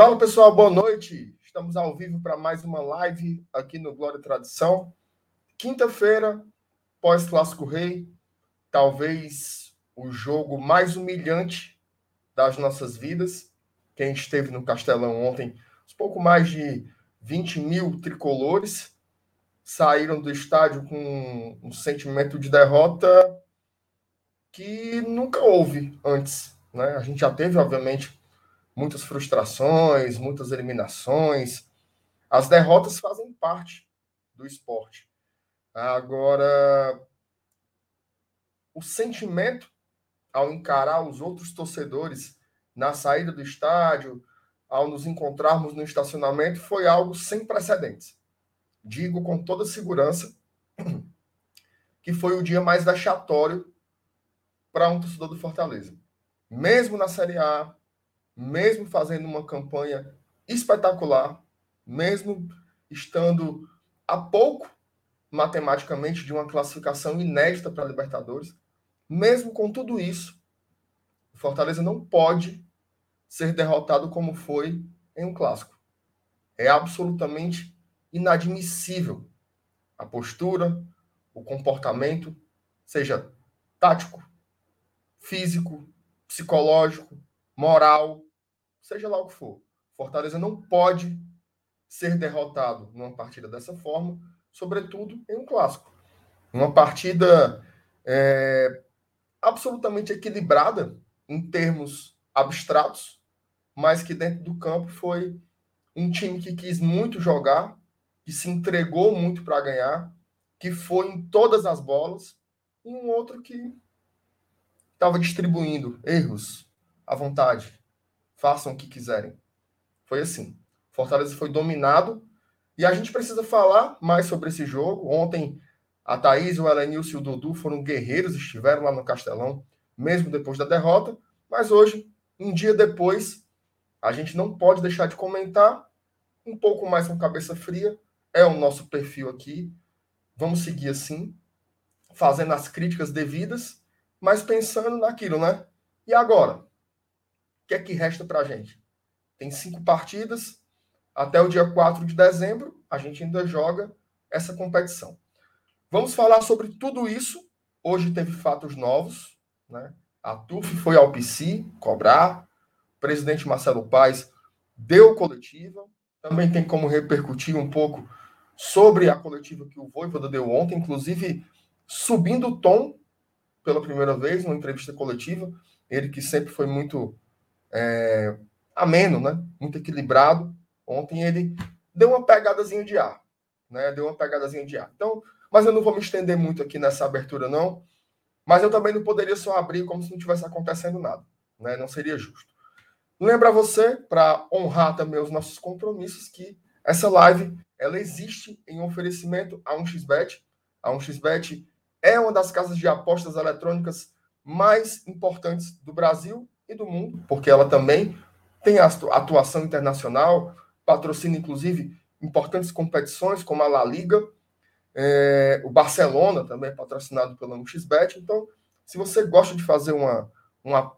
Fala pessoal, boa noite. Estamos ao vivo para mais uma live aqui no Glória e Tradição. Quinta-feira, pós-Clássico Rei, talvez o jogo mais humilhante das nossas vidas. Quem esteve no Castelão ontem, pouco mais de 20 mil tricolores saíram do estádio com um sentimento de derrota que nunca houve antes. Né? A gente já teve, obviamente, muitas frustrações, muitas eliminações. As derrotas fazem parte do esporte. Agora, o sentimento ao encarar os outros torcedores na saída do estádio, ao nos encontrarmos no estacionamento, foi algo sem precedentes. Digo com toda segurança que foi o dia mais vexatório para um torcedor do Fortaleza. Mesmo na Série A, mesmo fazendo uma campanha espetacular, mesmo estando a pouco matematicamente de uma classificação inédita para a Libertadores, mesmo com tudo isso, o Fortaleza não pode ser derrotado como foi em um clássico. É absolutamente inadmissível a postura, o comportamento, seja tático, físico, psicológico, moral, seja lá o que for. Fortaleza não pode ser derrotado numa partida dessa forma, sobretudo em um clássico. Uma partida é, absolutamente equilibrada em termos abstratos, mas que dentro do campo foi um time que quis muito jogar, que se entregou muito para ganhar, que foi em todas as bolas, e um outro que estava distribuindo erros à vontade, façam o que quiserem. Foi assim. Fortaleza foi dominado e a gente precisa falar mais sobre esse jogo. Ontem, a Thaís, o Elenilson e o Dudu foram guerreiros, estiveram lá no Castelão, mesmo depois da derrota. Mas hoje, um dia depois, a gente não pode deixar de comentar um pouco mais com cabeça fria. É o nosso perfil aqui. Vamos seguir assim, fazendo as críticas devidas, mas pensando naquilo, né? E agora? Que é que resta para a gente? Tem cinco partidas. Até o dia 4 de dezembro, a gente ainda joga essa competição. Vamos falar sobre tudo isso. Hoje teve fatos novos. Né? A TUF foi ao PC cobrar. O presidente Marcelo Paes deu coletiva. Também tem como repercutir um pouco sobre a coletiva que o Voivoda deu ontem, inclusive subindo o tom pela primeira vez numa entrevista coletiva. Ele que sempre foi muito é, ameno, né? Muito equilibrado. Ontem ele deu uma pegadazinha de ar, né? Deu uma pegadazinha de ar. Então, mas eu não vou me estender muito aqui nessa abertura, não. Mas eu também não poderia só abrir como se não tivesse acontecendo nada, né? Não seria justo. Lembra você, para honrar também os nossos compromissos, que essa live ela existe em oferecimento a 1xBet. A 1xBet é uma das casas de apostas eletrônicas mais importantes do Brasil e do mundo, porque ela também tem atuação internacional, patrocina inclusive importantes competições como a La Liga, é, o Barcelona também é patrocinado pela XBet. Então, se você gosta de fazer uma, uma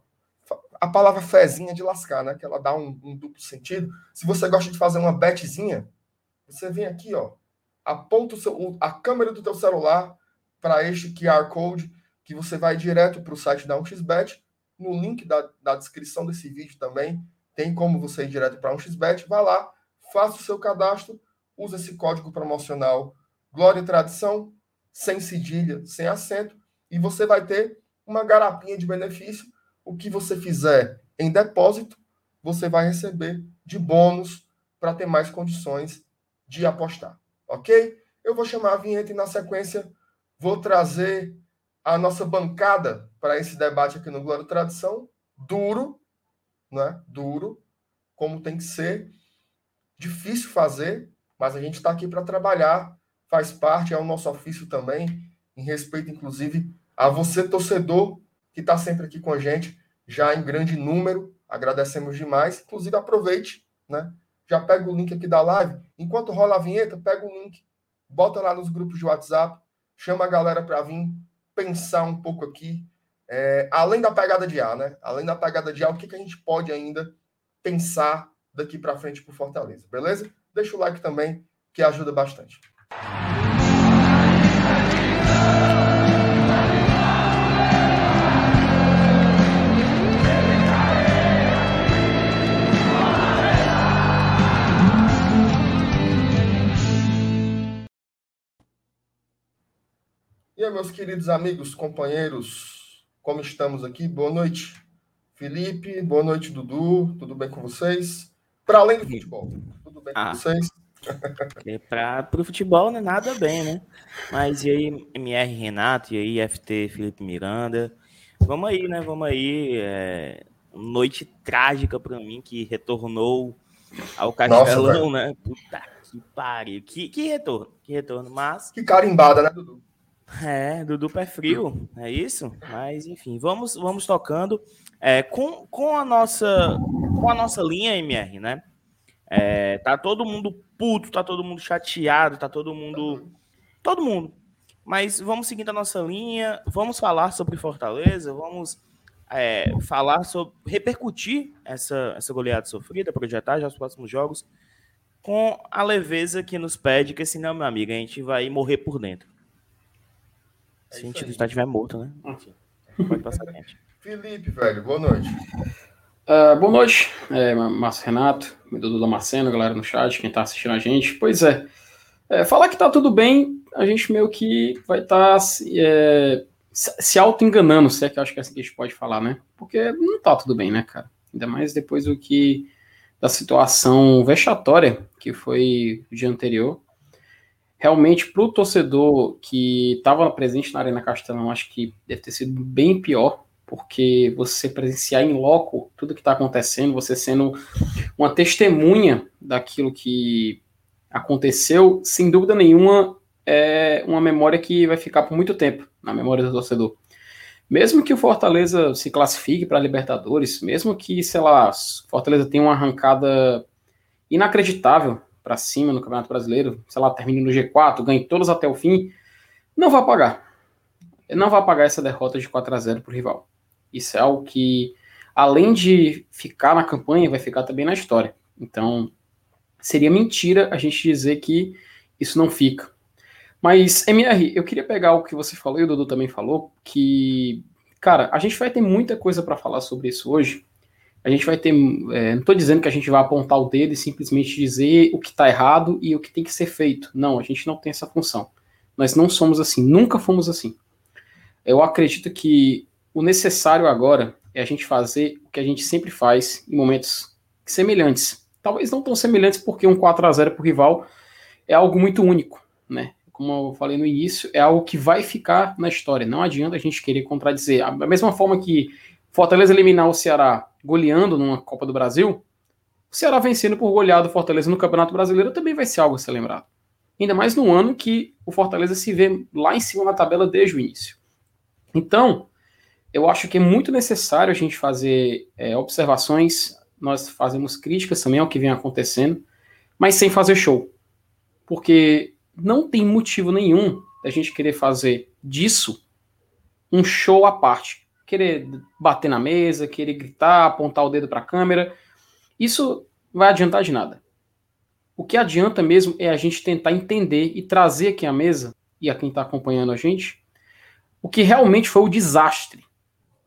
a palavra fezinha de lascar, né? Que ela dá um, um, duplo sentido. Se você gosta de fazer uma betzinha, você vem aqui, ó, aponta o seu, a câmera do teu celular para este QR Code que você vai direto para o site da 1xBet no link da, da descrição desse vídeo também tem como você ir direto para um xbet. Vá lá, faça o seu cadastro, use esse código promocional Glória e Tradição, sem cedilha, sem acento, e você vai ter uma garapinha de benefício. O que você fizer em depósito, você vai receber de bônus para ter mais condições de apostar, ok? Eu vou chamar a vinheta e na sequência vou trazer a nossa bancada para esse debate aqui no Glória Tradição, duro, né? Duro, como tem que ser. Difícil fazer, mas a gente está aqui para trabalhar, faz parte, é o nosso ofício também, em respeito, inclusive, a você, torcedor, que está sempre aqui com a gente, já em grande número. Agradecemos demais. Inclusive, aproveite, né? Já pega o link aqui da live. Enquanto rola a vinheta, pega o link, bota lá nos grupos de WhatsApp, chama a galera para vir pensar um pouco aqui, é, além da pegada de ar, né? Além da pegada de ar, o que, que a gente pode ainda pensar daqui para frente para Fortaleza, beleza? Deixa o like também, que ajuda bastante. E aí, meus queridos amigos, companheiros, como estamos aqui? Boa noite, Felipe. Boa noite, Dudu. Tudo bem com vocês? Para além do futebol, tudo bem ah, com vocês? É para o futebol, né? Nada bem, né? Mas e aí, MR Renato, e aí, FT Felipe Miranda? Vamos aí, né? Vamos aí. É... Noite trágica para mim que retornou ao Castelão, Nossa, né? Puta que pariu. Que, que retorno, que retorno, mas. Que carimbada, né, Dudu? É, Dudu pé frio, é isso? Mas enfim, vamos, vamos tocando é, com, com a nossa com a nossa linha MR, né? É, tá todo mundo puto, tá todo mundo chateado, tá todo mundo todo mundo. Mas vamos seguindo a nossa linha, vamos falar sobre Fortaleza, vamos é, falar sobre repercutir essa essa goleada sofrida, projetar já os próximos jogos com a leveza que nos pede, que senão, meu amigo, a gente vai morrer por dentro. É Se a gente está estiver morto, né? Enfim, pode passar gente. Felipe, velho, boa noite. Uh, boa noite, é, Márcio Renato, Dudu Damasceno, galera no chat, quem está assistindo a gente. Pois é, é, falar que tá tudo bem, a gente meio que vai estar tá, é, se auto-enganando, se é que eu acho que é assim que a gente pode falar, né? Porque não tá tudo bem, né, cara? Ainda mais depois do que da situação vexatória que foi o dia anterior realmente para o torcedor que estava presente na Arena Castelão, acho que deve ter sido bem pior, porque você presenciar em loco tudo que está acontecendo, você sendo uma testemunha daquilo que aconteceu, sem dúvida nenhuma, é uma memória que vai ficar por muito tempo na memória do torcedor. Mesmo que o Fortaleza se classifique para Libertadores, mesmo que, sei lá, Fortaleza tenha uma arrancada inacreditável para cima no Campeonato Brasileiro, sei lá, termine no G4, ganhe todos até o fim, não vai pagar. Não vai pagar essa derrota de 4 a 0 para o rival. Isso é algo que, além de ficar na campanha, vai ficar também na história. Então, seria mentira a gente dizer que isso não fica. Mas, MR, eu queria pegar o que você falou e o Dudu também falou, que, cara, a gente vai ter muita coisa para falar sobre isso hoje, a gente vai ter. É, não estou dizendo que a gente vai apontar o dedo e simplesmente dizer o que está errado e o que tem que ser feito. Não, a gente não tem essa função. Nós não somos assim, nunca fomos assim. Eu acredito que o necessário agora é a gente fazer o que a gente sempre faz em momentos semelhantes. Talvez não tão semelhantes, porque um 4 a 0 para o rival é algo muito único, né? Como eu falei no início, é algo que vai ficar na história. Não adianta a gente querer contradizer. Da mesma forma que Fortaleza eliminar o Ceará goleando numa Copa do Brasil, o Ceará vencendo por goleado o Fortaleza no Campeonato Brasileiro também vai ser algo a ser lembrado. Ainda mais no ano que o Fortaleza se vê lá em cima na tabela desde o início. Então, eu acho que é muito necessário a gente fazer é, observações, nós fazemos críticas também ao que vem acontecendo, mas sem fazer show. Porque não tem motivo nenhum da gente querer fazer disso um show à parte querer bater na mesa, querer gritar, apontar o dedo para a câmera. Isso vai adiantar de nada. O que adianta mesmo é a gente tentar entender e trazer aqui à mesa e a quem está acompanhando a gente o que realmente foi o desastre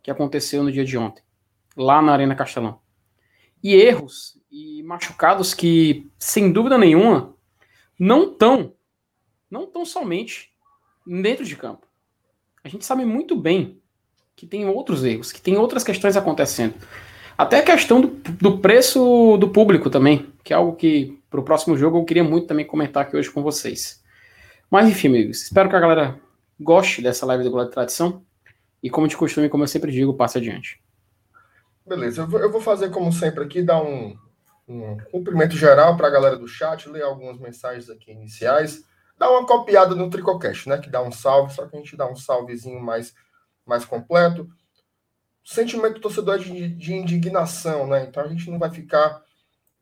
que aconteceu no dia de ontem, lá na Arena Castelão. E erros e machucados que, sem dúvida nenhuma, não estão não tão somente dentro de campo. A gente sabe muito bem que tem outros erros, que tem outras questões acontecendo. Até a questão do, do preço do público também, que é algo que para o próximo jogo eu queria muito também comentar aqui hoje com vocês. Mas enfim, amigos, espero que a galera goste dessa live do Glória de Tradição. E como de costume, como eu sempre digo, passe adiante. Beleza, eu vou, eu vou fazer como sempre aqui, dar um, um cumprimento geral para a galera do chat, ler algumas mensagens aqui iniciais, dar uma copiada no Tricocast, né? Que dá um salve, só que a gente dá um salvezinho mais mais completo. O sentimento do torcedor é de, de indignação, né? Então a gente não vai ficar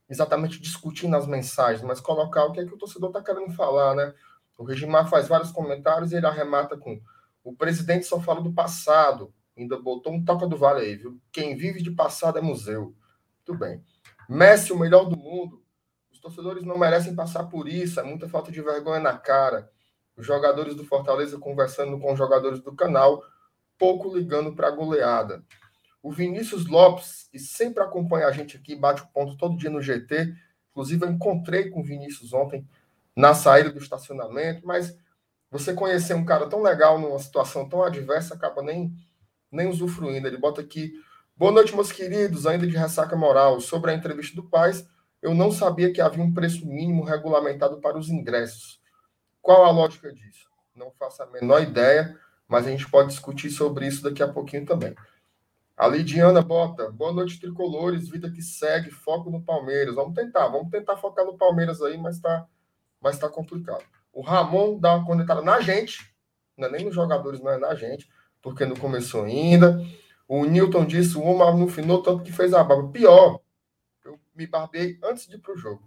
exatamente discutindo as mensagens, mas colocar o que é que o torcedor está querendo falar, né? O Regimar faz vários comentários e ele arremata com o presidente só fala do passado, ainda botou um toca do vale aí, viu? Quem vive de passado é museu. Muito bem. Messi, o melhor do mundo. Os torcedores não merecem passar por isso, é muita falta de vergonha na cara. Os jogadores do Fortaleza conversando com os jogadores do canal, pouco ligando para a goleada. O Vinícius Lopes, que sempre acompanha a gente aqui, bate o ponto todo dia no GT. Inclusive, eu encontrei com o Vinícius ontem na saída do estacionamento, mas você conhecer um cara tão legal numa situação tão adversa acaba nem, nem usufruindo. Ele bota aqui. Boa noite, meus queridos, ainda de ressaca moral. Sobre a entrevista do Paz, eu não sabia que havia um preço mínimo regulamentado para os ingressos. Qual a lógica disso? Não faço a menor ideia, mas a gente pode discutir sobre isso daqui a pouquinho também. A Lidiana bota, boa noite, tricolores, vida que segue, foco no Palmeiras. Vamos tentar, vamos tentar focar no Palmeiras aí, mas tá, mas tá complicado. O Ramon dá uma conectada na gente, não é nem nos jogadores, mas é na gente, porque não começou ainda. O Newton disse, o Omar no final, tanto que fez a barba. Pior, eu me barbei antes de ir pro jogo.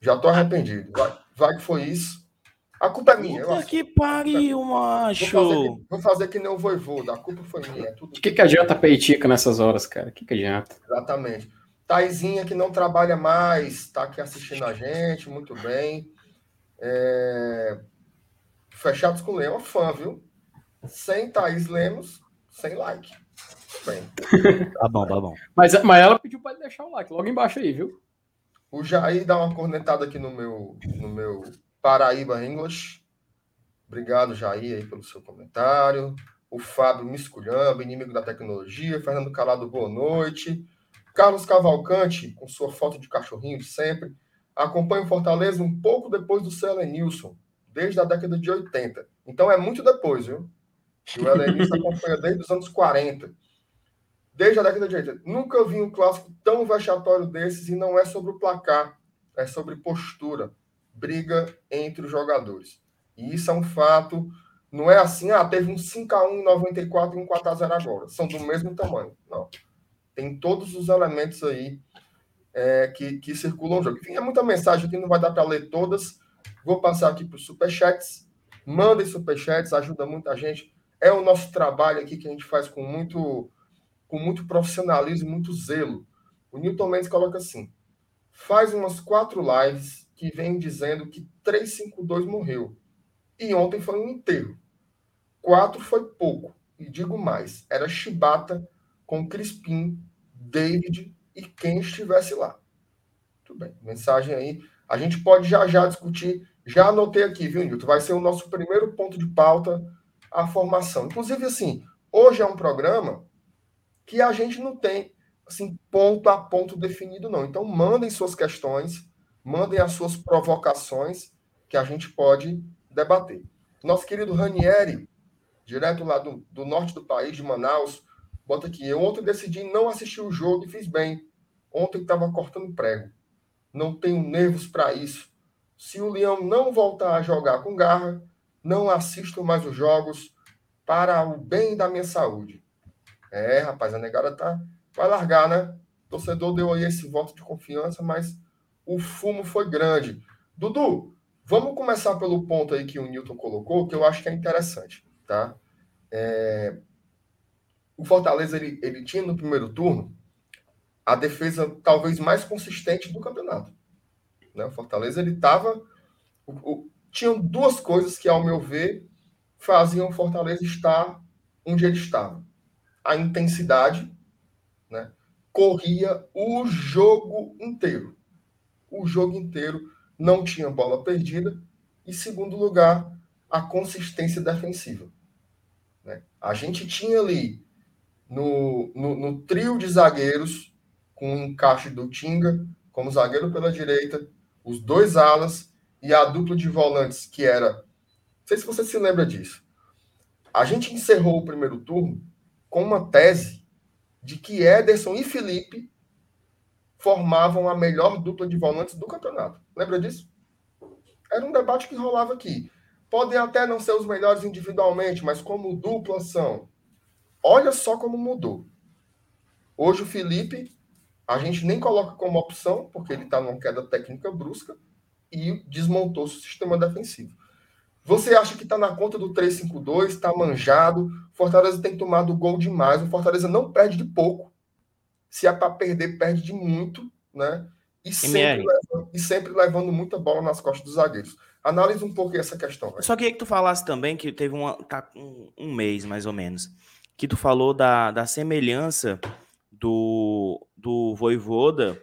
Já tô arrependido. Vai, vai que foi isso. A culpa é minha. Puta que pariu, macho. Vou fazer, que, vou fazer que nem o voivô. A culpa foi minha. É tudo o que, que adianta peitica nessas horas, cara? O que, que adianta? Exatamente. Taizinha que não trabalha mais, está aqui assistindo a gente, muito bem. É... Fechados com Leão, fã, viu? Sem Thaís Lemos, sem like. Bem. tá bom, tá bom. Mas, mas ela pediu para deixar o like logo embaixo aí, viu? O Jair dá uma cornetada aqui no meu, no meu Paraíba English. Obrigado, Jair, aí, pelo seu comentário. O Fábio Misculhamba, inimigo da tecnologia. Fernando Calado, boa noite. Carlos Cavalcante, com sua foto de cachorrinho de sempre. Acompanha o Fortaleza um pouco depois do seu Nilson, desde a década de 80. Então é muito depois, viu? o Elenilson acompanha desde os anos 40. Desde a década de 80. Nunca vi um clássico tão vexatório desses e não é sobre o placar, é sobre postura briga entre os jogadores. E isso é um fato. Não é assim, ah, teve um 5x1 em 94 e um 4x0 agora. São do mesmo tamanho. Não. Tem todos os elementos aí é, que, que circulam no jogo. Enfim, é muita mensagem aqui, não vai dar para ler todas. Vou passar aqui para os superchats. Mandem superchats, ajuda muita gente. É o nosso trabalho aqui que a gente faz com muito, com muito profissionalismo, muito zelo. O Newton Mendes coloca assim: faz umas quatro lives que vem dizendo que 352 morreu. E ontem foi um enterro. Quatro foi pouco. E digo mais, era Chibata com Crispim, David e quem estivesse lá. Tudo bem. Mensagem aí. A gente pode já já discutir. Já anotei aqui, viu, Nilton? Vai ser o nosso primeiro ponto de pauta, a formação. Inclusive, assim, hoje é um programa que a gente não tem assim ponto a ponto definido, não. Então, mandem suas questões mandem as suas provocações que a gente pode debater. Nosso querido Ranieri, direto lá do, do norte do país, de Manaus, bota aqui. Eu ontem decidi não assistir o jogo e fiz bem. Ontem estava cortando prego. Não tenho nervos para isso. Se o Leão não voltar a jogar com garra, não assisto mais os jogos para o bem da minha saúde. É, rapaz, a negada tá. Vai largar, né? O torcedor deu aí esse voto de confiança, mas o fumo foi grande. Dudu, vamos começar pelo ponto aí que o Newton colocou, que eu acho que é interessante, tá? É... O Fortaleza, ele, ele tinha no primeiro turno a defesa talvez mais consistente do campeonato. Né? O Fortaleza, ele estava... Tinham duas coisas que, ao meu ver, faziam o Fortaleza estar onde ele estava. A intensidade, né? corria o jogo inteiro o jogo inteiro, não tinha bola perdida. E, segundo lugar, a consistência defensiva. Né? A gente tinha ali no, no, no, trio de zagueiros, com o encaixe do Tinga como zagueiro pela direita, os dois alas e a dupla de volantes, que era. Não sei se você se lembra disso. A gente encerrou o primeiro turno com uma tese de que Ederson e Felipe formavam a melhor dupla de volantes do campeonato. Lembra disso? Era um debate que rolava aqui. Podem até não ser os melhores individualmente, mas como dupla são. Olha só como mudou. Hoje o Felipe, a gente nem coloca como opção, porque ele está numa queda técnica brusca e desmontou o sistema defensivo. Você acha que está na conta do 3-5-2, está manjado, Fortaleza tem tomado gol demais, o Fortaleza não perde de pouco. Se é para perder, perde de muito. né? E sempre, levando, e sempre levando muita bola nas costas dos zagueiros. Analisa um pouco essa questão. Véio. Só queria que tu falasse também que teve uma, tá, um, um mês, mais ou menos, que tu falou da, da semelhança do, do Voivoda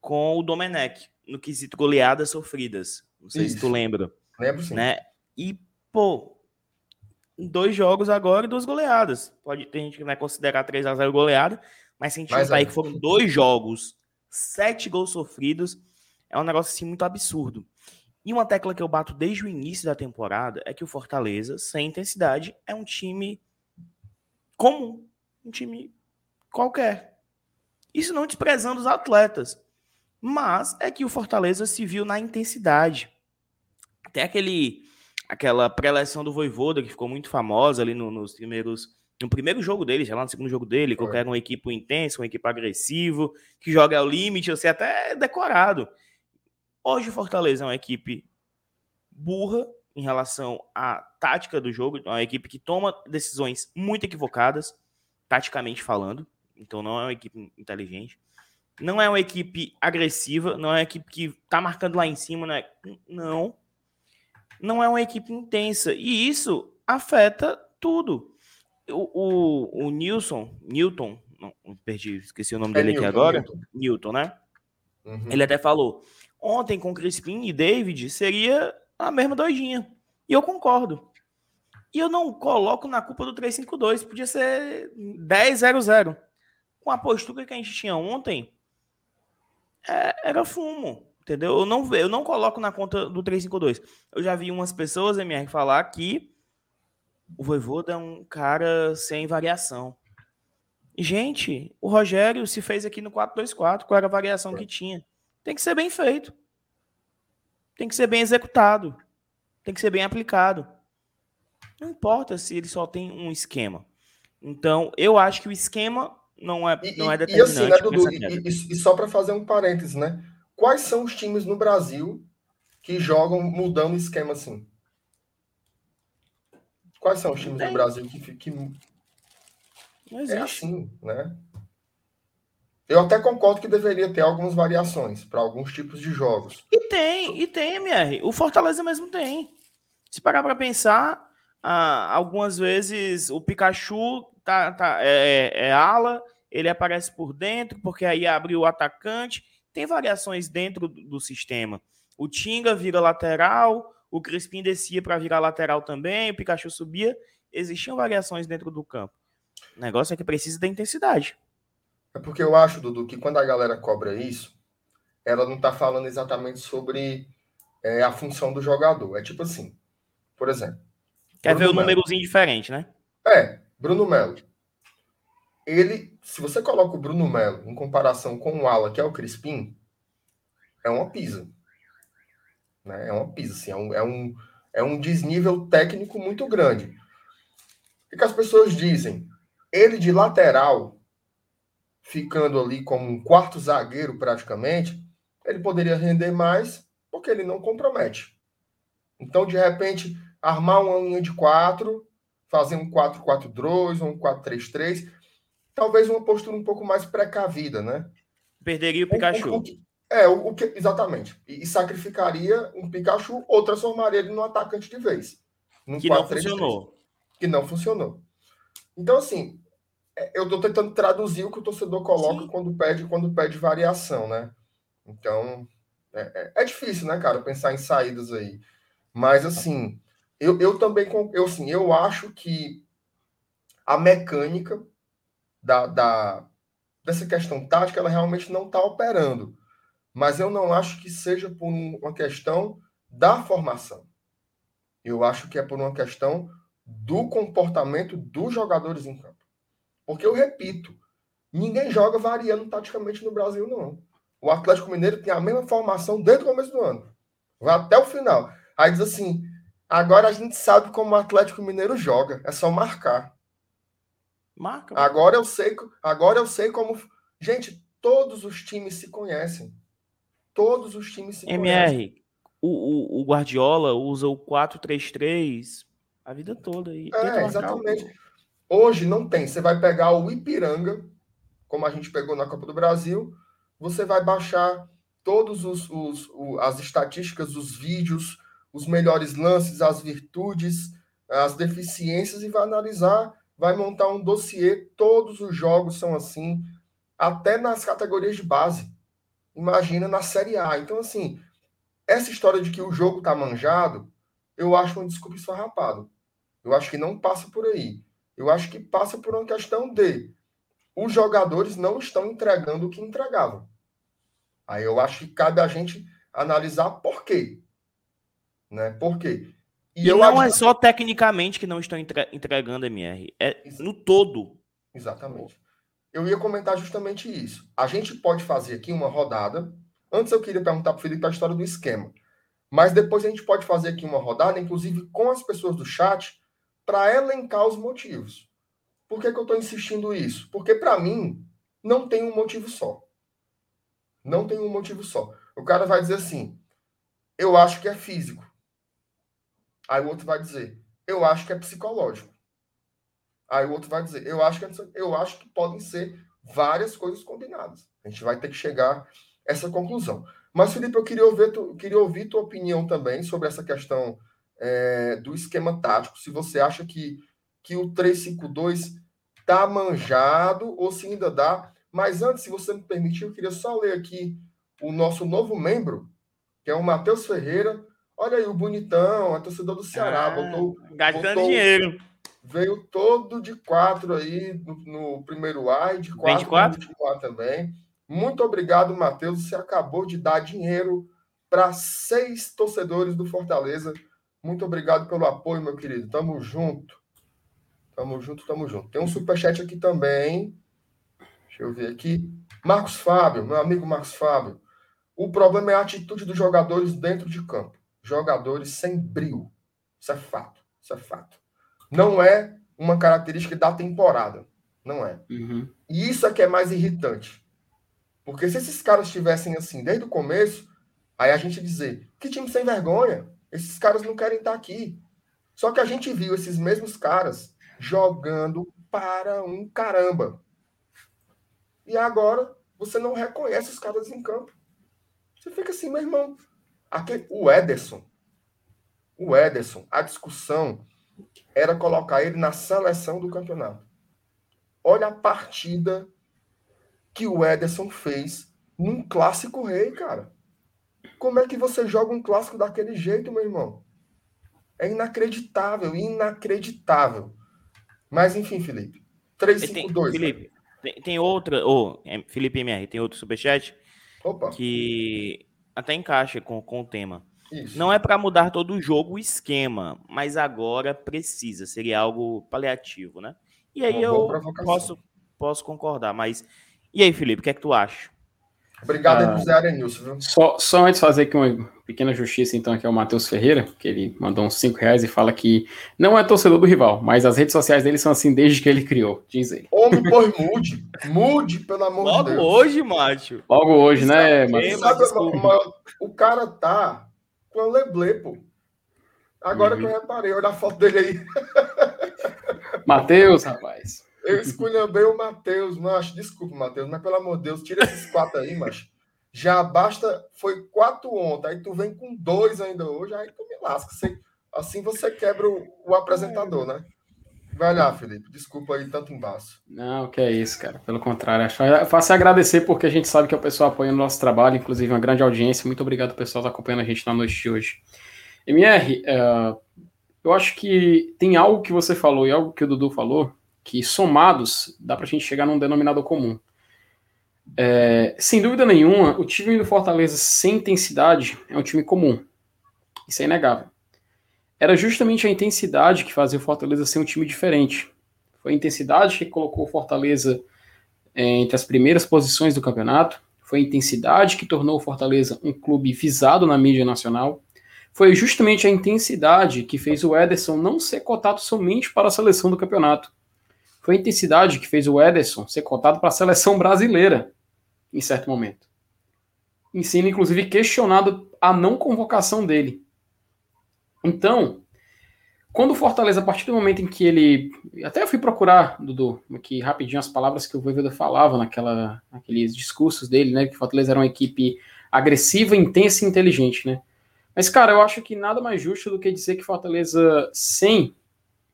com o Domenech, no quesito goleadas sofridas. Não sei Isso. se tu lembra. Lembro sim. Né? E, pô, dois jogos agora e duas goleadas. Pode ter gente que vai considerar 3 a 0 goleada, mas se a gente mas, aí é. que foram dois jogos, sete gols sofridos, é um negócio assim muito absurdo. E uma tecla que eu bato desde o início da temporada é que o Fortaleza, sem intensidade, é um time comum, um time qualquer. Isso não desprezando os atletas, mas é que o Fortaleza se viu na intensidade. Tem aquele aquela pré-eleção do Voivoda que ficou muito famosa ali no, nos primeiros no primeiro jogo dele, já lá no segundo jogo dele, que era uma equipe intensa, uma equipe agressivo, que joga ao limite, você até é decorado. Hoje o Fortaleza é uma equipe burra em relação à tática do jogo, é uma equipe que toma decisões muito equivocadas, taticamente falando, então não é uma equipe inteligente. Não é uma equipe agressiva, não é uma equipe que tá marcando lá em cima, não é, não não é uma equipe intensa. E isso afeta tudo. O, o, o Nilson, Newton, não, perdi, esqueci o nome é dele Newton, aqui agora. Newton, Newton né? Uhum. Ele até falou: ontem com Crispim e David seria a mesma doidinha. E eu concordo. E eu não coloco na culpa do 352, podia ser 10-0-0. Com a postura que a gente tinha ontem, é, era fumo. Entendeu? Eu não, eu não coloco na conta do 352. Eu já vi umas pessoas, MR, falar que o Voivoda é um cara sem variação. gente, o Rogério se fez aqui no 424, qual era a variação que tinha? Tem que ser bem feito. Tem que ser bem executado. Tem que ser bem aplicado. Não importa se ele só tem um esquema. Então, eu acho que o esquema não é, não é determinante. E, assim, né, Dudu, e, e, e só para fazer um parênteses, né? Quais são os times no Brasil que jogam mudando o esquema assim? Quais são os times no Brasil que, que... é assim, né? Eu até concordo que deveria ter algumas variações para alguns tipos de jogos. E tem, e tem, MR. O Fortaleza mesmo tem. Se parar para pensar, ah, algumas vezes o Pikachu tá, tá, é, é, é ala, ele aparece por dentro, porque aí abre o atacante tem variações dentro do sistema. O Tinga vira lateral, o Crispim descia para virar lateral também, o Pikachu subia. Existiam variações dentro do campo. O negócio é que precisa da intensidade. É porque eu acho, Dudu, que quando a galera cobra isso, ela não está falando exatamente sobre é, a função do jogador. É tipo assim, por exemplo. Quer Bruno ver o Melo. númerozinho diferente, né? É, Bruno Melo ele, se você coloca o Bruno Melo em comparação com o Ala, que é o Crispim, é uma pisa. Né? É uma pisa, assim, é um, é, um, é um desnível técnico muito grande. O que as pessoas dizem? Ele de lateral, ficando ali como um quarto zagueiro praticamente, ele poderia render mais porque ele não compromete. Então, de repente, armar uma linha de quatro, fazer um 4-4-2 ou um 4-3-3 talvez uma postura um pouco mais precavida, né? Perderia o Pikachu. É, o, o, que, exatamente. E, e, sacrificaria um Pikachu ou transformaria ele num atacante de vez. que 4, não 3, funcionou. 3, que não funcionou. Então, assim, é, eu estou tentando traduzir o que o torcedor coloca quando pede, quando pede variação, né? Então, é, é, é, difícil, né, cara, pensar em saídas aí. Mas, assim, eu, eu também, eu, assim, eu acho que a mecânica da, da, dessa questão tática, ela realmente não está operando. Mas eu não acho que seja por uma questão da formação. Eu acho que é por uma questão do comportamento dos jogadores em campo. Porque eu repito, ninguém joga variando taticamente no Brasil, não. O Atlético Mineiro tem a mesma formação desde o começo do ano. Vai até o final. Aí diz assim: agora a gente sabe como o Atlético Mineiro joga, é só marcar. Marca. Agora eu sei, agora eu sei como. Gente, todos os times se conhecem. Todos os times se MR, conhecem. O, o, o Guardiola usa o 4-3-3 a vida toda. E é, exatamente. Hoje não tem. Você vai pegar o Ipiranga, como a gente pegou na Copa do Brasil, você vai baixar todos os, os, as estatísticas, os vídeos, os melhores lances, as virtudes, as deficiências e vai analisar, vai montar um dossiê. Todos os jogos são assim, até nas categorias de base. Imagina na Série A. Então, assim, essa história de que o jogo tá manjado, eu acho uma desculpa esfarrapada. Eu acho que não passa por aí. Eu acho que passa por uma questão de os jogadores não estão entregando o que entregavam. Aí eu acho que cabe a gente analisar por quê. Né? Por quê? E, e não é só tecnicamente que não estão entregando MR, é no todo. Exatamente. Eu ia comentar justamente isso. A gente pode fazer aqui uma rodada. Antes eu queria perguntar para o Felipe a história do esquema. Mas depois a gente pode fazer aqui uma rodada, inclusive com as pessoas do chat, para elencar os motivos. Por que, que eu estou insistindo isso? Porque, para mim, não tem um motivo só. Não tem um motivo só. O cara vai dizer assim: eu acho que é físico. Aí o outro vai dizer: eu acho que é psicológico. Aí o outro vai dizer: eu acho que, é... eu acho que podem ser várias coisas combinadas. A gente vai ter que chegar a essa conclusão. Mas, Felipe, eu queria ouvir, tu, queria ouvir tua opinião também sobre essa questão é, do esquema tático, se você acha que, que o 352 está manjado ou se ainda dá. Mas antes, se você me permitir, eu queria só ler aqui o nosso novo membro, que é o Matheus Ferreira. Olha aí, o bonitão, a torcedor do Ceará. Ah, botou, gastando botou, dinheiro. Veio todo de quatro aí no, no primeiro A e de quatro, no último A também. Muito obrigado, Matheus. Você acabou de dar dinheiro para seis torcedores do Fortaleza muito obrigado pelo apoio, meu querido. Tamo junto. Tamo junto, tamo junto. Tem um superchat aqui também. Deixa eu ver aqui. Marcos Fábio, meu amigo Marcos Fábio. O problema é a atitude dos jogadores dentro de campo. Jogadores sem brilho. Isso é fato. Isso é fato. Não é uma característica da temporada. Não é. Uhum. E isso é que é mais irritante. Porque se esses caras estivessem assim desde o começo, aí a gente dizer, que time sem vergonha. Esses caras não querem estar aqui. Só que a gente viu esses mesmos caras jogando para um caramba. E agora você não reconhece os caras em campo. Você fica assim, meu irmão. Aqui, o Ederson. O Ederson, a discussão era colocar ele na seleção do campeonato. Olha a partida que o Ederson fez num clássico rei, cara. Como é que você joga um clássico daquele jeito, meu irmão? É inacreditável, inacreditável. Mas enfim, Felipe. 352. Tem, Felipe, tem, tem outra. Oh, Felipe MR, tem outro superchat Opa. que até encaixa com, com o tema. Isso. Não é para mudar todo o jogo, o esquema, mas agora precisa. Seria algo paliativo, né? E aí eu posso, posso concordar. Mas e aí, Felipe, o que é que tu acha? Obrigado ah, Zé Arenilson, viu? Só, só antes de fazer aqui uma pequena justiça, então, aqui é o Matheus Ferreira, que ele mandou uns 5 reais e fala que não é torcedor do rival, mas as redes sociais dele são assim desde que ele criou, diz ele. Homem, pois mude. Mude, pelo amor Logo de Deus. Logo hoje, macho. Logo hoje, né, Matheus? Sabe, o cara tá com a Leblé, pô. Agora uhum. que eu reparei, olha a foto dele aí. Matheus, rapaz. Eu esculhambei o Matheus, macho. Desculpa, Matheus, mas pelo amor de Deus, tira esses quatro aí, macho. Já basta. Foi quatro ontem, aí tu vem com dois ainda hoje, aí tu me lasca. Assim você quebra o, o apresentador, né? Vai lá, Felipe. Desculpa aí tanto embaixo. Não, que é isso, cara. Pelo contrário, acho fácil agradecer porque a gente sabe que o pessoal apoia o nosso trabalho, inclusive uma grande audiência. Muito obrigado, pessoal, que tá acompanhando a gente na noite de hoje. MR, uh, eu acho que tem algo que você falou e algo que o Dudu falou que somados dá para a gente chegar num denominador comum. É, sem dúvida nenhuma, o time do Fortaleza sem intensidade é um time comum. Isso é inegável. Era justamente a intensidade que fazia o Fortaleza ser um time diferente. Foi a intensidade que colocou o Fortaleza é, entre as primeiras posições do campeonato. Foi a intensidade que tornou o Fortaleza um clube visado na mídia nacional. Foi justamente a intensidade que fez o Ederson não ser cotado somente para a seleção do campeonato, foi a intensidade que fez o Ederson ser cotado para a seleção brasileira em certo momento. Em sendo, inclusive, questionado a não convocação dele. Então, quando o Fortaleza, a partir do momento em que ele. Até eu fui procurar, Dudu, aqui rapidinho as palavras que o Voivoda falava naquela, naqueles discursos dele, né? Que o Fortaleza era uma equipe agressiva, intensa e inteligente, né? Mas, cara, eu acho que nada mais justo do que dizer que Fortaleza, sem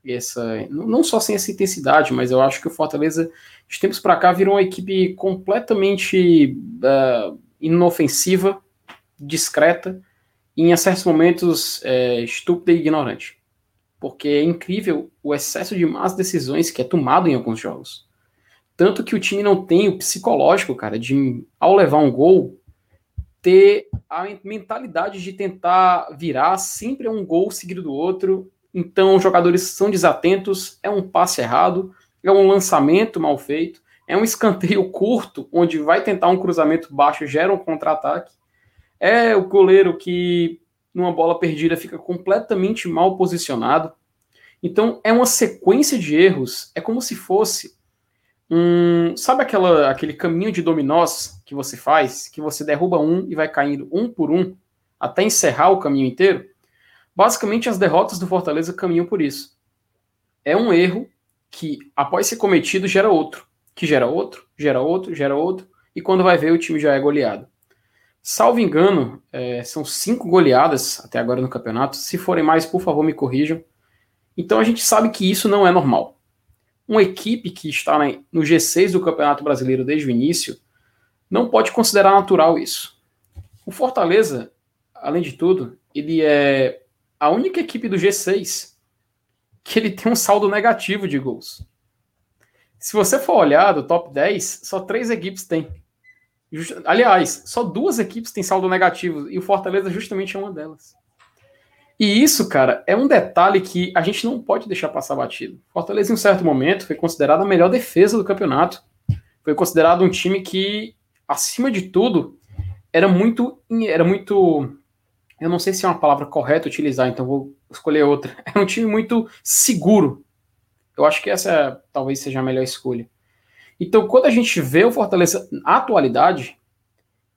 essa. Não só sem essa intensidade, mas eu acho que o Fortaleza, de tempos para cá, virou uma equipe completamente uh, inofensiva, discreta, em certos momentos é, estúpida e ignorante. Porque é incrível o excesso de más decisões que é tomado em alguns jogos. Tanto que o time não tem o psicológico, cara, de ao levar um gol, ter a mentalidade de tentar virar sempre um gol seguido do outro. Então, os jogadores são desatentos, é um passe errado, é um lançamento mal feito, é um escanteio curto, onde vai tentar um cruzamento baixo, gera um contra-ataque. É o goleiro que, numa bola perdida, fica completamente mal posicionado. Então, é uma sequência de erros. É como se fosse um. Sabe aquela, aquele caminho de dominós que você faz? Que você derruba um e vai caindo um por um até encerrar o caminho inteiro? Basicamente, as derrotas do Fortaleza caminham por isso. É um erro que, após ser cometido, gera outro, que gera outro, gera outro, gera outro, e quando vai ver, o time já é goleado. Salvo engano, é, são cinco goleadas até agora no campeonato. Se forem mais, por favor, me corrijam. Então a gente sabe que isso não é normal. Uma equipe que está no G6 do Campeonato Brasileiro desde o início não pode considerar natural isso. O Fortaleza, além de tudo, ele é a única equipe do G6 que ele tem um saldo negativo de gols. Se você for olhar do top 10, só três equipes têm. Aliás, só duas equipes têm saldo negativo e o Fortaleza justamente é uma delas. E isso, cara, é um detalhe que a gente não pode deixar passar batido. Fortaleza, em um certo momento, foi considerado a melhor defesa do campeonato. Foi considerado um time que, acima de tudo, era muito. Era muito. Eu não sei se é uma palavra correta utilizar, então vou escolher outra. Era um time muito seguro. Eu acho que essa talvez seja a melhor escolha. Então, quando a gente vê o Fortaleza na atualidade,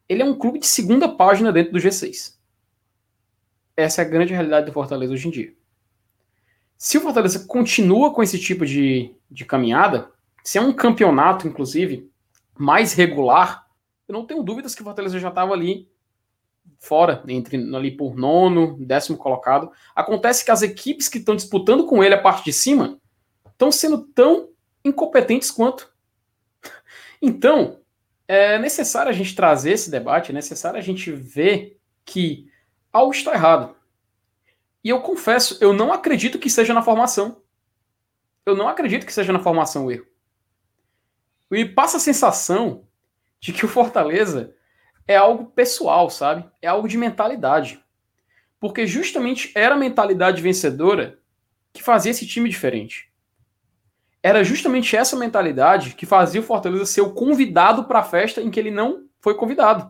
ele é um clube de segunda página dentro do G6. Essa é a grande realidade do Fortaleza hoje em dia. Se o Fortaleza continua com esse tipo de, de caminhada, se é um campeonato, inclusive, mais regular, eu não tenho dúvidas que o Fortaleza já estava ali fora, entre ali por nono, décimo colocado. Acontece que as equipes que estão disputando com ele a parte de cima estão sendo tão incompetentes quanto. Então, é necessário a gente trazer esse debate, é necessário a gente ver que algo está errado. E eu confesso, eu não acredito que seja na formação. Eu não acredito que seja na formação o erro. E passa a sensação de que o Fortaleza é algo pessoal, sabe? É algo de mentalidade. Porque justamente era a mentalidade vencedora que fazia esse time diferente era justamente essa mentalidade que fazia o Fortaleza ser o convidado para a festa em que ele não foi convidado.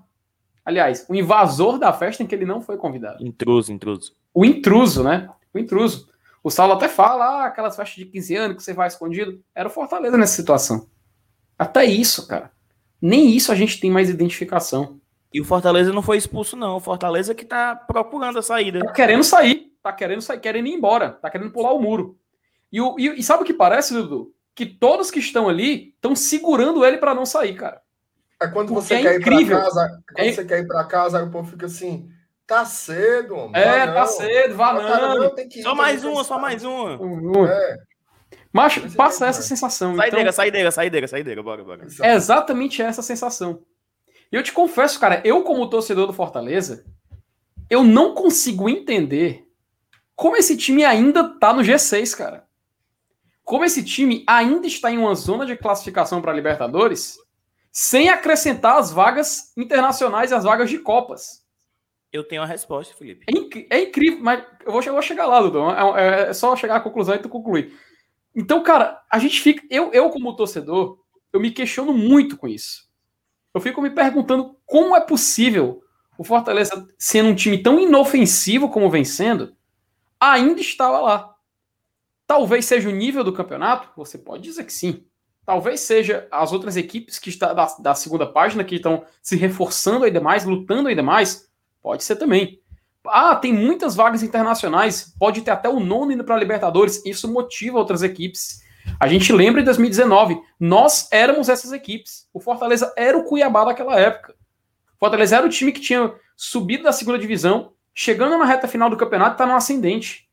Aliás, o invasor da festa em que ele não foi convidado. Intruso, intruso. O intruso, né? O intruso. O Saulo até fala, ah, aquelas festas de 15 anos que você vai escondido. Era o Fortaleza nessa situação. Até isso, cara. Nem isso a gente tem mais identificação. E o Fortaleza não foi expulso, não. O Fortaleza que tá procurando a saída. Tá querendo sair. Tá querendo sair, querendo ir embora. Tá querendo pular o muro. E, o, e, e sabe o que parece, Dudu? Que todos que estão ali estão segurando ele para não sair, cara. É quando você é quer incrível. ir para casa, quando é... você quer ir para casa, aí o povo fica assim, tá cedo, homem. É, tá cedo, vá não. Cara, não ir, só mais uma, só mais uma. É. Mas passa essa sensação. Saideira, então... saideira, saideira, saideira, bora, bora. É exatamente essa sensação. E eu te confesso, cara, eu como torcedor do Fortaleza, eu não consigo entender como esse time ainda tá no G6, cara como esse time ainda está em uma zona de classificação para Libertadores, sem acrescentar as vagas internacionais e as vagas de Copas. Eu tenho a resposta, Felipe. É, inc é incrível, mas eu vou, eu vou chegar lá, Dudu. É, é, é, só chegar à conclusão e tu concluir. Então, cara, a gente fica. Eu, eu, como torcedor, eu me questiono muito com isso. Eu fico me perguntando como é possível o Fortaleza, sendo um time tão inofensivo como vem sendo, ainda estava lá. Talvez seja o nível do campeonato? Você pode dizer que sim. Talvez seja as outras equipes que estão da, da segunda página que estão se reforçando ainda mais, lutando ainda mais? Pode ser também. Ah, tem muitas vagas internacionais, pode ter até o nono indo para a Libertadores. Isso motiva outras equipes. A gente lembra em 2019, nós éramos essas equipes. O Fortaleza era o Cuiabá daquela época. O Fortaleza era o time que tinha subido da segunda divisão, chegando na reta final do campeonato, está no ascendente.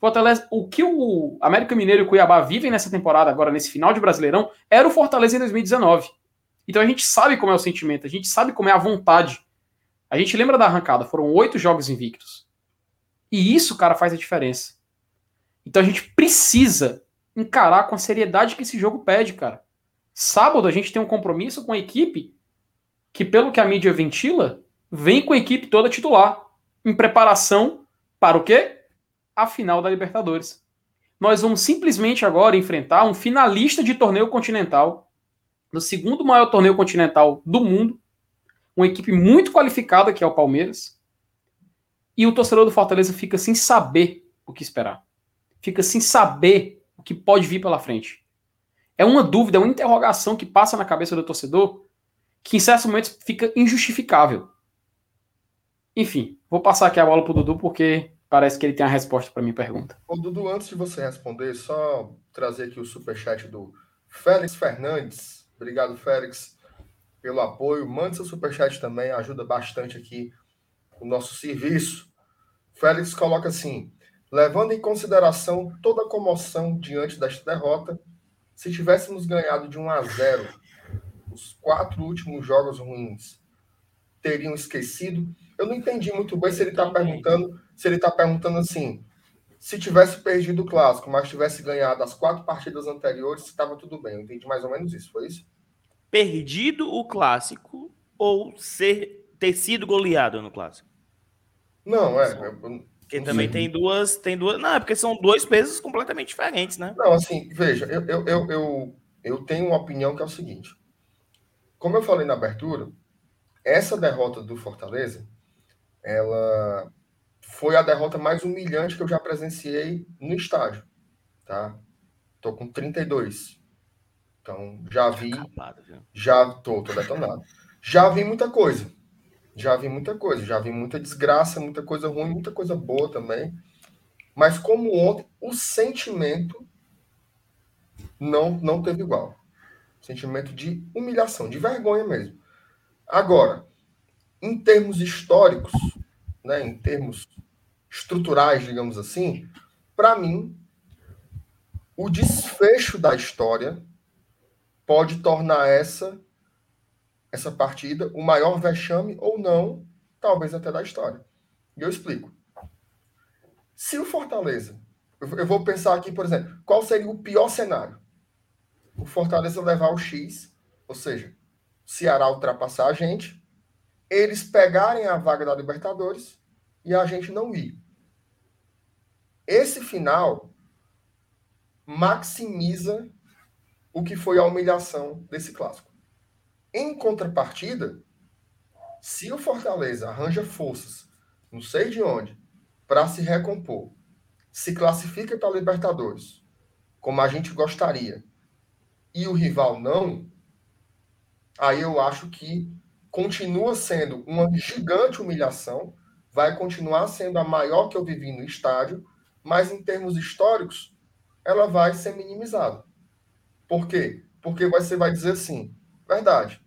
Fortaleza, o que o América Mineiro e o Cuiabá vivem nessa temporada, agora nesse final de Brasileirão, era o Fortaleza em 2019. Então a gente sabe como é o sentimento, a gente sabe como é a vontade. A gente lembra da arrancada, foram oito jogos invictos. E isso, cara, faz a diferença. Então a gente precisa encarar com a seriedade que esse jogo pede, cara. Sábado a gente tem um compromisso com a equipe que, pelo que a mídia ventila, vem com a equipe toda titular, em preparação para o quê? A final da Libertadores. Nós vamos simplesmente agora enfrentar um finalista de torneio continental, no segundo maior torneio continental do mundo, uma equipe muito qualificada que é o Palmeiras, e o torcedor do Fortaleza fica sem saber o que esperar. Fica sem saber o que pode vir pela frente. É uma dúvida, é uma interrogação que passa na cabeça do torcedor que em certos momentos fica injustificável. Enfim, vou passar aqui a bola para o Dudu porque parece que ele tem a resposta para minha pergunta. Ô, Dudu, antes de você responder, só trazer aqui o superchat do Félix Fernandes. Obrigado, Félix, pelo apoio. Mande seu superchat também, ajuda bastante aqui o nosso serviço. Félix coloca assim: levando em consideração toda a comoção diante desta derrota, se tivéssemos ganhado de 1 a 0, os quatro últimos jogos ruins teriam esquecido eu não entendi muito bem se ele está perguntando, se ele está perguntando assim, se tivesse perdido o clássico, mas tivesse ganhado as quatro partidas anteriores, estava tudo bem. Eu entendi mais ou menos isso, foi isso? Perdido o clássico ou ser ter sido goleado no clássico? Não, é. Porque também tem duas, tem duas. Não, é porque são dois pesos completamente diferentes, né? Não, assim, veja, eu, eu, eu, eu, eu tenho uma opinião que é o seguinte. Como eu falei na abertura, essa derrota do Fortaleza ela foi a derrota mais humilhante que eu já presenciei no estádio, tá? Tô com 32. Então, já vi, já tô, tô detonado. Já vi muita coisa. Já vi muita coisa, já vi muita desgraça, muita coisa ruim, muita coisa boa também. Mas como ontem, o sentimento não não teve igual. Sentimento de humilhação, de vergonha mesmo. Agora, em termos históricos, né, em termos estruturais, digamos assim, para mim, o desfecho da história pode tornar essa essa partida o maior vexame ou não, talvez até da história. E eu explico. Se o Fortaleza, eu vou pensar aqui, por exemplo, qual seria o pior cenário? O Fortaleza levar o X, ou seja, Ceará ultrapassar a gente, eles pegarem a vaga da Libertadores e a gente não ir. Esse final maximiza o que foi a humilhação desse clássico. Em contrapartida, se o Fortaleza arranja forças, não sei de onde, para se recompor, se classifica para a Libertadores, como a gente gostaria, e o rival não, aí eu acho que continua sendo uma gigante humilhação, vai continuar sendo a maior que eu vivi no estádio, mas em termos históricos, ela vai ser minimizada. Por quê? Porque você vai dizer assim, verdade,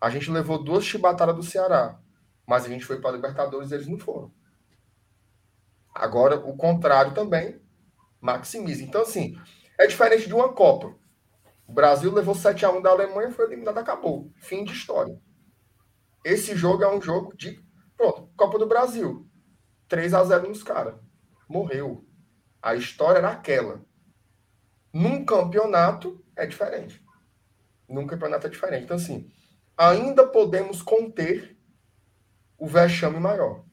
a gente levou duas chibatadas do Ceará, mas a gente foi para a Libertadores e eles não foram. Agora, o contrário também maximiza. Então, assim, é diferente de uma Copa. O Brasil levou 7 a 1 da Alemanha, foi eliminado, acabou. Fim de história. Esse jogo é um jogo de. Pronto, Copa do Brasil. 3 a 0 nos caras. Morreu. A história era aquela. Num campeonato é diferente. Num campeonato é diferente. Então, assim, ainda podemos conter o vexame maior.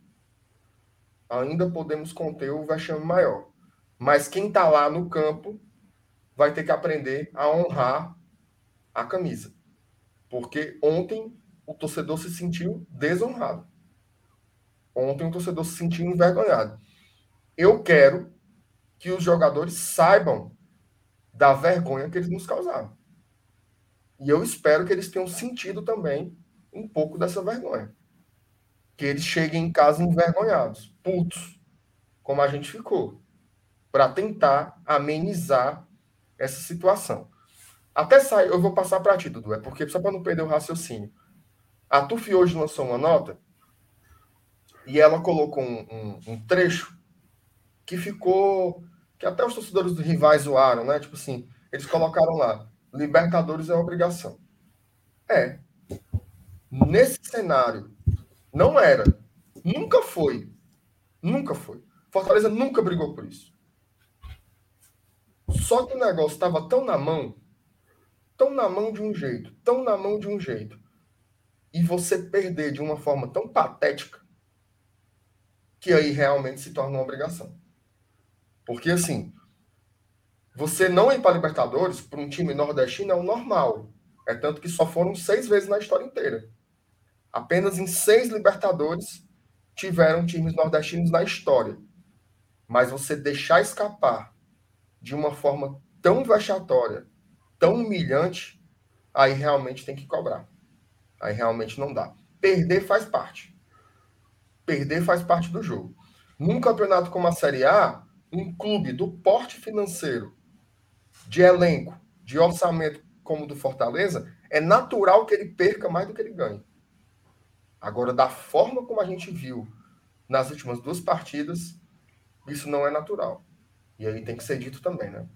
Ainda podemos conter o vexame maior. Mas quem tá lá no campo vai ter que aprender a honrar a camisa. Porque ontem o torcedor se sentiu desonrado. Ontem o torcedor se sentiu envergonhado. Eu quero que os jogadores saibam da vergonha que eles nos causaram. E eu espero que eles tenham sentido também um pouco dessa vergonha. que eles cheguem em casa envergonhados, putos, como a gente ficou, para tentar amenizar essa situação. Até sair, eu vou passar para ti, Dudu, é porque só para não perder o raciocínio. A TUF hoje lançou uma nota e ela colocou um, um, um trecho que ficou. que até os torcedores dos rivais zoaram, né? Tipo assim, eles colocaram lá: Libertadores é obrigação. É. Nesse cenário, não era. Nunca foi. Nunca foi. Fortaleza nunca brigou por isso. Só que o negócio estava tão na mão, tão na mão de um jeito, tão na mão de um jeito, e você perder de uma forma tão patética, que aí realmente se torna uma obrigação. Porque assim, você não ir para Libertadores para um time nordestino é o normal. É tanto que só foram seis vezes na história inteira. Apenas em seis Libertadores tiveram times nordestinos na história. Mas você deixar escapar de uma forma tão vexatória, tão humilhante, aí realmente tem que cobrar. Aí realmente não dá. Perder faz parte. Perder faz parte do jogo. Num campeonato como a Série A, um clube do porte financeiro, de elenco, de orçamento como o do Fortaleza, é natural que ele perca mais do que ele ganhe. Agora, da forma como a gente viu nas últimas duas partidas, isso não é natural. E aí tem que ser dito também, né?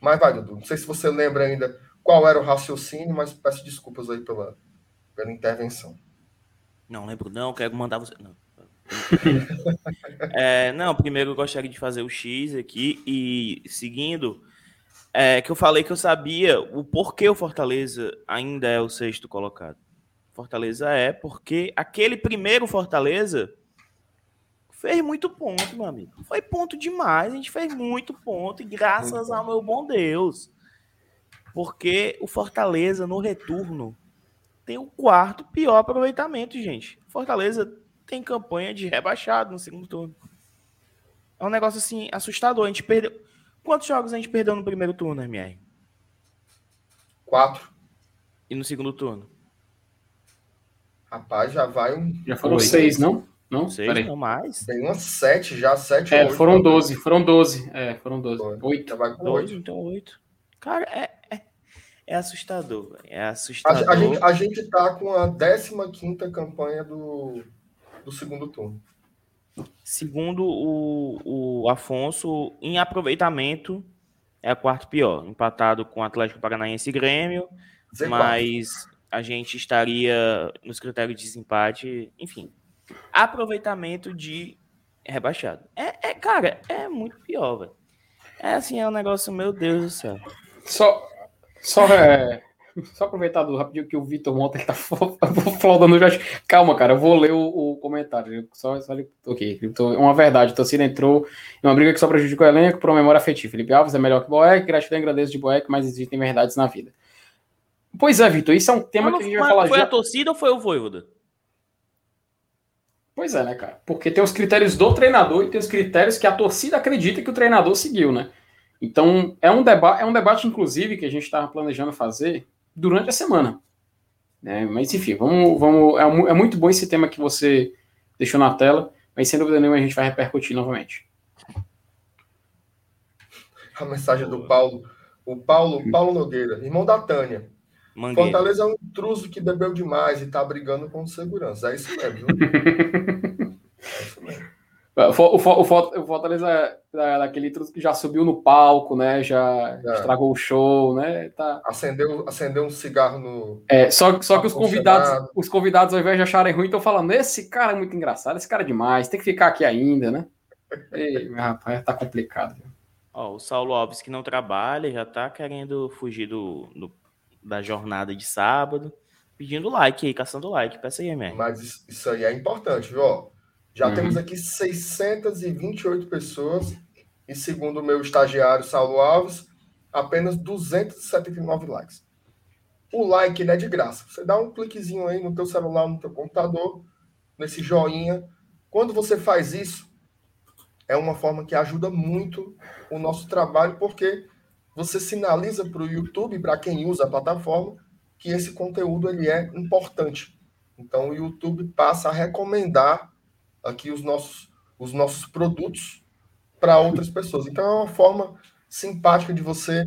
Mas vai, Dudu. Não sei se você lembra ainda qual era o raciocínio, mas peço desculpas aí pela, pela intervenção. Não lembro, não. Quero mandar você. Não. é, não, primeiro eu gostaria de fazer o X aqui e seguindo, é, que eu falei que eu sabia o porquê o Fortaleza ainda é o sexto colocado. Fortaleza é porque aquele primeiro Fortaleza fez muito ponto, meu amigo. Foi ponto demais, a gente fez muito ponto, e graças ao meu bom Deus. Porque o Fortaleza no retorno tem o quarto pior aproveitamento, gente. Fortaleza tem campanha de rebaixado no segundo turno. É um negócio assim assustador. A gente perdeu. Quantos jogos a gente perdeu no primeiro turno, MR? Quatro. E no segundo turno? Rapaz, já vai um. Já foram Oito. seis, não? Não, seis, Peraí. não mais. Tem umas sete já, sete É, foram doze, foram doze. É, foram doze. Oito. Já vai com oito. Então oito. Cara, é, é, assustador. É assustador. A, a, gente, a gente tá com a 15 quinta campanha do, do segundo turno. Segundo o, o Afonso, em aproveitamento, é o quarto pior, empatado com o Atlético Paranaense e Grêmio, Z4. mas a gente estaria nos critérios de desempate, enfim. Aproveitamento de rebaixado. É, é cara, é muito pior, velho. É assim, é um negócio, meu Deus do céu. Só, só é, só aproveitar do rapidinho que o Vitor ontem tá flodando já. Calma, cara, eu vou ler o, o comentário. Só, só ok, é uma verdade. A torcida entrou em uma briga que só prejudicou o elenco por uma memória afetiva. Felipe Alves é melhor que Boeck, gratidão e agradeço de Boeck, mas existem verdades na vida. Pois é, Vitor, isso é um tema que a gente vai falar Foi já... a torcida ou foi o Voivoda? Pois é, né, cara? Porque tem os critérios do treinador e tem os critérios que a torcida acredita que o treinador seguiu, né? Então, é um, deba é um debate, inclusive, que a gente estava planejando fazer durante a semana. Né? Mas enfim, vamos, vamos, é, é, muito bom esse tema que você deixou na tela, mas sem dúvida nenhuma a gente vai repercutir novamente. A mensagem do Paulo, o Paulo, Paulo Nogueira, irmão da Tânia. Mangueira. Fortaleza é um intruso que bebeu demais e está brigando com segurança. É isso mesmo. é isso mesmo. O, o, o, o Fortaleza é daquele que já subiu no palco, né? Já é. estragou o show, né? Tá... Acendeu, acendeu um cigarro no. É, só, só que os convidados, os convidados, ao invés de acharem ruim, estão falando: esse cara é muito engraçado, esse cara é demais, tem que ficar aqui ainda, né? Ei, rapaz, tá complicado. Ó, o Saulo Alves que não trabalha, já tá querendo fugir do, do da jornada de sábado, pedindo like aí, caçando like, peça aí, mesmo. Mas isso aí é importante, viu? Já uhum. temos aqui 628 pessoas e segundo o meu estagiário Saulo Alves, apenas 279 likes. O like é de graça. Você dá um cliquezinho aí no teu celular, no teu computador, nesse joinha. Quando você faz isso, é uma forma que ajuda muito o nosso trabalho, porque você sinaliza para o YouTube, para quem usa a plataforma, que esse conteúdo ele é importante. Então o YouTube passa a recomendar aqui os nossos, os nossos produtos para outras pessoas. Então é uma forma simpática de você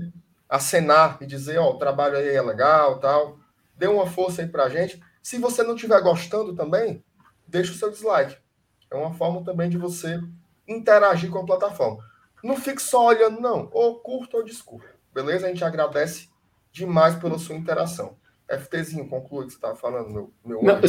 acenar e dizer, ó, oh, o trabalho aí é legal, tal. Dê uma força aí pra gente. Se você não estiver gostando também, deixa o seu dislike. É uma forma também de você interagir com a plataforma. Não fique só olhando, não. Ou curta ou desculpa. Beleza? A gente agradece demais pela sua interação. FTzinho, conclua o que você estava falando, meu, meu não,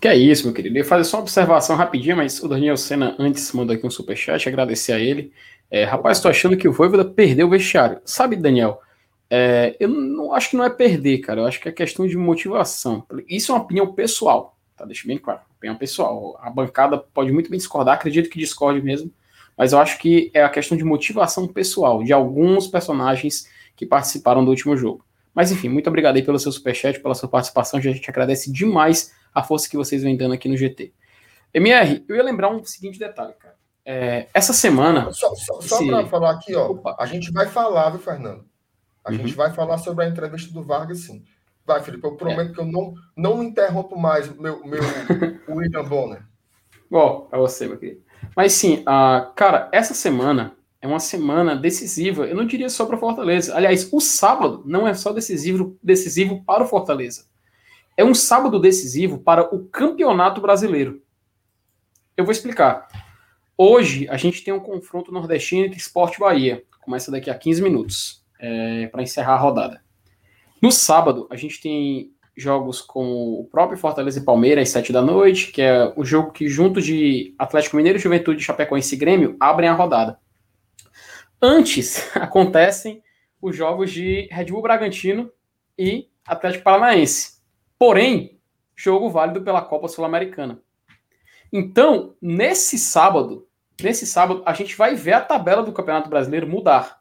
Que é isso, meu querido. Eu ia fazer só uma observação rapidinha, mas o Daniel Senna antes mandou aqui um superchat, agradecer a ele. É, rapaz, estou achando que o Voivoda perdeu o vestiário. Sabe, Daniel, é, eu não acho que não é perder, cara. Eu acho que é questão de motivação. Isso é uma opinião pessoal, tá? Deixa bem claro. Opinião pessoal. A bancada pode muito bem discordar, acredito que discorde mesmo, mas eu acho que é a questão de motivação pessoal de alguns personagens que participaram do último jogo. Mas enfim, muito obrigado aí pelo seu superchat, pela sua participação. A gente agradece demais a força que vocês vêm dando aqui no GT. MR, eu ia lembrar um seguinte detalhe, cara. É, essa semana. Só, só, só para falar aqui, ó. Opa. A gente vai falar, viu, Fernando? A uhum. gente vai falar sobre a entrevista do Vargas, sim. Vai, Felipe, eu prometo é. que eu não, não interrompo mais o meu, meu William Bonner. Bom, para você, meu querido. Mas sim, uh, cara, essa semana é uma semana decisiva, eu não diria só para Fortaleza. Aliás, o sábado não é só decisivo, decisivo para o Fortaleza. É um sábado decisivo para o Campeonato Brasileiro. Eu vou explicar. Hoje a gente tem um confronto nordestino entre Esporte Bahia. Começa daqui a 15 minutos é, para encerrar a rodada. No sábado, a gente tem jogos com o próprio Fortaleza e Palmeiras às 7 da noite, que é o jogo que, junto de Atlético Mineiro, Juventude, Chapecoense e Grêmio, abrem a rodada. Antes acontecem os jogos de Red Bull Bragantino e Atlético Paranaense. Porém, jogo válido pela Copa Sul-Americana. Então, nesse sábado, nesse sábado, a gente vai ver a tabela do Campeonato Brasileiro mudar.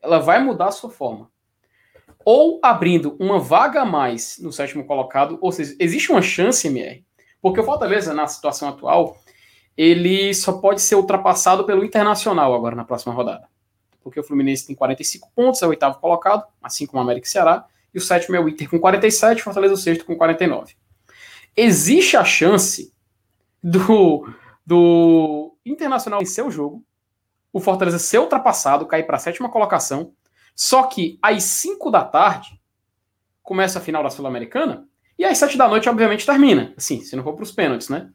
Ela vai mudar a sua forma. Ou abrindo uma vaga a mais no sétimo colocado, ou seja, existe uma chance, MR, porque o Fortaleza, na situação atual, ele só pode ser ultrapassado pelo Internacional agora na próxima rodada porque o Fluminense tem 45 pontos, é o oitavo colocado, assim como o América e Ceará, e o sétimo é o Inter com 47, Fortaleza o sexto com 49. Existe a chance do, do Internacional em seu jogo, o Fortaleza ser ultrapassado, cair para a sétima colocação, só que às 5 da tarde começa a final da Sul-Americana, e às 7 da noite, obviamente, termina. Assim, se não for para os pênaltis, né?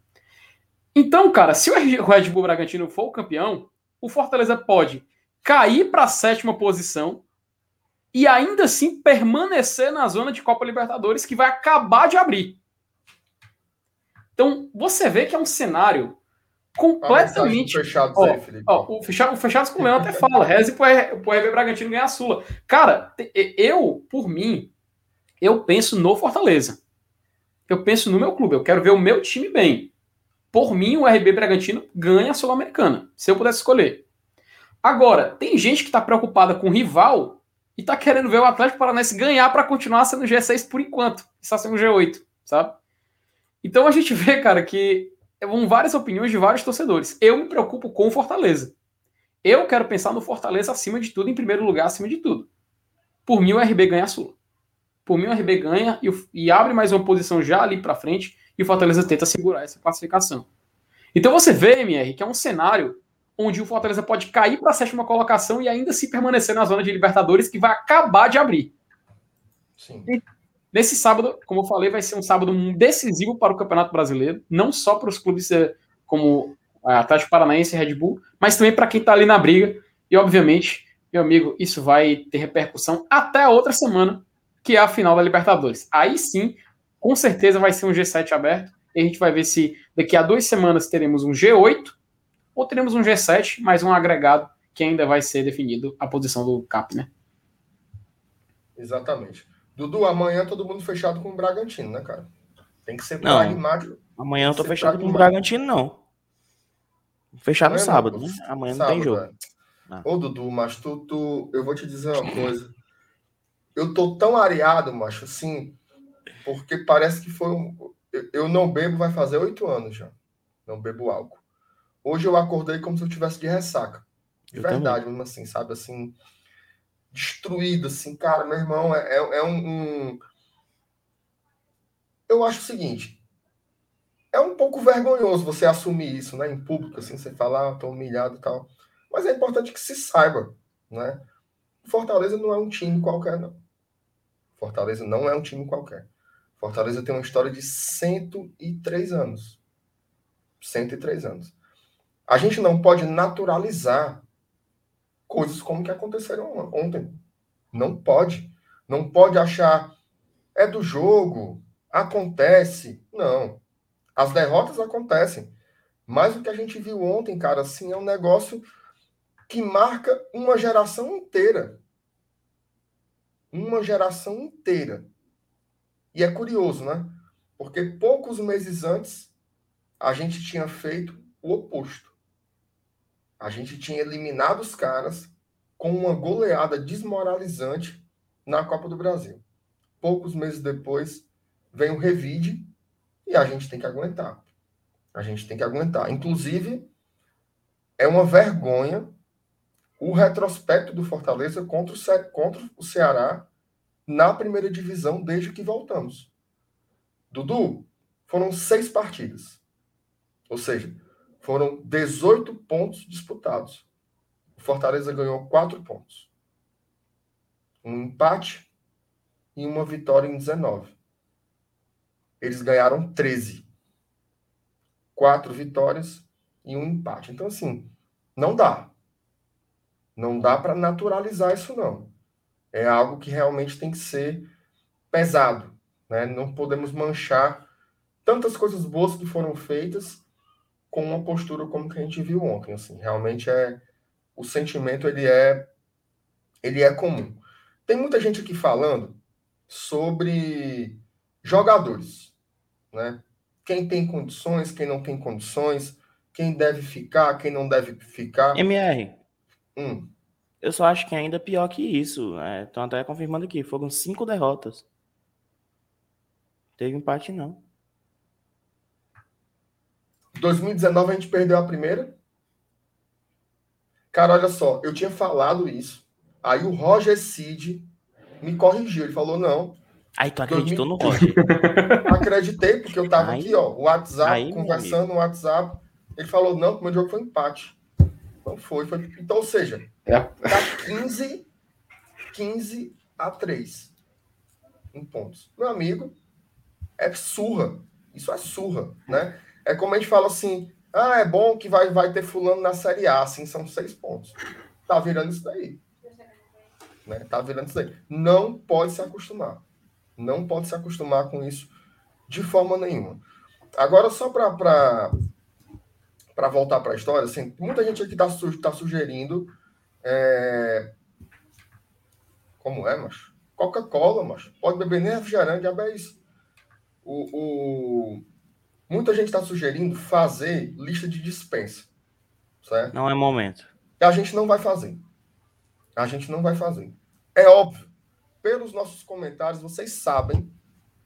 Então, cara, se o Red Bull Bragantino for o campeão, o Fortaleza pode cair para a sétima posição e ainda assim permanecer na zona de Copa Libertadores que vai acabar de abrir. Então, você vê que é um cenário completamente. Fechado ó, aí, Felipe. Ó, o, fechado, o Fechados com o Leão até fala: reze pro RB Bragantino ganhar a Sula. Cara, eu, por mim, eu penso no Fortaleza. Eu penso no meu clube. Eu quero ver o meu time bem. Por mim, o RB Bragantino ganha a Sul-Americana, se eu pudesse escolher. Agora, tem gente que está preocupada com o rival e está querendo ver o Atlético Paranaense ganhar para continuar sendo G6 por enquanto. Está sendo G8, sabe? Então a gente vê, cara, que vão várias opiniões de vários torcedores. Eu me preocupo com o Fortaleza. Eu quero pensar no Fortaleza acima de tudo, em primeiro lugar, acima de tudo. Por mim, o RB ganha a Sula. Por mim, o RB ganha e, e abre mais uma posição já ali para frente e o Fortaleza tenta segurar essa classificação. Então você vê, MR, que é um cenário onde o Fortaleza pode cair para a sétima colocação e ainda se permanecer na zona de Libertadores, que vai acabar de abrir. Sim. nesse sábado, como eu falei, vai ser um sábado decisivo para o Campeonato Brasileiro, não só para os clubes eh, como a Atlético Paranaense e Red Bull, mas também para quem está ali na briga. E, obviamente, meu amigo, isso vai ter repercussão até a outra semana, que é a final da Libertadores. Aí sim, com certeza vai ser um G7 aberto. E a gente vai ver se daqui a duas semanas teremos um G8 ou teremos um G7 mais um agregado que ainda vai ser definido a posição do CAP, né? Exatamente. Dudu, amanhã todo mundo fechado com o Bragantino, né, cara? Tem que ser não, pragmático. Amanhã eu tô fechado com o Bragantino, não. Fechado no sábado, né? Amanhã sábado, não tem jogo. É. Ô, Dudu, mas tu, tu, eu vou te dizer uma coisa. Eu tô tão areado, macho, assim, porque parece que foi um. Eu não bebo, vai fazer oito anos já. Não bebo álcool. Hoje eu acordei como se eu tivesse de ressaca. De eu verdade, mesmo assim, sabe? Assim, destruído, assim, cara, meu irmão, é, é, é um, um, Eu acho o seguinte: é um pouco vergonhoso você assumir isso, né? Em público, assim, você falar, ah, tô humilhado e tal. Mas é importante que se saiba, né? Fortaleza não é um time qualquer, não. Fortaleza não é um time qualquer. Fortaleza tem uma história de 103 anos. 103 anos. A gente não pode naturalizar coisas como que aconteceram ontem. Não pode. Não pode achar é do jogo, acontece. Não. As derrotas acontecem. Mas o que a gente viu ontem, cara, assim, é um negócio que marca uma geração inteira. Uma geração inteira. E é curioso, né? Porque poucos meses antes a gente tinha feito o oposto. A gente tinha eliminado os caras com uma goleada desmoralizante na Copa do Brasil. Poucos meses depois vem o revide e a gente tem que aguentar. A gente tem que aguentar. Inclusive, é uma vergonha o retrospecto do Fortaleza contra o, contra o Ceará na primeira divisão desde que voltamos. Dudu, foram seis partidas. Ou seja, foram 18 pontos disputados. O Fortaleza ganhou quatro pontos. Um empate e uma vitória em 19 eles ganharam 13. Quatro vitórias e um empate. Então, assim, não dá. Não dá para naturalizar isso, não. É algo que realmente tem que ser pesado. Né? Não podemos manchar tantas coisas boas que foram feitas com uma postura como que a gente viu ontem. Assim, realmente é o sentimento ele é ele é comum. Tem muita gente aqui falando sobre jogadores né? Quem tem condições, quem não tem condições, quem deve ficar, quem não deve ficar. MR. Hum. Eu só acho que é ainda pior que isso. Estão é, até confirmando aqui. Foram cinco derrotas. Teve empate, não. 2019 a gente perdeu a primeira. Cara, olha só, eu tinha falado isso. Aí o Roger Cid me corrigiu. Ele falou: não, Aí tu acreditou 2000... no Roger? Acreditei, porque eu tava aí, aqui, ó, o WhatsApp, aí, conversando no WhatsApp. Ele falou, não, que o meu jogo foi empate. Não foi, foi. Então, ou seja, é. tá 15, 15 a 3 em pontos. Meu amigo, é surra. Isso é surra, né? É como a gente fala assim, ah, é bom que vai, vai ter fulano na Série A, assim, são seis pontos. Tá virando isso daí. Né? Tá virando isso daí. Não pode se acostumar. Não pode se acostumar com isso de forma nenhuma. Agora, só para voltar para a história, assim, muita gente aqui está tá sugerindo. É... Como é, mas Coca-Cola, mas Pode beber nem refrigerante, já é isso. O... Muita gente está sugerindo fazer lista de dispensa. Certo? Não é momento. A gente não vai fazer. A gente não vai fazer. É óbvio pelos nossos comentários, vocês sabem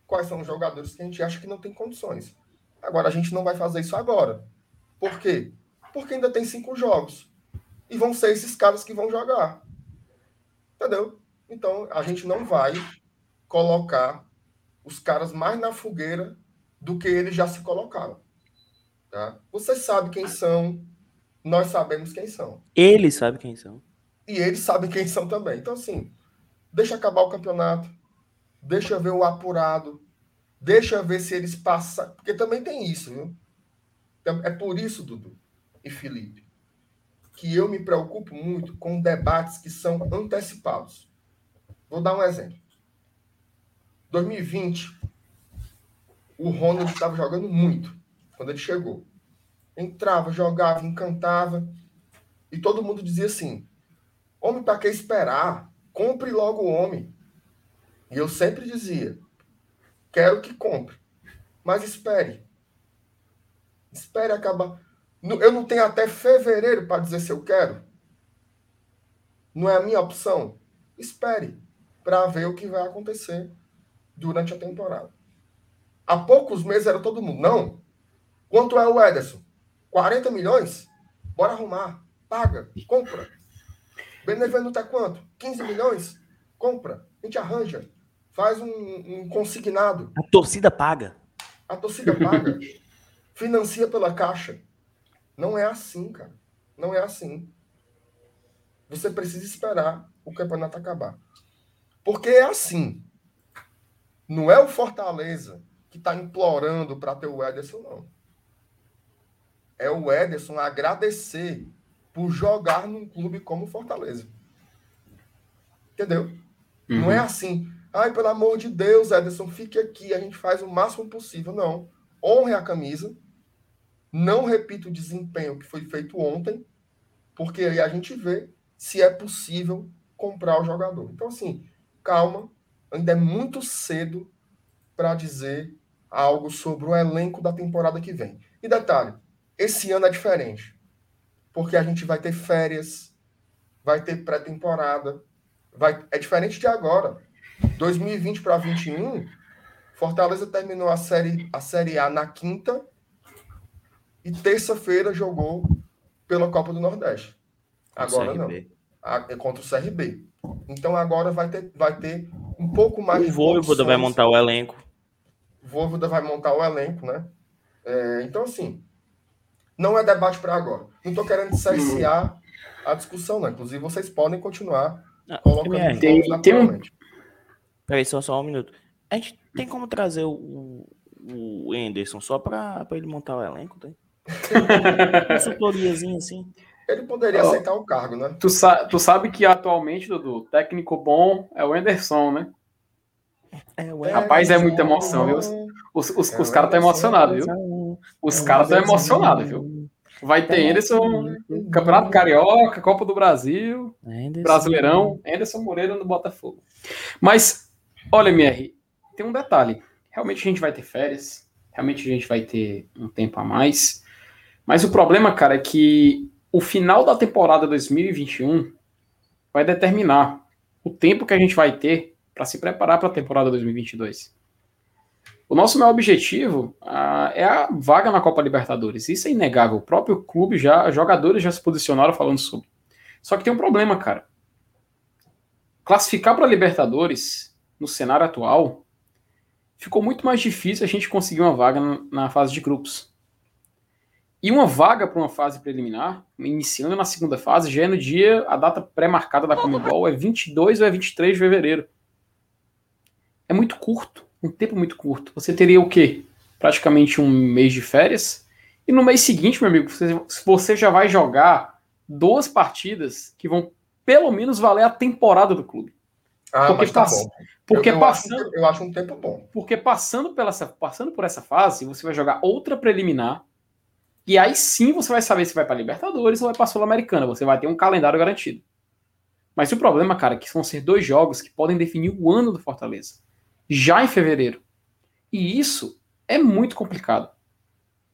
quais são os jogadores que a gente acha que não tem condições. Agora, a gente não vai fazer isso agora. Por quê? Porque ainda tem cinco jogos. E vão ser esses caras que vão jogar. Entendeu? Então, a gente não vai colocar os caras mais na fogueira do que eles já se colocaram. Tá? Você sabe quem são, nós sabemos quem são. Eles sabem quem são. E eles sabem quem são também. Então, assim, Deixa acabar o campeonato. Deixa ver o apurado. Deixa ver se eles passam. Porque também tem isso, viu? Então, é por isso, Dudu e Felipe, que eu me preocupo muito com debates que são antecipados. Vou dar um exemplo. 2020, o Ronald estava jogando muito quando ele chegou. Entrava, jogava, encantava. E todo mundo dizia assim: homem, para que esperar? compre logo o homem. E eu sempre dizia: quero que compre, mas espere. Espere acabar. Eu não tenho até fevereiro para dizer se eu quero. Não é a minha opção. Espere para ver o que vai acontecer durante a temporada. Há poucos meses era todo mundo. Não. Quanto é o Ederson? 40 milhões? Bora arrumar. Paga. Compra. Benevenuto é quanto? 15 milhões? Compra. A gente arranja. Faz um, um consignado. A torcida paga. A torcida paga. financia pela caixa. Não é assim, cara. Não é assim. Você precisa esperar o campeonato acabar. Porque é assim. Não é o Fortaleza que está implorando para ter o Ederson, não. É o Ederson agradecer por jogar num clube como Fortaleza. Entendeu? Uhum. Não é uhum. assim. Ai, pelo amor de Deus, Ederson, fique aqui, a gente faz o máximo possível. Não. Honre a camisa. Não repita o desempenho que foi feito ontem, porque aí a gente vê se é possível comprar o jogador. Então, assim, calma, ainda é muito cedo para dizer algo sobre o elenco da temporada que vem. E detalhe, esse ano é diferente, porque a gente vai ter férias, vai ter pré-temporada, vai é diferente de agora. 2020 para 21, Fortaleza terminou a série a série A na quinta e terça-feira jogou pela Copa do Nordeste. Agora não. É contra o CRB. Então agora vai ter, vai ter um pouco mais o de. O Voivoda vai montar o elenco. Voivoda vai montar o elenco, né? É, então, assim, não é debate para agora. Não estou querendo cercear a discussão, não. Inclusive, vocês podem continuar ah, colocando tem, tem um... Peraí, só, só um minuto. A gente tem como trazer o, o Anderson só para ele montar o elenco, tem? Consultoriazinha assim. Ele poderia oh, aceitar o cargo, né? Tu, sa tu sabe que atualmente, Dudu, técnico bom é o Anderson, né? É, o Rapaz, é muita emoção, viu? Os, os, os, é os caras estão emocionados, viu? Os é caras estão emocionados, viu? Vai ter Anderson, Campeonato Carioca, Copa do Brasil. Brasileirão, Anderson Moreira no Botafogo. Mas, olha, MR, tem um detalhe. Realmente a gente vai ter férias, realmente a gente vai ter um tempo a mais. Mas o problema, cara, é que o final da temporada 2021 vai determinar o tempo que a gente vai ter para se preparar para a temporada 2022. O nosso maior objetivo uh, é a vaga na Copa Libertadores. Isso é inegável. O próprio clube já, jogadores já se posicionaram falando sobre. Só que tem um problema, cara. Classificar para Libertadores no cenário atual ficou muito mais difícil a gente conseguir uma vaga na fase de grupos. E uma vaga para uma fase preliminar, iniciando na segunda fase, já é no dia, a data pré-marcada da Comebol é 22 ou é 23 de fevereiro. É muito curto, um tempo muito curto. Você teria o quê? Praticamente um mês de férias. E no mês seguinte, meu amigo, você, você já vai jogar duas partidas que vão pelo menos valer a temporada do clube. Ah, porque, tá pass... porque eu, eu passando, acho, eu acho um tempo bom. Porque passando, pela, passando por essa fase, você vai jogar outra preliminar e aí sim você vai saber se vai para Libertadores ou vai para Sul-Americana. Você vai ter um calendário garantido. Mas o problema, cara, é que vão ser dois jogos que podem definir o ano do Fortaleza. Já em fevereiro. E isso é muito complicado.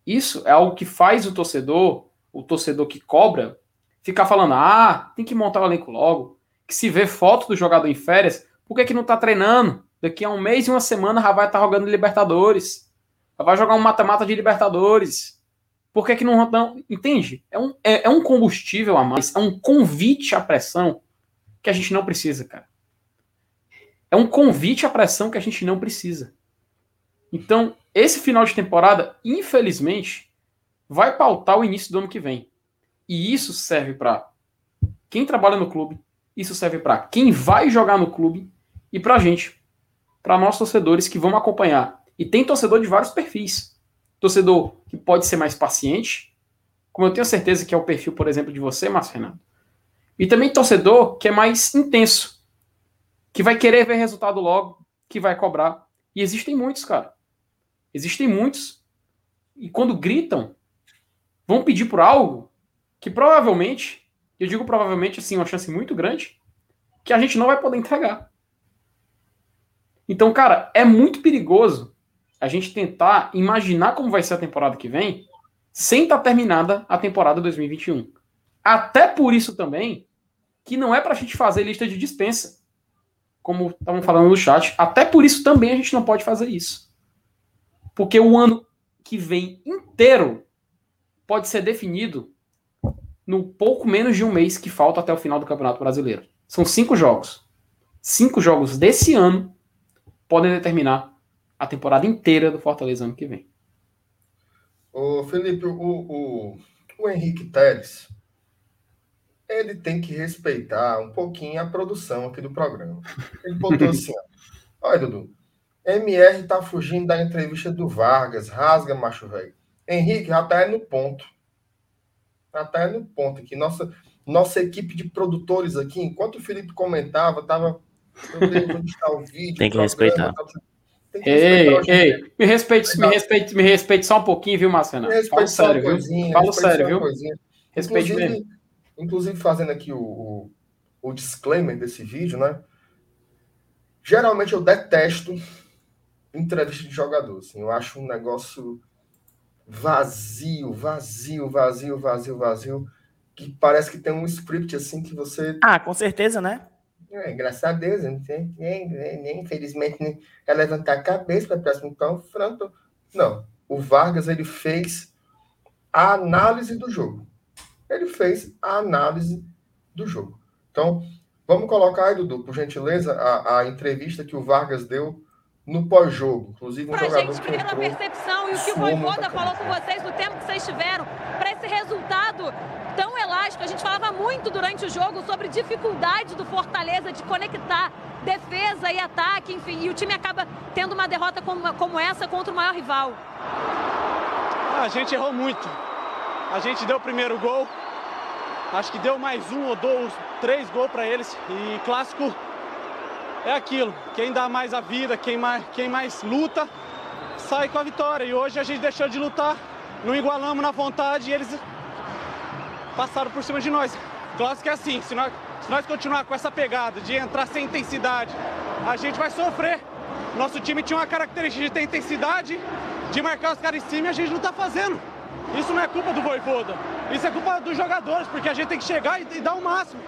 Isso é algo que faz o torcedor, o torcedor que cobra, ficar falando: ah, tem que montar o elenco logo. Que se vê foto do jogador em férias, por que, que não tá treinando? Daqui a um mês e uma semana já vai estar tá jogando Libertadores. Já vai jogar um mata-mata de Libertadores. Por que, que não, não. Entende? É um, é, é um combustível a mais, é um convite à pressão que a gente não precisa, cara. É um convite à pressão que a gente não precisa. Então, esse final de temporada, infelizmente, vai pautar o início do ano que vem. E isso serve para quem trabalha no clube, isso serve para quem vai jogar no clube e para a gente, para nós torcedores que vão acompanhar. E tem torcedor de vários perfis torcedor que pode ser mais paciente, como eu tenho certeza que é o perfil, por exemplo, de você, Márcio Fernando. E também torcedor que é mais intenso, que vai querer ver resultado logo, que vai cobrar. E existem muitos, cara. Existem muitos. E quando gritam, vão pedir por algo que provavelmente, eu digo provavelmente assim, uma chance muito grande, que a gente não vai poder entregar. Então, cara, é muito perigoso a gente tentar imaginar como vai ser a temporada que vem, sem estar tá terminada a temporada 2021. Até por isso também, que não é para a gente fazer lista de dispensa, como estavam falando no chat. Até por isso também a gente não pode fazer isso. Porque o ano que vem inteiro pode ser definido no pouco menos de um mês que falta até o final do Campeonato Brasileiro. São cinco jogos. Cinco jogos desse ano podem determinar a temporada inteira do Fortaleza ano que vem. O Felipe, o, o, o Henrique Teres, ele tem que respeitar um pouquinho a produção aqui do programa. Ele botou assim, olha, Dudu, MR tá fugindo da entrevista do Vargas, rasga, macho velho. Henrique já tá no ponto. Já tá no ponto aqui. Nossa, nossa equipe de produtores aqui, enquanto o Felipe comentava, tava. o vídeo. Tem que respeitar. Tava, ei, ei, me respeite, me respeite, me respeite só um pouquinho, viu, Marcelo? Fala sério, viu? Fala sério, viu? Respeite inclusive, inclusive, fazendo aqui o, o, o disclaimer desse vídeo, né? Geralmente eu detesto entrevista de jogador, assim, eu acho um negócio vazio, vazio, vazio, vazio, vazio, que parece que tem um script assim que você. Ah, com certeza, né? É, graças a Deus, não tem, nem, nem, infelizmente, nem é levantar a cabeça para o próximo confronto. Não. O Vargas ele fez a análise do jogo. Ele fez a análise do jogo. Então, vamos colocar aí, Dudu, por gentileza, a, a entrevista que o Vargas deu no pós-jogo. Inclusive, um pra jogador gente, pela percepção e o que o Voivoda falou com vocês no tempo que vocês tiveram, para esse resultado tão elástico. A gente falava muito durante o jogo sobre dificuldade do Fortaleza de conectar defesa e ataque, enfim, e o time acaba tendo uma derrota como, como essa contra o maior rival. A gente errou muito. A gente deu o primeiro gol, acho que deu mais um ou dois, três gols para eles. E clássico é aquilo. Quem dá mais a vida, quem mais, quem mais luta, sai com a vitória. E hoje a gente deixou de lutar, não igualamos na vontade e eles passaram por cima de nós. Clássico é assim, se nós, se nós continuar com essa pegada de entrar sem intensidade, a gente vai sofrer. Nosso time tinha uma característica de ter intensidade, de marcar os caras em cima e a gente não está fazendo. Isso não é culpa do Voivoda, isso é culpa dos jogadores, porque a gente tem que chegar e, e dar o máximo.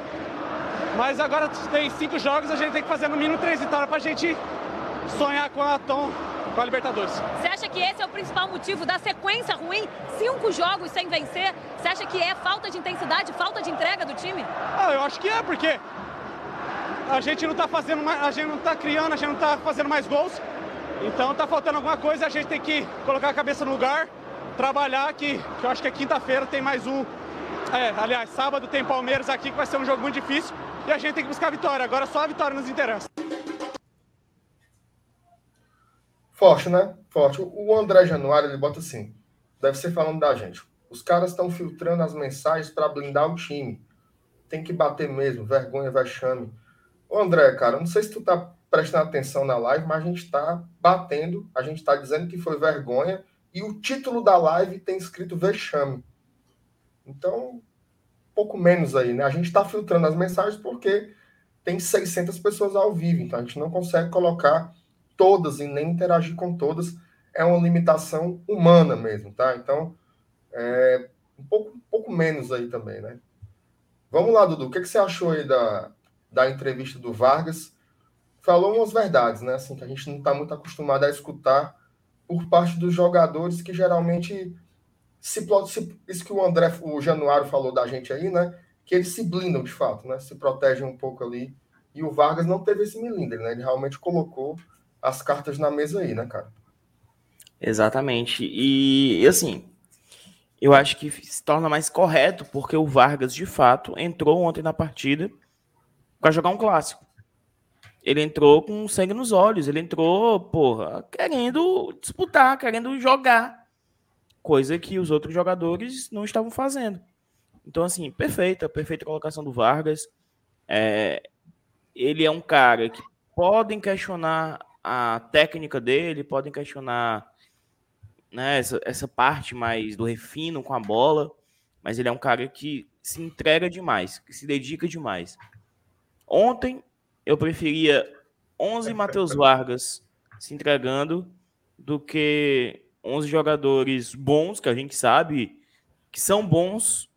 Mas agora tem cinco jogos, a gente tem que fazer no mínimo três vitórias para a gente sonhar com a Tom com a Libertadores. Você acha que esse é o principal motivo da sequência ruim? Cinco jogos sem vencer? Você acha que é falta de intensidade, falta de entrega do time? Ah, eu acho que é, porque a gente não tá fazendo mais, a gente não tá criando, a gente não tá fazendo mais gols. Então tá faltando alguma coisa, a gente tem que colocar a cabeça no lugar, trabalhar que, que eu acho que é quinta-feira tem mais um. É, aliás, sábado tem Palmeiras aqui que vai ser um jogo muito difícil e a gente tem que buscar a vitória. Agora só a vitória nos interessa. Forte, né? Forte. O André Januário, ele bota assim, deve ser falando da gente. Os caras estão filtrando as mensagens para blindar o time. Tem que bater mesmo, vergonha, vexame. Ô André, cara, não sei se tu tá prestando atenção na live, mas a gente tá batendo, a gente tá dizendo que foi vergonha e o título da live tem escrito vexame. Então, pouco menos aí, né? A gente está filtrando as mensagens porque tem 600 pessoas ao vivo, então a gente não consegue colocar todas e nem interagir com todas. É uma limitação humana mesmo, tá? Então, é um pouco, um pouco menos aí também, né? Vamos lá, Dudu. O que, que você achou aí da, da entrevista do Vargas? Falou umas verdades, né? Assim, que a gente não está muito acostumado a escutar por parte dos jogadores que geralmente se, se, isso que o André, o Januário falou da gente aí, né? Que eles se blindam de fato, né? Se protegem um pouco ali. E o Vargas não teve esse milindre, né? Ele realmente colocou as cartas na mesa aí, né, cara? Exatamente. E assim, eu acho que se torna mais correto porque o Vargas, de fato, entrou ontem na partida para jogar um clássico. Ele entrou com sangue nos olhos, ele entrou, porra, querendo disputar, querendo jogar coisa que os outros jogadores não estavam fazendo. Então, assim, perfeita, perfeita colocação do Vargas. É, ele é um cara que podem questionar a técnica dele, podem questionar né, essa, essa parte mais do refino com a bola, mas ele é um cara que se entrega demais, que se dedica demais. Ontem eu preferia 11 Matheus Vargas se entregando do que 11 jogadores bons, que a gente sabe que são bons,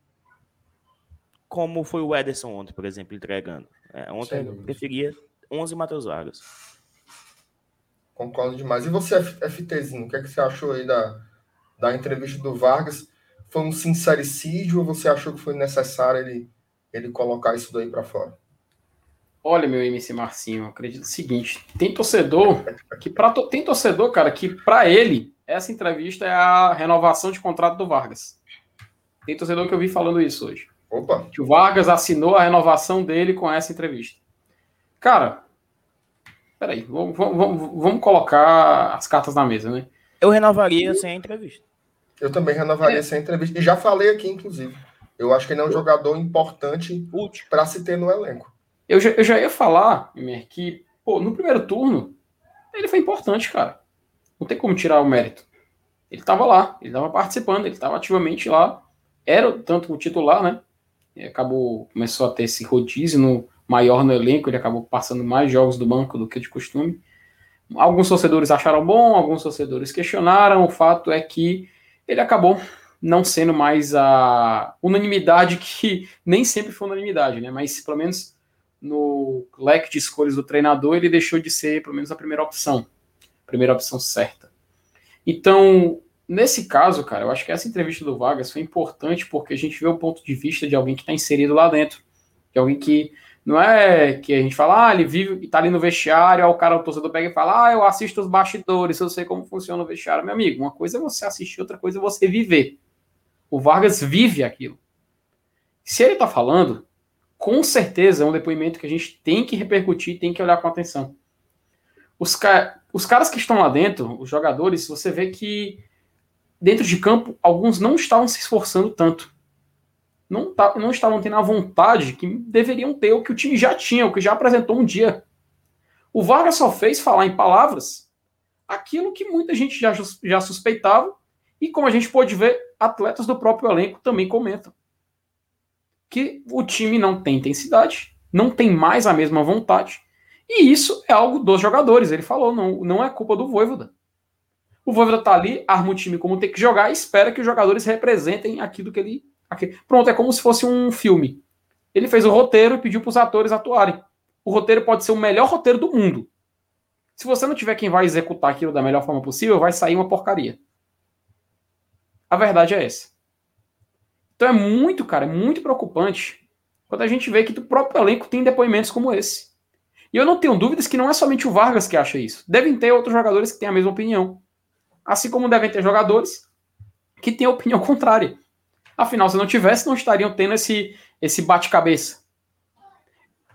como foi o Ederson ontem, por exemplo, entregando. É, ontem eu preferia 11 Matheus Vargas. Concordo demais. E você, FTzinho, o que, é que você achou aí da, da entrevista do Vargas? Foi um sincericídio ou você achou que foi necessário ele, ele colocar isso daí para fora? Olha, meu MC Marcinho, acredito o seguinte: tem torcedor que para tem torcedor, cara, que para ele essa entrevista é a renovação de contrato do Vargas. Tem torcedor que eu vi falando isso hoje. Opa. Que o Vargas assinou a renovação dele com essa entrevista. Cara, peraí, vamos, vamos, vamos colocar as cartas na mesa, né? Eu renovaria sem a entrevista. Eu também renovaria é. sem a entrevista. E já falei aqui, inclusive. Eu acho que ele é um jogador importante para se ter no elenco. Eu já, eu já ia falar, Emer, que pô, no primeiro turno ele foi importante, cara. Não tem como tirar o mérito. Ele estava lá, ele estava participando, ele estava ativamente lá. Era tanto o titular, né? E acabou, começou a ter esse rodízio no, maior no elenco, ele acabou passando mais jogos do banco do que de costume. Alguns torcedores acharam bom, alguns torcedores questionaram. O fato é que ele acabou não sendo mais a unanimidade que nem sempre foi unanimidade, né? Mas pelo menos no leque de escolhas do treinador ele deixou de ser pelo menos a primeira opção, primeira opção certa. Então, nesse caso, cara, eu acho que essa entrevista do Vargas foi importante porque a gente vê o ponto de vista de alguém que está inserido lá dentro, de alguém que não é que a gente fala, ah, ele vive, tá ali no vestiário, aí o cara, o torcedor pega e fala, ah, eu assisto os bastidores, eu sei como funciona o vestiário. Meu amigo, uma coisa é você assistir, outra coisa é você viver. O Vargas vive aquilo. Se ele tá falando, com certeza é um depoimento que a gente tem que repercutir, tem que olhar com atenção. Os, ca... os caras que estão lá dentro, os jogadores, você vê que dentro de campo, alguns não estavam se esforçando tanto não, tá, não estavam tendo a vontade que deveriam ter, o que o time já tinha, o que já apresentou um dia. O Vargas só fez falar em palavras aquilo que muita gente já, já suspeitava, e como a gente pôde ver, atletas do próprio elenco também comentam. Que o time não tem intensidade, não tem mais a mesma vontade, e isso é algo dos jogadores. Ele falou, não, não é culpa do Voivoda. O Voivoda tá ali, arma o time como tem que jogar e espera que os jogadores representem aquilo que ele Aqui. Pronto, é como se fosse um filme. Ele fez o roteiro e pediu para os atores atuarem. O roteiro pode ser o melhor roteiro do mundo. Se você não tiver quem vai executar aquilo da melhor forma possível, vai sair uma porcaria. A verdade é essa. Então é muito, cara, é muito preocupante quando a gente vê que o próprio elenco tem depoimentos como esse. E eu não tenho dúvidas que não é somente o Vargas que acha isso. Devem ter outros jogadores que têm a mesma opinião. Assim como devem ter jogadores que têm a opinião contrária. Afinal, se não tivesse, não estariam tendo esse, esse bate-cabeça.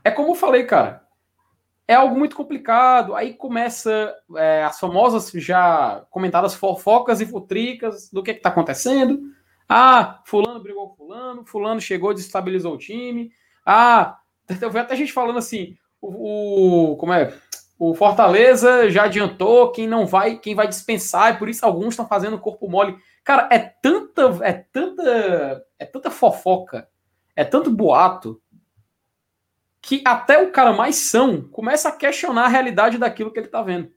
É como eu falei, cara. É algo muito complicado. Aí começa é, as famosas já comentadas fofocas e futricas do que está acontecendo. Ah, fulano brigou com fulano, fulano chegou, desestabilizou o time. Ah, eu vi até gente falando assim, o, o, como é? O Fortaleza já adiantou quem não vai, quem vai dispensar, e por isso alguns estão fazendo corpo mole. Cara, é tanta, é tanta, é tanta fofoca, é tanto boato que até o cara mais são começa a questionar a realidade daquilo que ele tá vendo.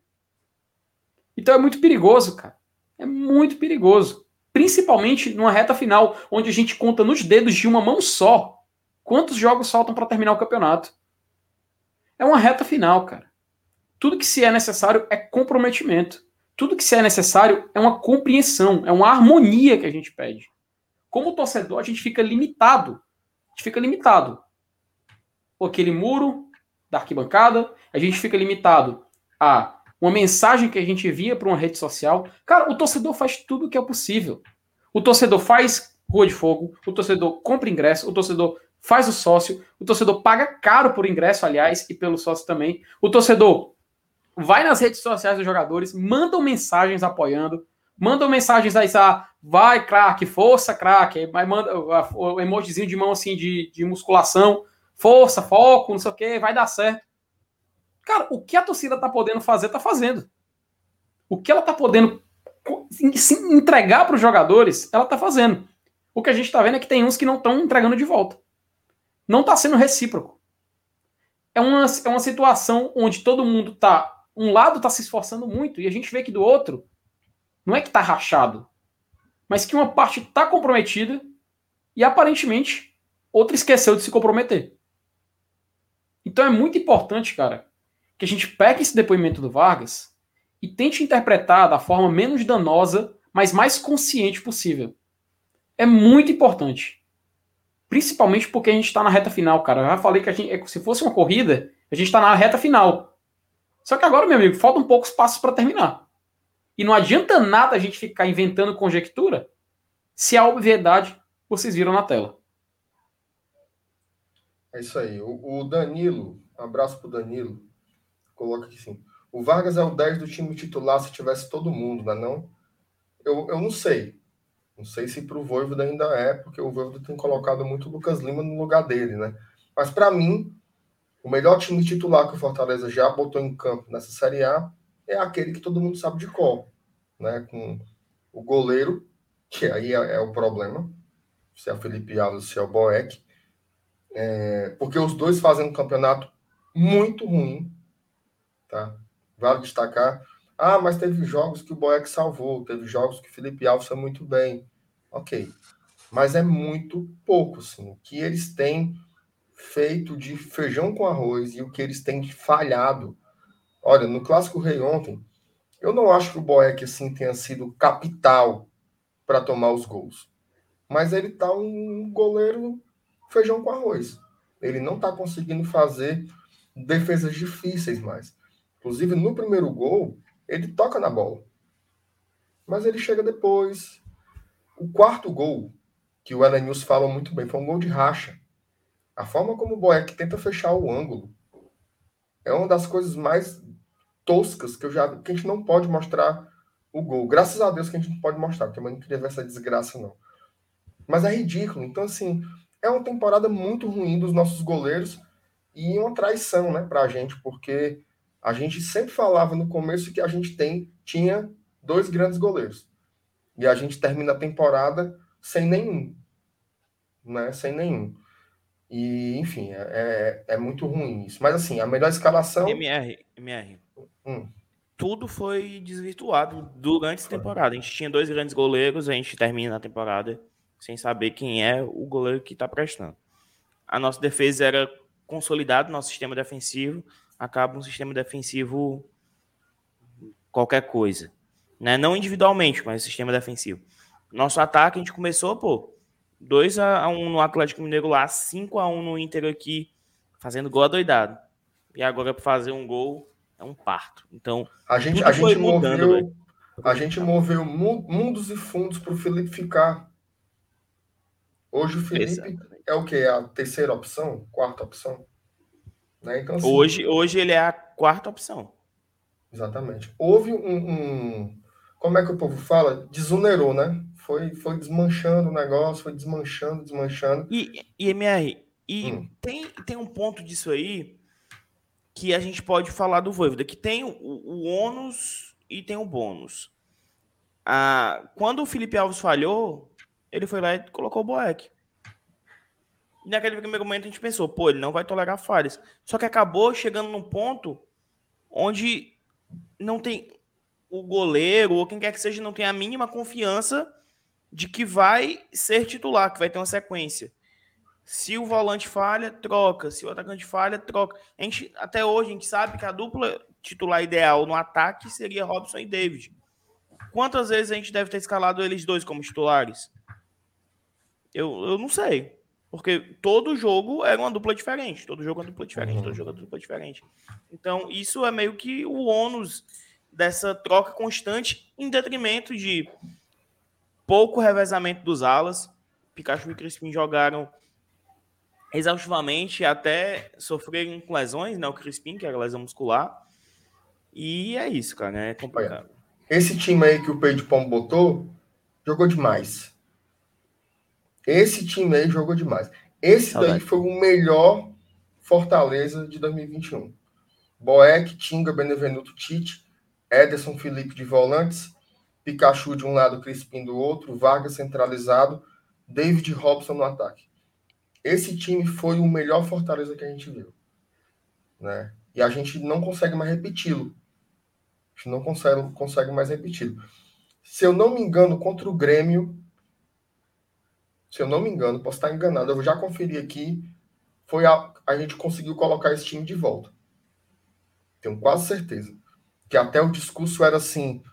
Então é muito perigoso, cara. É muito perigoso. Principalmente numa reta final, onde a gente conta nos dedos de uma mão só quantos jogos faltam para terminar o campeonato. É uma reta final, cara. Tudo que se é necessário é comprometimento. Tudo que se é necessário é uma compreensão, é uma harmonia que a gente pede. Como torcedor, a gente fica limitado. A gente fica limitado. Aquele muro da arquibancada, a gente fica limitado a uma mensagem que a gente envia para uma rede social. Cara, o torcedor faz tudo o que é possível. O torcedor faz rua de fogo, o torcedor compra ingresso, o torcedor faz o sócio, o torcedor paga caro por ingresso, aliás, e pelo sócio também. O torcedor vai nas redes sociais dos jogadores, mandam mensagens apoiando, mandam mensagens aí, ah, vai, craque, força, craque, vai manda o emojizinho de mão assim de, de musculação, força, foco, não sei o que, vai dar certo. Cara, o que a torcida tá podendo fazer, tá fazendo. O que ela tá podendo se entregar para os jogadores, ela tá fazendo. O que a gente tá vendo é que tem uns que não estão entregando de volta. Não tá sendo recíproco. É uma, é uma situação onde todo mundo tá um lado está se esforçando muito e a gente vê que do outro não é que está rachado, mas que uma parte está comprometida e aparentemente outra esqueceu de se comprometer. Então é muito importante, cara, que a gente pegue esse depoimento do Vargas e tente interpretar da forma menos danosa, mas mais consciente possível. É muito importante. Principalmente porque a gente está na reta final, cara. Eu já falei que a gente, se fosse uma corrida, a gente está na reta final. Só que agora, meu amigo, faltam poucos passos para terminar. E não adianta nada a gente ficar inventando conjectura se a obviedade vocês viram na tela. É isso aí. O, o Danilo, um abraço pro Danilo, coloca aqui sim. O Vargas é o 10 do time titular se tivesse todo mundo, não é não? Eu, eu não sei. Não sei se para o Voivoda ainda é, porque o Voivoda tem colocado muito o Lucas Lima no lugar dele, né? Mas para mim, o melhor time titular que o Fortaleza já botou em campo nessa Série A é aquele que todo mundo sabe de qual, né? Com o goleiro, que aí é, é o problema, se é o Felipe Alves, se é o Boeck, é, porque os dois fazem um campeonato muito ruim, tá? Vale destacar. Ah, mas teve jogos que o Boeck salvou, teve jogos que o Felipe Alves foi muito bem. Ok. Mas é muito pouco, assim. O que eles têm feito de feijão com arroz e o que eles têm falhado. Olha, no Clássico Rei ontem, eu não acho que o Boeck, assim, tenha sido capital para tomar os gols. Mas ele tá um goleiro feijão com arroz. Ele não tá conseguindo fazer defesas difíceis mais. Inclusive, no primeiro gol, ele toca na bola. Mas ele chega depois. O quarto gol, que o Elenilson fala muito bem, foi um gol de racha. A forma como o Boeck tenta fechar o ângulo é uma das coisas mais toscas que eu já que a gente não pode mostrar o gol. Graças a Deus que a gente não pode mostrar, porque eu não queria ver essa desgraça, não. Mas é ridículo. Então, assim, é uma temporada muito ruim dos nossos goleiros e uma traição, né, pra gente, porque a gente sempre falava no começo que a gente tem, tinha dois grandes goleiros. E a gente termina a temporada sem nenhum. Né? Sem nenhum. E, enfim, é, é, é muito ruim isso. Mas, assim, a melhor escalação. MR, MR. Hum. Tudo foi desvirtuado durante a temporada. A gente tinha dois grandes goleiros, a gente termina a temporada sem saber quem é o goleiro que está prestando. A nossa defesa era consolidada, nosso sistema defensivo acaba um sistema defensivo qualquer coisa. Né? Não individualmente, mas sistema defensivo. Nosso ataque, a gente começou, pô, 2 a 1 no Atlético Mineiro lá, 5 a 1 no Inter aqui, fazendo gol adoidado. E agora para fazer um gol é um parto. Então, a gente a gente mudando, moveu a gente moveu mundos e fundos para o Felipe ficar. Hoje o Felipe Exatamente. é o que? A terceira opção? Quarta opção? Né? Então, assim, hoje, hoje ele é a quarta opção. Exatamente. Houve um, um, Como é que o povo fala? Desonerou, né? Foi, foi desmanchando o negócio, foi desmanchando, desmanchando. E, e MR, e hum. tem, tem um ponto disso aí que a gente pode falar do Voivoda, que tem o, o ônus e tem o bônus. Ah, quando o Felipe Alves falhou, ele foi lá e colocou o Boeck. E naquele primeiro momento a gente pensou, pô, ele não vai tolerar falhas. Só que acabou chegando num ponto onde não tem o goleiro ou quem quer que seja não tem a mínima confiança de que vai ser titular, que vai ter uma sequência. Se o volante falha, troca. Se o atacante falha, troca. A gente, até hoje a gente sabe que a dupla titular ideal no ataque seria Robson e David. Quantas vezes a gente deve ter escalado eles dois como titulares? Eu, eu não sei. Porque todo jogo era uma dupla diferente. Todo jogo é uma dupla diferente. Uhum. Todo jogo é uma dupla diferente. Então, isso é meio que o ônus dessa troca constante em detrimento de pouco revezamento dos alas. Pikachu e Crispim jogaram exaustivamente até sofrerem com lesões, né? O Crispim, que era lesão muscular. E é isso, cara, né? É complicado. Esse time aí que o Pedro Pombo botou jogou demais. Esse time aí jogou demais. Esse daí foi o melhor Fortaleza de 2021. Boeck, Tinga, Benevenuto, Tite, Ederson, Felipe de volantes, Pikachu de um lado, Crispim do outro, Vargas centralizado, David Robson no ataque. Esse time foi o melhor Fortaleza que a gente viu. Né? E a gente não consegue mais repeti-lo. A gente não consegue, consegue mais repeti-lo. Se eu não me engano, contra o Grêmio, se eu não me engano, posso estar enganado, eu já conferi aqui, foi a, a gente conseguiu colocar esse time de volta. Tenho quase certeza. Que até o discurso era assim: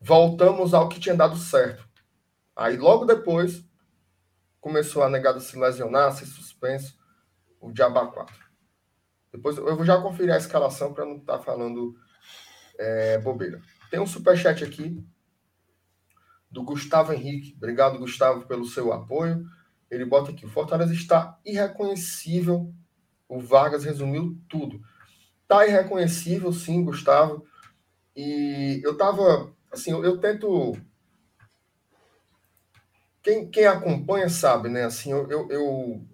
voltamos ao que tinha dado certo. Aí logo depois começou a negada se lesionar, ser suspenso, o Diaba 4. Depois eu vou já conferir a escalação para não estar tá falando é, bobeira. Tem um superchat aqui do Gustavo Henrique. Obrigado, Gustavo, pelo seu apoio. Ele bota aqui: o Fortaleza está irreconhecível. O Vargas resumiu tudo. Está irreconhecível, sim, Gustavo. E eu tava. Assim, eu, eu tento. Quem, quem acompanha sabe, né? Assim, eu, eu, eu.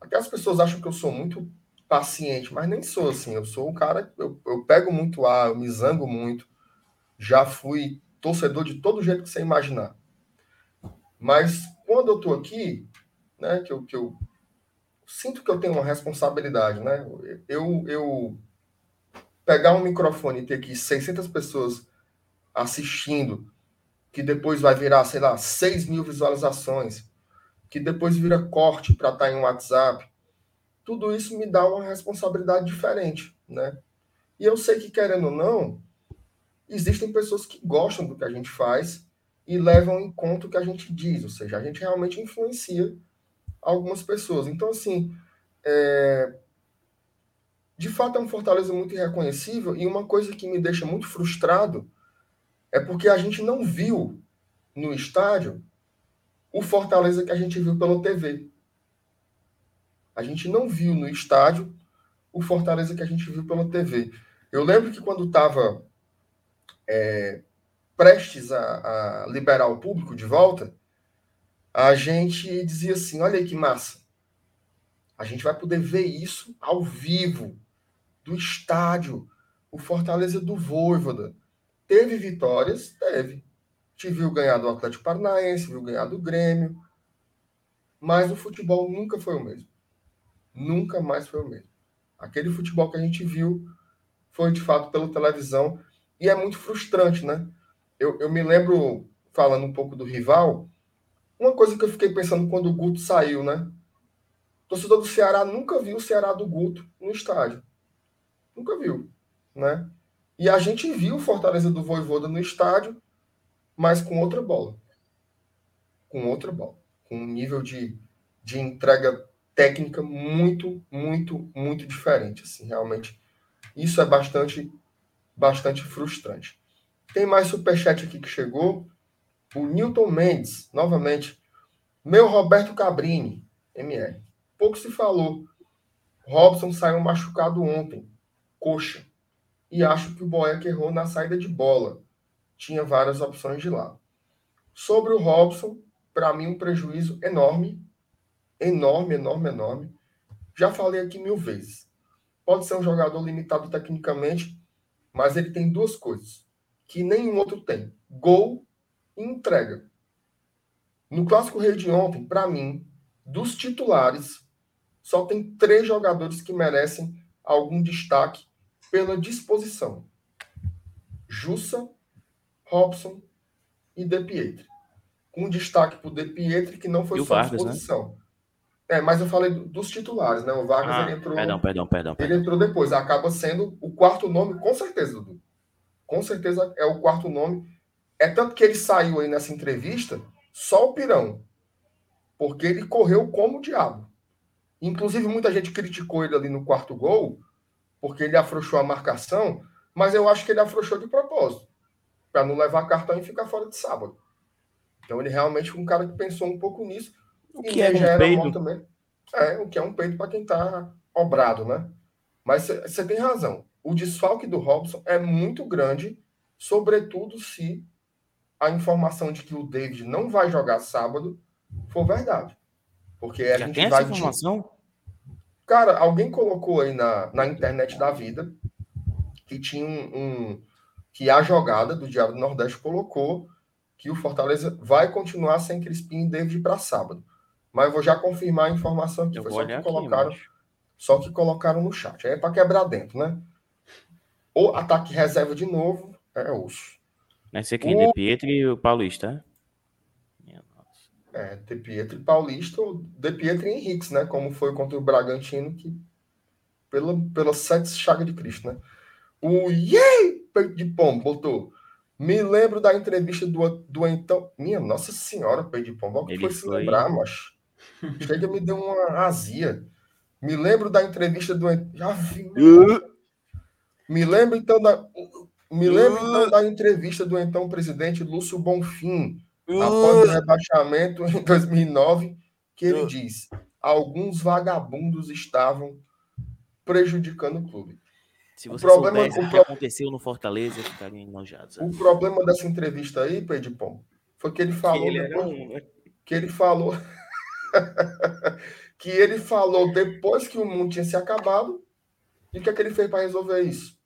Aquelas pessoas acham que eu sou muito paciente, mas nem sou assim. Eu sou um cara. Eu, eu pego muito ar, eu me zango muito. Já fui torcedor de todo jeito que você imaginar. Mas quando eu tô aqui, né, que eu, que eu sinto que eu tenho uma responsabilidade, né? Eu, eu pegar um microfone e ter aqui 600 pessoas assistindo, que depois vai virar, sei lá, 6 mil visualizações, que depois vira corte para estar tá em WhatsApp, tudo isso me dá uma responsabilidade diferente, né? E eu sei que, querendo ou não, existem pessoas que gostam do que a gente faz e levam em conta o que a gente diz, ou seja, a gente realmente influencia algumas pessoas. Então, assim, é... de fato é um Fortaleza muito irreconhecível e uma coisa que me deixa muito frustrado é porque a gente não viu no estádio o Fortaleza que a gente viu pela TV. A gente não viu no estádio o Fortaleza que a gente viu pela TV. Eu lembro que quando estava é, prestes a, a liberar o público de volta, a gente dizia assim: olha aí que massa. A gente vai poder ver isso ao vivo, do estádio, o Fortaleza do Voivoda. Teve vitórias? Teve. Te viu ganhar do Atlético Paranaense, viu ganhar do Grêmio. Mas o futebol nunca foi o mesmo. Nunca mais foi o mesmo. Aquele futebol que a gente viu foi de fato pela televisão. E é muito frustrante, né? Eu, eu me lembro, falando um pouco do rival, uma coisa que eu fiquei pensando quando o Guto saiu, né? O torcedor do Ceará nunca viu o Ceará do Guto no estádio. Nunca viu, né? E a gente viu o Fortaleza do Voivoda no estádio, mas com outra bola. Com outra bola. Com um nível de, de entrega técnica muito, muito, muito diferente. Assim, realmente. Isso é bastante, bastante frustrante. Tem mais superchat aqui que chegou. O Newton Mendes, novamente. Meu Roberto Cabrini, MR. Pouco se falou. Robson saiu machucado ontem. Coxa. E acho que o Boeck errou na saída de bola. Tinha várias opções de lá. Sobre o Robson, para mim, um prejuízo enorme. Enorme, enorme, enorme. Já falei aqui mil vezes. Pode ser um jogador limitado tecnicamente, mas ele tem duas coisas que nenhum outro tem: gol e entrega. No Clássico Rei de ontem, para mim, dos titulares, só tem três jogadores que merecem algum destaque pela disposição: Jussa, Robson e De Pietri. Com destaque para o De Pietri, que não foi só Vargas, né? disposição. Né? É, mas eu falei dos titulares, né? O Vargas ah, ele entrou. Perdão, perdão, perdão, perdão. Ele entrou depois. Acaba sendo o quarto nome, com certeza, Dudu. Com certeza é o quarto nome. É tanto que ele saiu aí nessa entrevista, só o Pirão. Porque ele correu como o diabo. Inclusive, muita gente criticou ele ali no quarto gol, porque ele afrouxou a marcação, mas eu acho que ele afrouxou de propósito, para não levar cartão e ficar fora de sábado. Então, ele realmente foi um cara que pensou um pouco nisso. O que é um peido? Também. É, o que é um peito para quem está obrado, né? Mas você tem razão. O desfalque do Robson é muito grande, sobretudo se a informação de que o David não vai jogar sábado for verdade. Porque a Já gente tem vai. Essa informação? Cara, alguém colocou aí na, na internet da vida que tinha um, um, que a jogada do Diabo do Nordeste colocou que o Fortaleza vai continuar sem Crispim e David para sábado. Mas eu vou já confirmar a informação aqui. Eu Foi só que colocaram, só que colocaram no chat. Aí é para quebrar dentro, né? Ou ataque reserva de novo, é osso. Vai ser quem? O... De Pietro e o Paulista, é, De Pietro e Paulista, ou De Pietro e Henriques, né? Como foi contra o Bragantino, que pela, pela sete chaga de Cristo, né? O Yay! Peito de pombo, botou. Me lembro da entrevista do, do então. Minha Nossa Senhora, peito de pombo. O que foi, foi se lembrar, macho? Chega me deu uma azia. Me lembro da entrevista do. Já vi. Me lembro então da. Me lembro então da entrevista do então presidente Lúcio Bonfim, após o rebaixamento em 2009, que ele diz: alguns vagabundos estavam prejudicando o clube. Se você o problema, soubesse o que aconteceu no Fortaleza, ficariam enojados. O problema dessa entrevista aí, Pedro Pom, foi que ele falou que ele, depois, um, que ele falou que ele falou depois que o mundo tinha se acabado e o que, é que ele fez para resolver isso?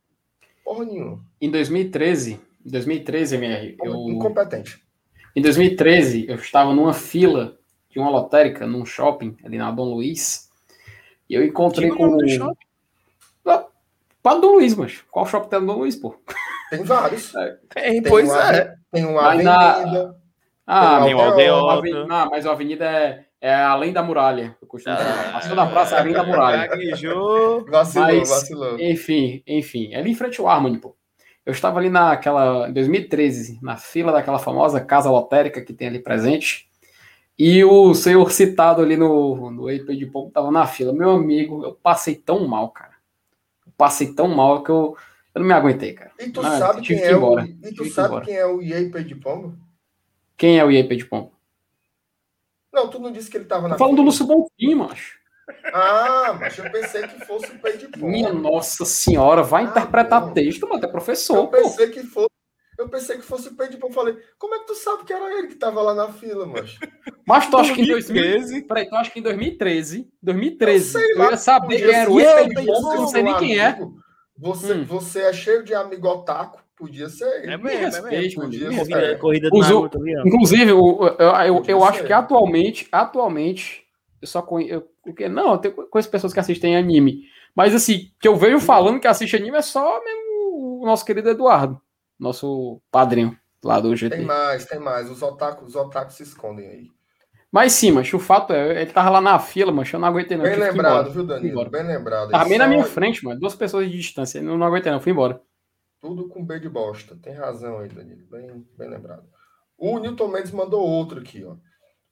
Porra nenhuma. Em 2013, 2013, MR, eu... Incompetente. Em 2013, eu estava numa fila de uma lotérica num shopping ali na Dom Luiz e eu encontrei com o... Shopping? Para Dom Luiz, mas qual shopping tem no Dom Luiz, pô? Tem vários. É, tem, pois uma, é. Tem uma avenida. Na... Ah, tem uma aldeota. Não, mas a avenida é é além da muralha. Eu costumo ah, Passou na praça além da muralha. Gaguejou. Vacilou, Mas, vacilou. Enfim, enfim. É ali em frente ao Harmony, pô. Eu estava ali naquela, em 2013, na fila daquela famosa casa lotérica que tem ali presente. E o senhor citado ali no, no EP de Pombo estava na fila. Meu amigo, eu passei tão mal, cara. Eu passei tão mal que eu, eu não me aguentei, cara. E tu ah, sabe, quem é, o, e tu sabe quem é o IEP de Pombo? Quem é o IEP de Pombo? Não, tu não disse que ele estava na. Falando do Lúcio Bonfim, macho. Ah, mas eu pensei que fosse o pé de pão. Minha nossa senhora, vai ah, interpretar bom. texto, mas é professor. Eu pensei pô. que fosse. Eu pensei que fosse o pé de pão. Falei, como é que tu sabe que era ele que estava lá na fila, macho? Mas tu acha que em 2013. Peraí, tu acha que em 2013. 2013. Eu, eu ia saber que era o pé de pão, eu não sei nem quem é. Você, hum. você é cheio de amigo otaku. Podia ser. É mesmo, é mesmo. Podia ser. Corrida, corrida do Naruto, Inclusive, eu, eu, eu acho que atualmente, atualmente, eu só conheço. Não, eu conheço pessoas que assistem anime. Mas assim, que eu vejo falando que assiste anime é só mesmo o nosso querido Eduardo, nosso padrinho lá do GT. Tem mais, tem mais. Os otakus, os otakus se escondem aí. Mas sim, mas o fato é, ele tava lá na fila, mas eu não aguentei não. Bem lembrado, viu, Danilo? Bem lembrado. Tava bem na minha frente, mano. Duas pessoas de distância. Eu não aguentei não, fui embora. Tudo com B de bosta. Tem razão aí, Danilo. Bem, bem lembrado. O Newton Mendes mandou outro aqui, ó.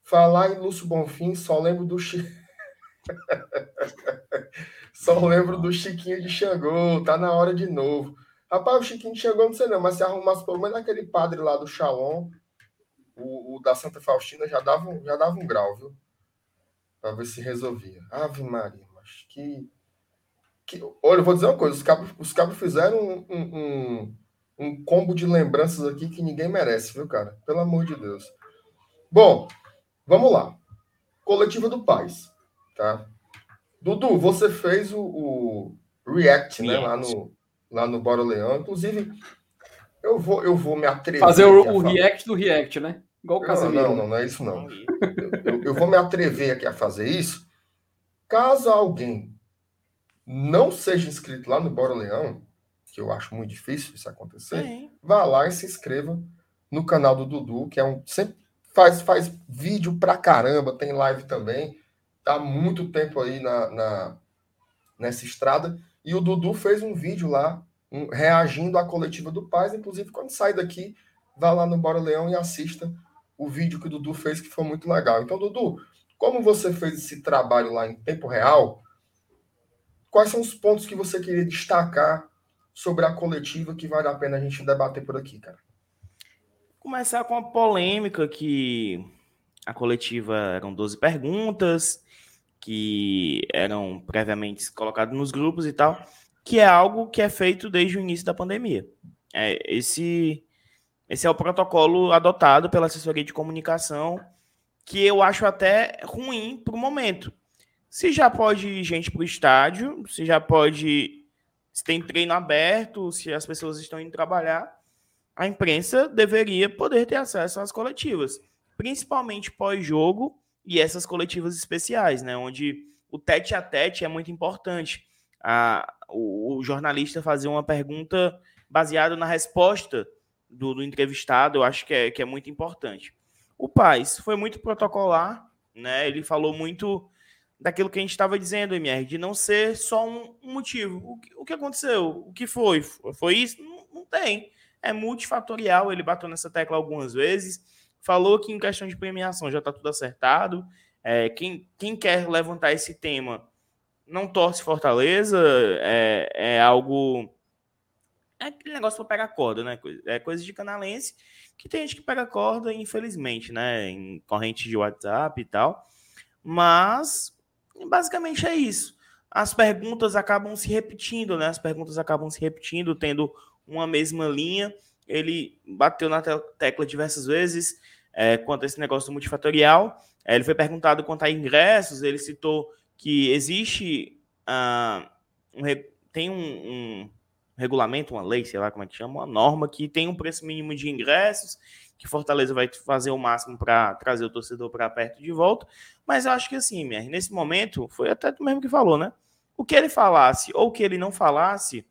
Falar em Lúcio Bonfim, só lembro do só lembro do Chiquinho de Xangô. Tá na hora de novo. Rapaz, o Chiquinho de Xangô não sei não, mas se arrumasse pelo menos aquele padre lá do Shalom, o, o, da Santa Faustina, já dava, já dava um grau, viu? Pra ver se resolvia. Ave Maria, mas que que, olha, eu vou dizer uma coisa: os cabos, os cabos fizeram um, um, um, combo de lembranças aqui que ninguém merece, viu, cara? Pelo amor de Deus. Bom, vamos lá. Coletiva do Paz, tá? Dudu, você fez o, o React, né? Lá no, lá no Bora Leão. Inclusive, eu vou, eu vou me atrever. Fazer o, o React do React, né? Igual o Casemiro. Não, não, não, não é isso não. eu, eu, eu vou me atrever aqui a fazer isso. Caso alguém não seja inscrito lá no Bora Leão, que eu acho muito difícil isso acontecer, Sim. vá lá e se inscreva no canal do Dudu, que é um sempre faz, faz vídeo pra caramba, tem live também, tá muito tempo aí na, na nessa estrada. E o Dudu fez um vídeo lá um, reagindo à coletiva do Paz, inclusive quando sai daqui, vá lá no Bora Leão e assista o vídeo que o Dudu fez, que foi muito legal. Então, Dudu, como você fez esse trabalho lá em tempo real, Quais são os pontos que você queria destacar sobre a coletiva que vale a pena a gente debater por aqui, cara? Começar com a polêmica que a coletiva eram 12 perguntas que eram previamente colocadas nos grupos e tal, que é algo que é feito desde o início da pandemia. É, esse, esse é o protocolo adotado pela assessoria de comunicação, que eu acho até ruim para o momento, se já pode ir gente para o estádio, se já pode. Se tem treino aberto, se as pessoas estão indo trabalhar, a imprensa deveria poder ter acesso às coletivas, principalmente pós-jogo e essas coletivas especiais, né? Onde o tete a tete é muito importante. A, o, o jornalista fazer uma pergunta baseada na resposta do, do entrevistado, eu acho que é, que é muito importante. O Paz foi muito protocolar, né? Ele falou muito daquilo que a gente estava dizendo, MR, de não ser só um, motivo. O que, o que, aconteceu? O que foi? Foi isso? Não, não, tem. É multifatorial, ele bateu nessa tecla algumas vezes, falou que em questão de premiação já está tudo acertado. É, quem, quem quer levantar esse tema não torce Fortaleza, é, é algo é aquele negócio para pegar corda, né? É coisa de canalense que tem gente que pega corda, infelizmente, né? Em corrente de WhatsApp e tal. Mas basicamente é isso. As perguntas acabam se repetindo, né? As perguntas acabam se repetindo, tendo uma mesma linha. Ele bateu na tecla diversas vezes é, quanto a esse negócio multifatorial. É, ele foi perguntado quanto a ingressos, ele citou que existe uh, um, tem um, um, regulamento, uma lei, sei lá como é que chama, uma norma que tem um preço mínimo de ingressos, que Fortaleza vai fazer o máximo para trazer o torcedor para perto de volta. Mas eu acho que assim, nesse momento, foi até tu mesmo que falou, né? O que ele falasse ou o que ele não falasse,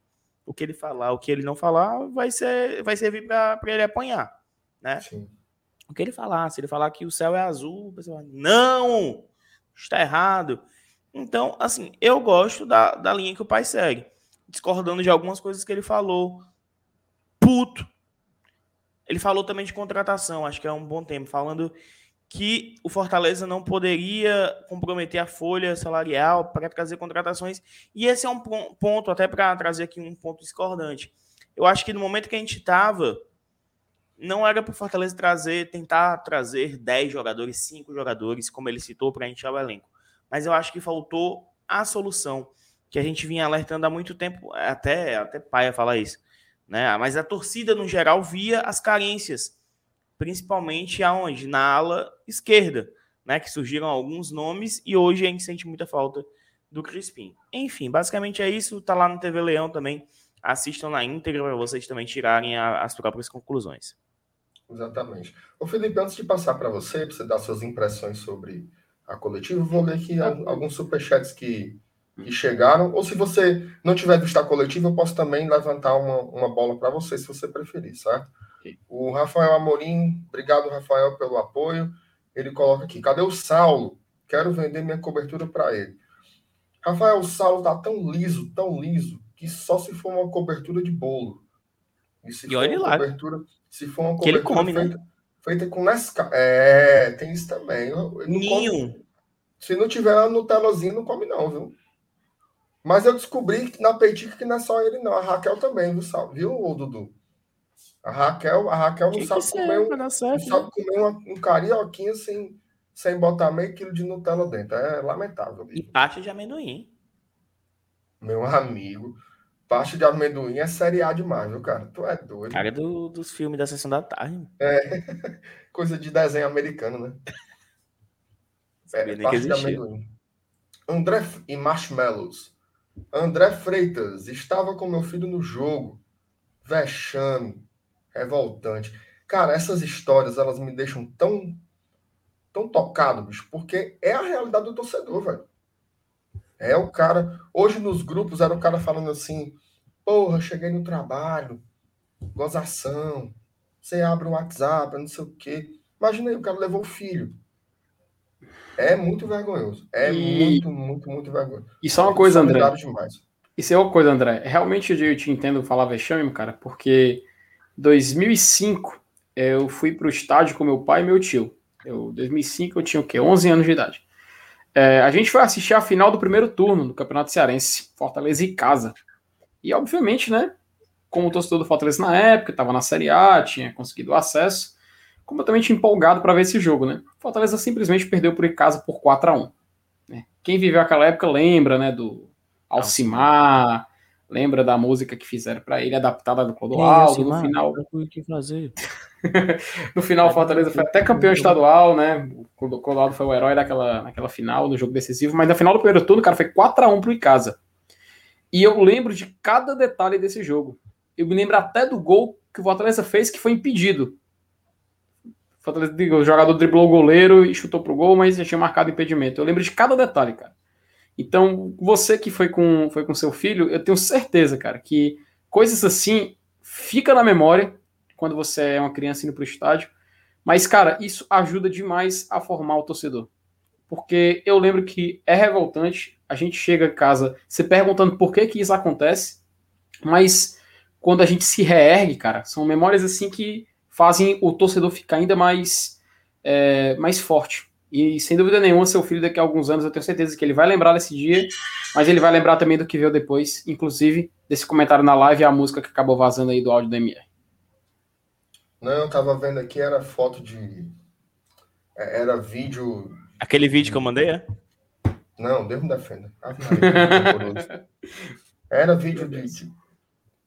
o que ele falar, o que ele não falar, vai, ser, vai servir para ele apanhar, né? Sim. O que ele falar, se ele falar que o céu é azul, você vai, não, está errado. Então, assim, eu gosto da, da linha que o pai segue, discordando de algumas coisas que ele falou. Puto. Ele falou também de contratação, acho que é um bom tempo, falando que o Fortaleza não poderia comprometer a folha salarial para trazer contratações. E esse é um ponto, até para trazer aqui um ponto discordante. Eu acho que no momento que a gente estava, não era para o Fortaleza trazer, tentar trazer 10 jogadores, 5 jogadores, como ele citou, para encher o elenco. Mas eu acho que faltou a solução, que a gente vinha alertando há muito tempo, até, até Paia falar isso. Né? Mas a torcida, no geral, via as carências principalmente aonde? Na ala esquerda, né? Que surgiram alguns nomes e hoje a gente sente muita falta do Crispim. Enfim, basicamente é isso. Tá lá no TV Leão também. Assistam na íntegra para vocês também tirarem a, as próprias conclusões. Exatamente. O Felipe, antes de passar para você, para você dar suas impressões sobre a coletiva, vou ler aqui alguns superchats que, que chegaram. Ou se você não tiver visto a coletiva, eu posso também levantar uma, uma bola para você, se você preferir, certo? O Rafael Amorim, obrigado, Rafael, pelo apoio. Ele coloca aqui: cadê o Saulo? Quero vender minha cobertura para ele. Rafael, o Saulo tá tão liso, tão liso, que só se for uma cobertura de bolo. E, se e for olha lá. Cobertura, se for uma cobertura come, né? feita, né? feita com Nescau. É, tem isso também. Ninho. Come, se não tiver Nutellazinho, não come, não, viu? Mas eu descobri que na Peitica que não é só ele, não. A Raquel também, viu, viu Dudu? A Raquel, a Raquel não sabe comer, um, não sabe comer uma, um carioquinha sem, sem botar meio quilo de Nutella dentro. É lamentável. E parte de amendoim. Meu amigo, parte de amendoim é série A demais, viu, cara? Tu é doido. Cara do, dos filmes da sessão da tarde. É, coisa de desenho americano, né? É, parte de amendoim. André e Marshmallows. André Freitas, estava com meu filho no jogo. Vexame revoltante. Cara, essas histórias, elas me deixam tão tão tocado, bicho, porque é a realidade do torcedor, velho. É o cara, hoje nos grupos era o cara falando assim: "Porra, cheguei no trabalho, gozação. Você abre o WhatsApp, não sei o quê. Imagina aí, o cara levou o filho. É muito vergonhoso. É e... muito, muito, muito vergonhoso. E só uma coisa, André. Demais. Isso é uma coisa, André. Realmente eu te entendo falar vexame, cara, porque 2005, eu fui para o estádio com meu pai e meu tio. Eu, 2005 eu tinha o quê? 11 anos de idade. É, a gente foi assistir a final do primeiro turno do Campeonato Cearense, Fortaleza e Casa. E obviamente, né, como torcedor do Fortaleza na época, estava na Série A, tinha conseguido acesso, completamente empolgado para ver esse jogo, né? Fortaleza simplesmente perdeu por casa por 4 a 1 né? Quem viveu aquela época lembra, né, do Alcimar, Lembra da música que fizeram para ele, adaptada do Clodoaldo? no final. Que fazer. no final, o Fortaleza foi até campeão estadual, né? O Clodoaldo foi o herói daquela, naquela final, do jogo decisivo. Mas na final do primeiro turno, cara, foi 4x1 pro Icasa. E eu lembro de cada detalhe desse jogo. Eu me lembro até do gol que o Fortaleza fez, que foi impedido. O, Fortaleza, o jogador driblou o goleiro e chutou pro gol, mas já tinha marcado impedimento. Eu lembro de cada detalhe, cara. Então, você que foi com, foi com seu filho, eu tenho certeza, cara, que coisas assim fica na memória quando você é uma criança indo para o estádio. Mas, cara, isso ajuda demais a formar o torcedor. Porque eu lembro que é revoltante, a gente chega em casa se perguntando por que que isso acontece, mas quando a gente se reergue, cara, são memórias assim que fazem o torcedor ficar ainda mais, é, mais forte. E sem dúvida nenhuma, seu filho, daqui a alguns anos, eu tenho certeza que ele vai lembrar desse dia Mas ele vai lembrar também do que veio depois, inclusive desse comentário na live e a música que acabou vazando aí do áudio do MR. Não, eu tava vendo aqui, era foto de. é, Era vídeo. Aquele vídeo que eu mandei, é? Não, Deus me defenda. Maria, Era vídeo de, de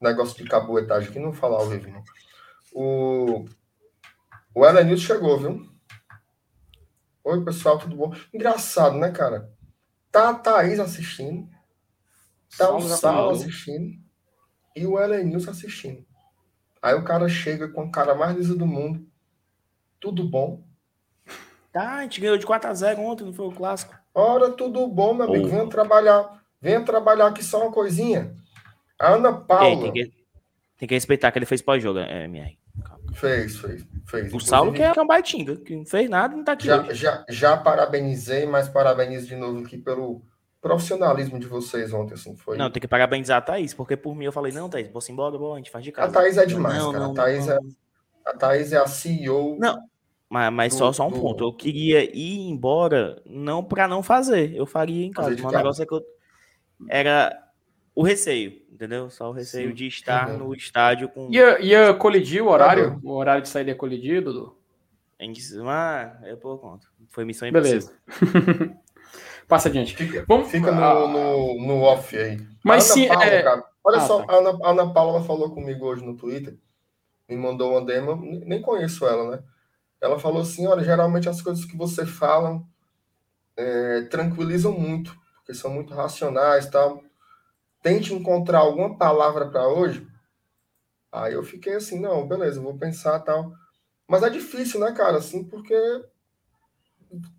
negócio de cabuetagem, que não falar ao vivo, não. O, o Elenilson chegou, viu? Oi, pessoal, tudo bom? Engraçado, né, cara? Tá a Thaís assistindo, tá o falou. assistindo e o Elenilson assistindo. Aí o cara chega com a cara mais lisa do mundo. Tudo bom? Tá, a gente ganhou de 4x0 ontem, não foi o clássico? Ora, tudo bom, meu amigo. Venha trabalhar. Venha trabalhar aqui só uma coisinha. A Ana Ei, Paula tem, que, tem que respeitar que ele fez pós-jogo, é, MR. fez, fez, fez. O Saulo que é um baitinga, que não fez nada não tá aqui já, hoje. já, já parabenizei, mas parabenizo de novo aqui pelo profissionalismo de vocês ontem, assim, foi. Não, tem que parabenizar a Thaís, porque por mim eu falei, não, Thaís, vou embora, bom, a gente faz de a casa. Thaís é demais, Não, cara. não, a, Thaís não. É, a Thaís é a CEO. Não, Mas, mas Do- só, só um do- ponto. Eu queria ir embora, não para não fazer. Eu faria em casa. Mas o negócio é que eu. Era o receio, entendeu? Só o receio Sim, de estar uhum. no estádio com. Ia, ia colidir o horário? O horário de saída ia colidir, Dudu? Em cima, eu pôr conta. Foi missão impossível. Beleza. Passa adiante. Fica, Vamos- fica no, ah. no, no off aí. Mas Ana sim, Paula, é- cara, olha Ah, só, tá. a Ana, a Ana Paula falou comigo hoje no Twitter, me mandou uma demo, nem conheço ela, né? Ela falou assim: olha, geralmente as coisas que você fala é, tranquilizam muito, porque são muito racionais e tal. Tente encontrar alguma palavra para hoje. Aí eu fiquei assim, não, beleza, vou pensar tal. Mas é difícil, né, cara? Assim, porque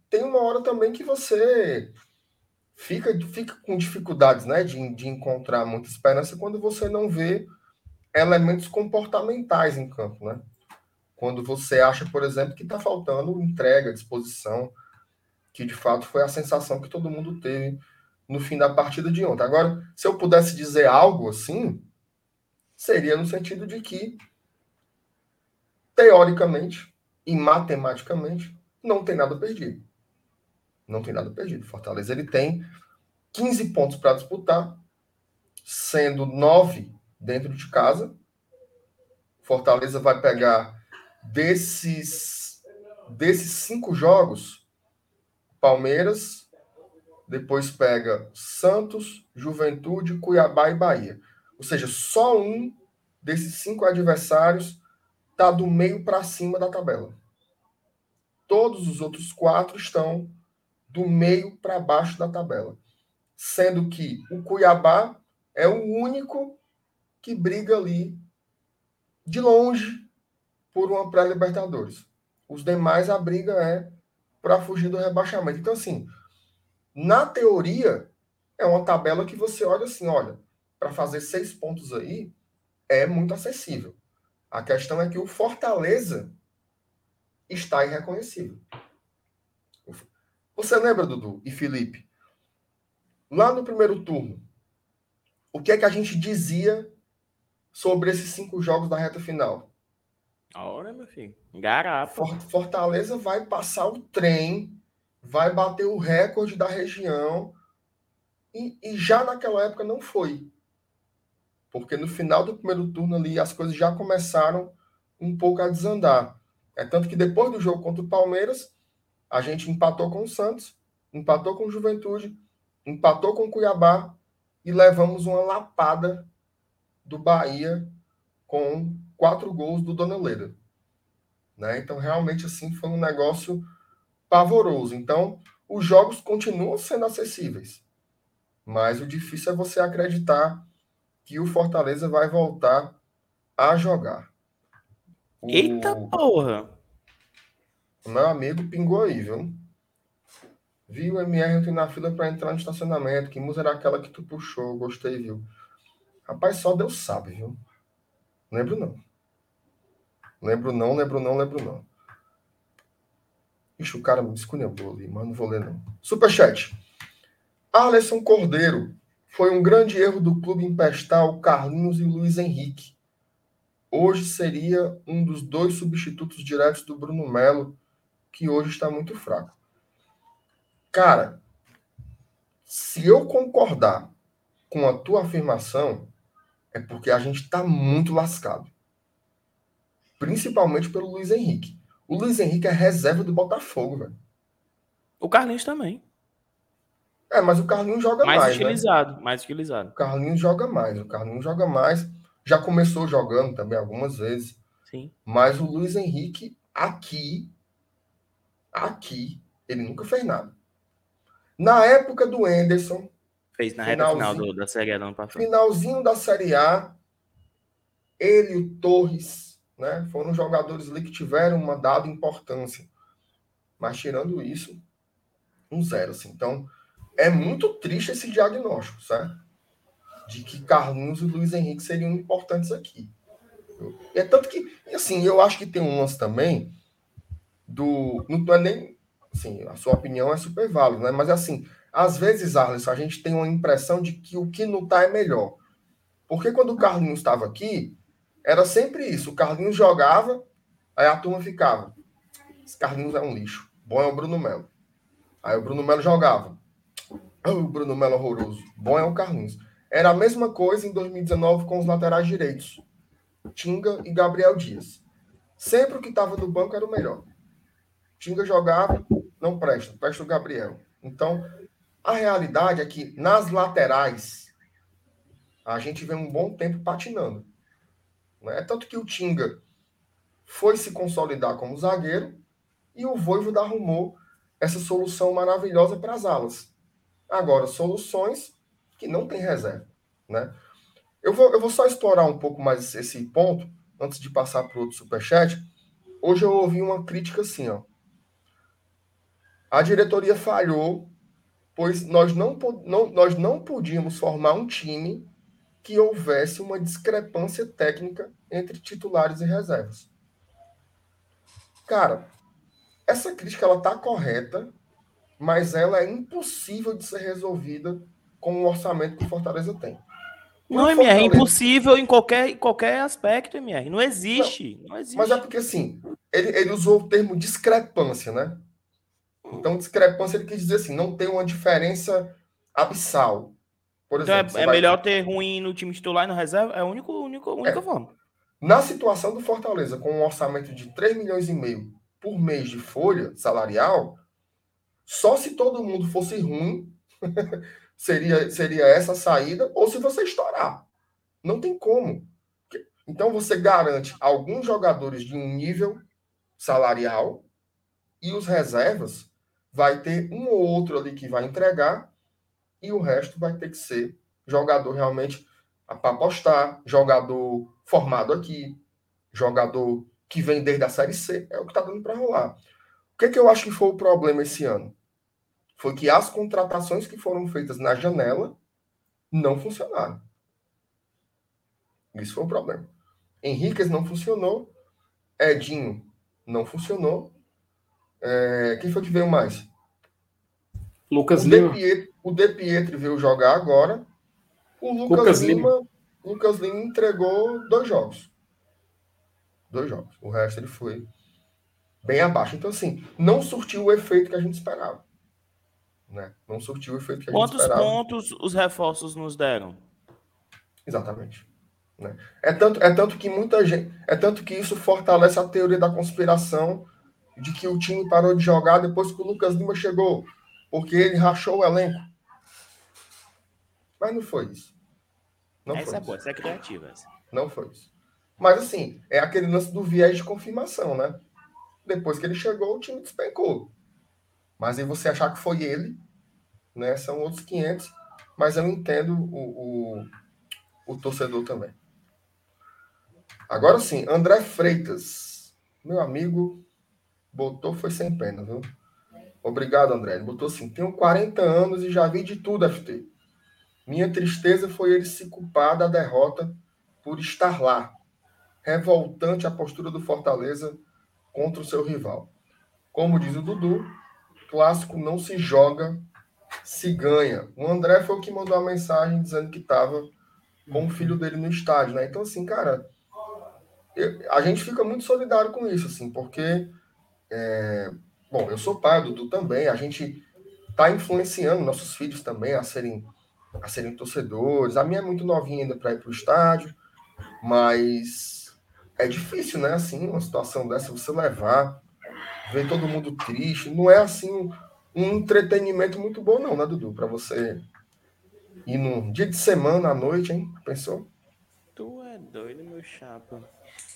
tem uma hora também que você fica, fica com dificuldades, né, de, de encontrar muita esperança quando você não vê elementos comportamentais em campo, né? Quando você acha, por exemplo, que está faltando entrega, disposição, que de fato foi a sensação que todo mundo teve no fim da partida de ontem. Agora, se eu pudesse dizer algo assim, seria no sentido de que, teoricamente e matematicamente, não tem nada perdido. Não tem nada perdido. Fortaleza ele tem 15 pontos para disputar, sendo 9 dentro de casa. Fortaleza vai pegar desses desses cinco jogos, Palmeiras, depois pega Santos, Juventude, Cuiabá e Bahia. Ou seja, só um desses cinco adversários está do meio para cima da tabela. Todos os outros quatro estão do meio para baixo da tabela. Sendo que o Cuiabá é o único que briga ali de longe por uma pré-Libertadores. Os demais, a briga é para fugir do rebaixamento. Então, assim, na teoria, é uma tabela que você olha assim: olha, para fazer seis pontos aí é muito acessível. A questão é que o Fortaleza está irreconhecível. Você lembra, Dudu e Felipe? Lá no primeiro turno, o que é que a gente dizia sobre esses cinco jogos da reta final? Ora, meu filho. Garapa. For- Fortaleza vai passar o trem, vai bater o recorde da região, e, e já naquela época não foi. Porque no final do primeiro turno ali as coisas já começaram um pouco a desandar. É tanto que depois do jogo contra o Palmeiras, a gente empatou com o Santos, empatou com o Juventude, empatou com o Cuiabá e levamos uma lapada do Bahia com quatro gols do Dona Leda. Né? Então, realmente, assim, foi um negócio pavoroso. Então, os jogos continuam sendo acessíveis. Mas o difícil é você acreditar que o Fortaleza vai voltar a jogar. O- Eita porra. o meu amigo pingou aí, viu? Vi o MR ontem na fila para entrar no estacionamento. Que música era aquela que tu puxou? Gostei, viu? Rapaz, só Deus sabe, viu? Lembro não. Lembro não, lembro não, lembro não. Ixi, o cara me esculhambou ali, mas não vou ler não. Superchat. Alisson Cordeiro. Foi um grande erro do clube empestar o Carlinhos e Luiz Henrique. Hoje seria um dos dois substitutos diretos do Bruno Melo, que hoje está muito fraco. Cara, Se eu concordar com a tua afirmação, é porque a gente está muito lascado. Principalmente pelo Luiz Henrique. O Luiz Henrique é reserva do Botafogo, velho. O Carlinhos também. É, mas o Carlinhos joga mais. Mais né? utilizado, né? mais utilizado. O Carlinhos joga mais, o Carlinhos joga mais. Já começou jogando também algumas vezes. Sim. Mas o Luiz Henrique, aqui, aqui, ele nunca fez nada. Na época do Enderson. Fez na reta final do, da Série A do ano passado. Finalzinho da Série A, ele e o Torres, né? Foram jogadores ali que tiveram uma dada importância. Mas tirando isso, um zero, assim. Então, é muito triste esse diagnóstico, certo? De que Carlinhos e Luiz Henrique seriam importantes aqui. É tanto que, assim, eu acho que tem um lance também do. Não é nem. Assim, a sua opinião é super válida, né? Mas, assim, às vezes, Arlisson, a gente tem uma impressão de que o que não tá é melhor. Porque quando o Carlinhos estava aqui, era sempre isso. O Carlinhos jogava, aí a turma ficava. Esse Carlinhos é um lixo. Bom é o Bruno Melo. Aí o Bruno Melo jogava. O Bruno Melo horroroso. Bom é o Carlinhos. Era a mesma coisa em 2019 com os laterais direitos. Tinga e Gabriel Dias. Sempre o que estava no banco era o melhor. Tinga jogava, não presta, presta o Gabriel. Então, a realidade é que nas laterais a gente vem um bom tempo patinando. Né? Tanto que o Tinga foi se consolidar como zagueiro e o Voivoda arrumou essa solução maravilhosa para as alas. Agora, soluções que não tem reserva, né? Eu vou, eu vou só explorar um pouco mais esse ponto antes de passar para outro superchat. Hoje eu ouvi uma crítica assim, ó. A diretoria falhou, pois nós não, não, nós não podíamos formar um time que houvesse uma discrepância técnica entre titulares e reservas. Cara, essa crítica ela tá correta, mas ela é impossível de ser resolvida com o orçamento que o Fortaleza tem. Não, MR, é impossível em qualquer, em qualquer aspecto, MR. Não existe, não, não existe. Mas é porque, assim, ele, ele usou o termo discrepância, né? Então, discrepância, ele quis dizer assim, não tem uma diferença abissal. Por exemplo, então é, é vai... melhor ter ruim no time titular e no reserva? É a única, única, única é. forma. Na situação do Fortaleza, com um orçamento de 3 milhões e meio por mês de folha salarial, só se todo mundo fosse ruim, seria, seria essa a saída, ou se você estourar. Não tem como. Então você garante alguns jogadores de um nível salarial e os reservas vai ter um ou outro ali que vai entregar e o resto vai ter que ser jogador realmente para apostar, jogador formado aqui, jogador que vem desde a Série C, é o que está dando para rolar. O que, é que eu acho que foi o problema esse ano? foi que as contratações que foram feitas na janela não funcionaram. Isso foi o problema. Henriquez não funcionou. Edinho não funcionou. É, quem foi que veio mais? Lucas o Lima. De o De Pietri veio jogar agora. O Lucas, Lucas Lima, Lima. Lucas Lima entregou dois jogos. Dois jogos. O resto ele foi bem abaixo. Então, assim, não surtiu o efeito que a gente esperava. Né? Não surtiu o efeito que a Quantos gente esperava. Quantos pontos os reforços nos deram? Exatamente. Né? É, tanto, é tanto que muita gente. É tanto que isso fortalece a teoria da conspiração de que o time parou de jogar depois que o Lucas Lima chegou, porque ele rachou o elenco. Mas não foi isso. Não essa foi é isso. boa, essa é criativa. Essa. Não foi isso. Mas assim, é aquele lance do viés de confirmação, né? Depois que ele chegou, o time despencou. Mas aí você achar que foi ele, né? São outros 500. Mas eu entendo o, o, o torcedor também. Agora sim, André Freitas. Meu amigo, botou foi sem pena, viu? Obrigado, André. Ele botou assim: tenho 40 anos e já vi de tudo, FT. Minha tristeza foi ele se culpar da derrota por estar lá. Revoltante a postura do Fortaleza contra o seu rival. Como diz o Dudu, clássico não se joga, se ganha. O André foi o que mandou a mensagem dizendo que estava com o filho dele no estádio, né? Então, assim, cara, eu, a gente fica muito solidário com isso, assim, porque, é, bom, eu sou pai, o Dudu também, a gente tá influenciando nossos filhos também a serem a serem torcedores. A minha é muito novinha ainda para ir para o estádio, mas é difícil, né? Assim, uma situação dessa, você levar, ver todo mundo triste. Não é assim um entretenimento muito bom, não, né, Dudu? Para você ir num dia de semana à noite, hein? Pensou? Tu é doido, meu chapa.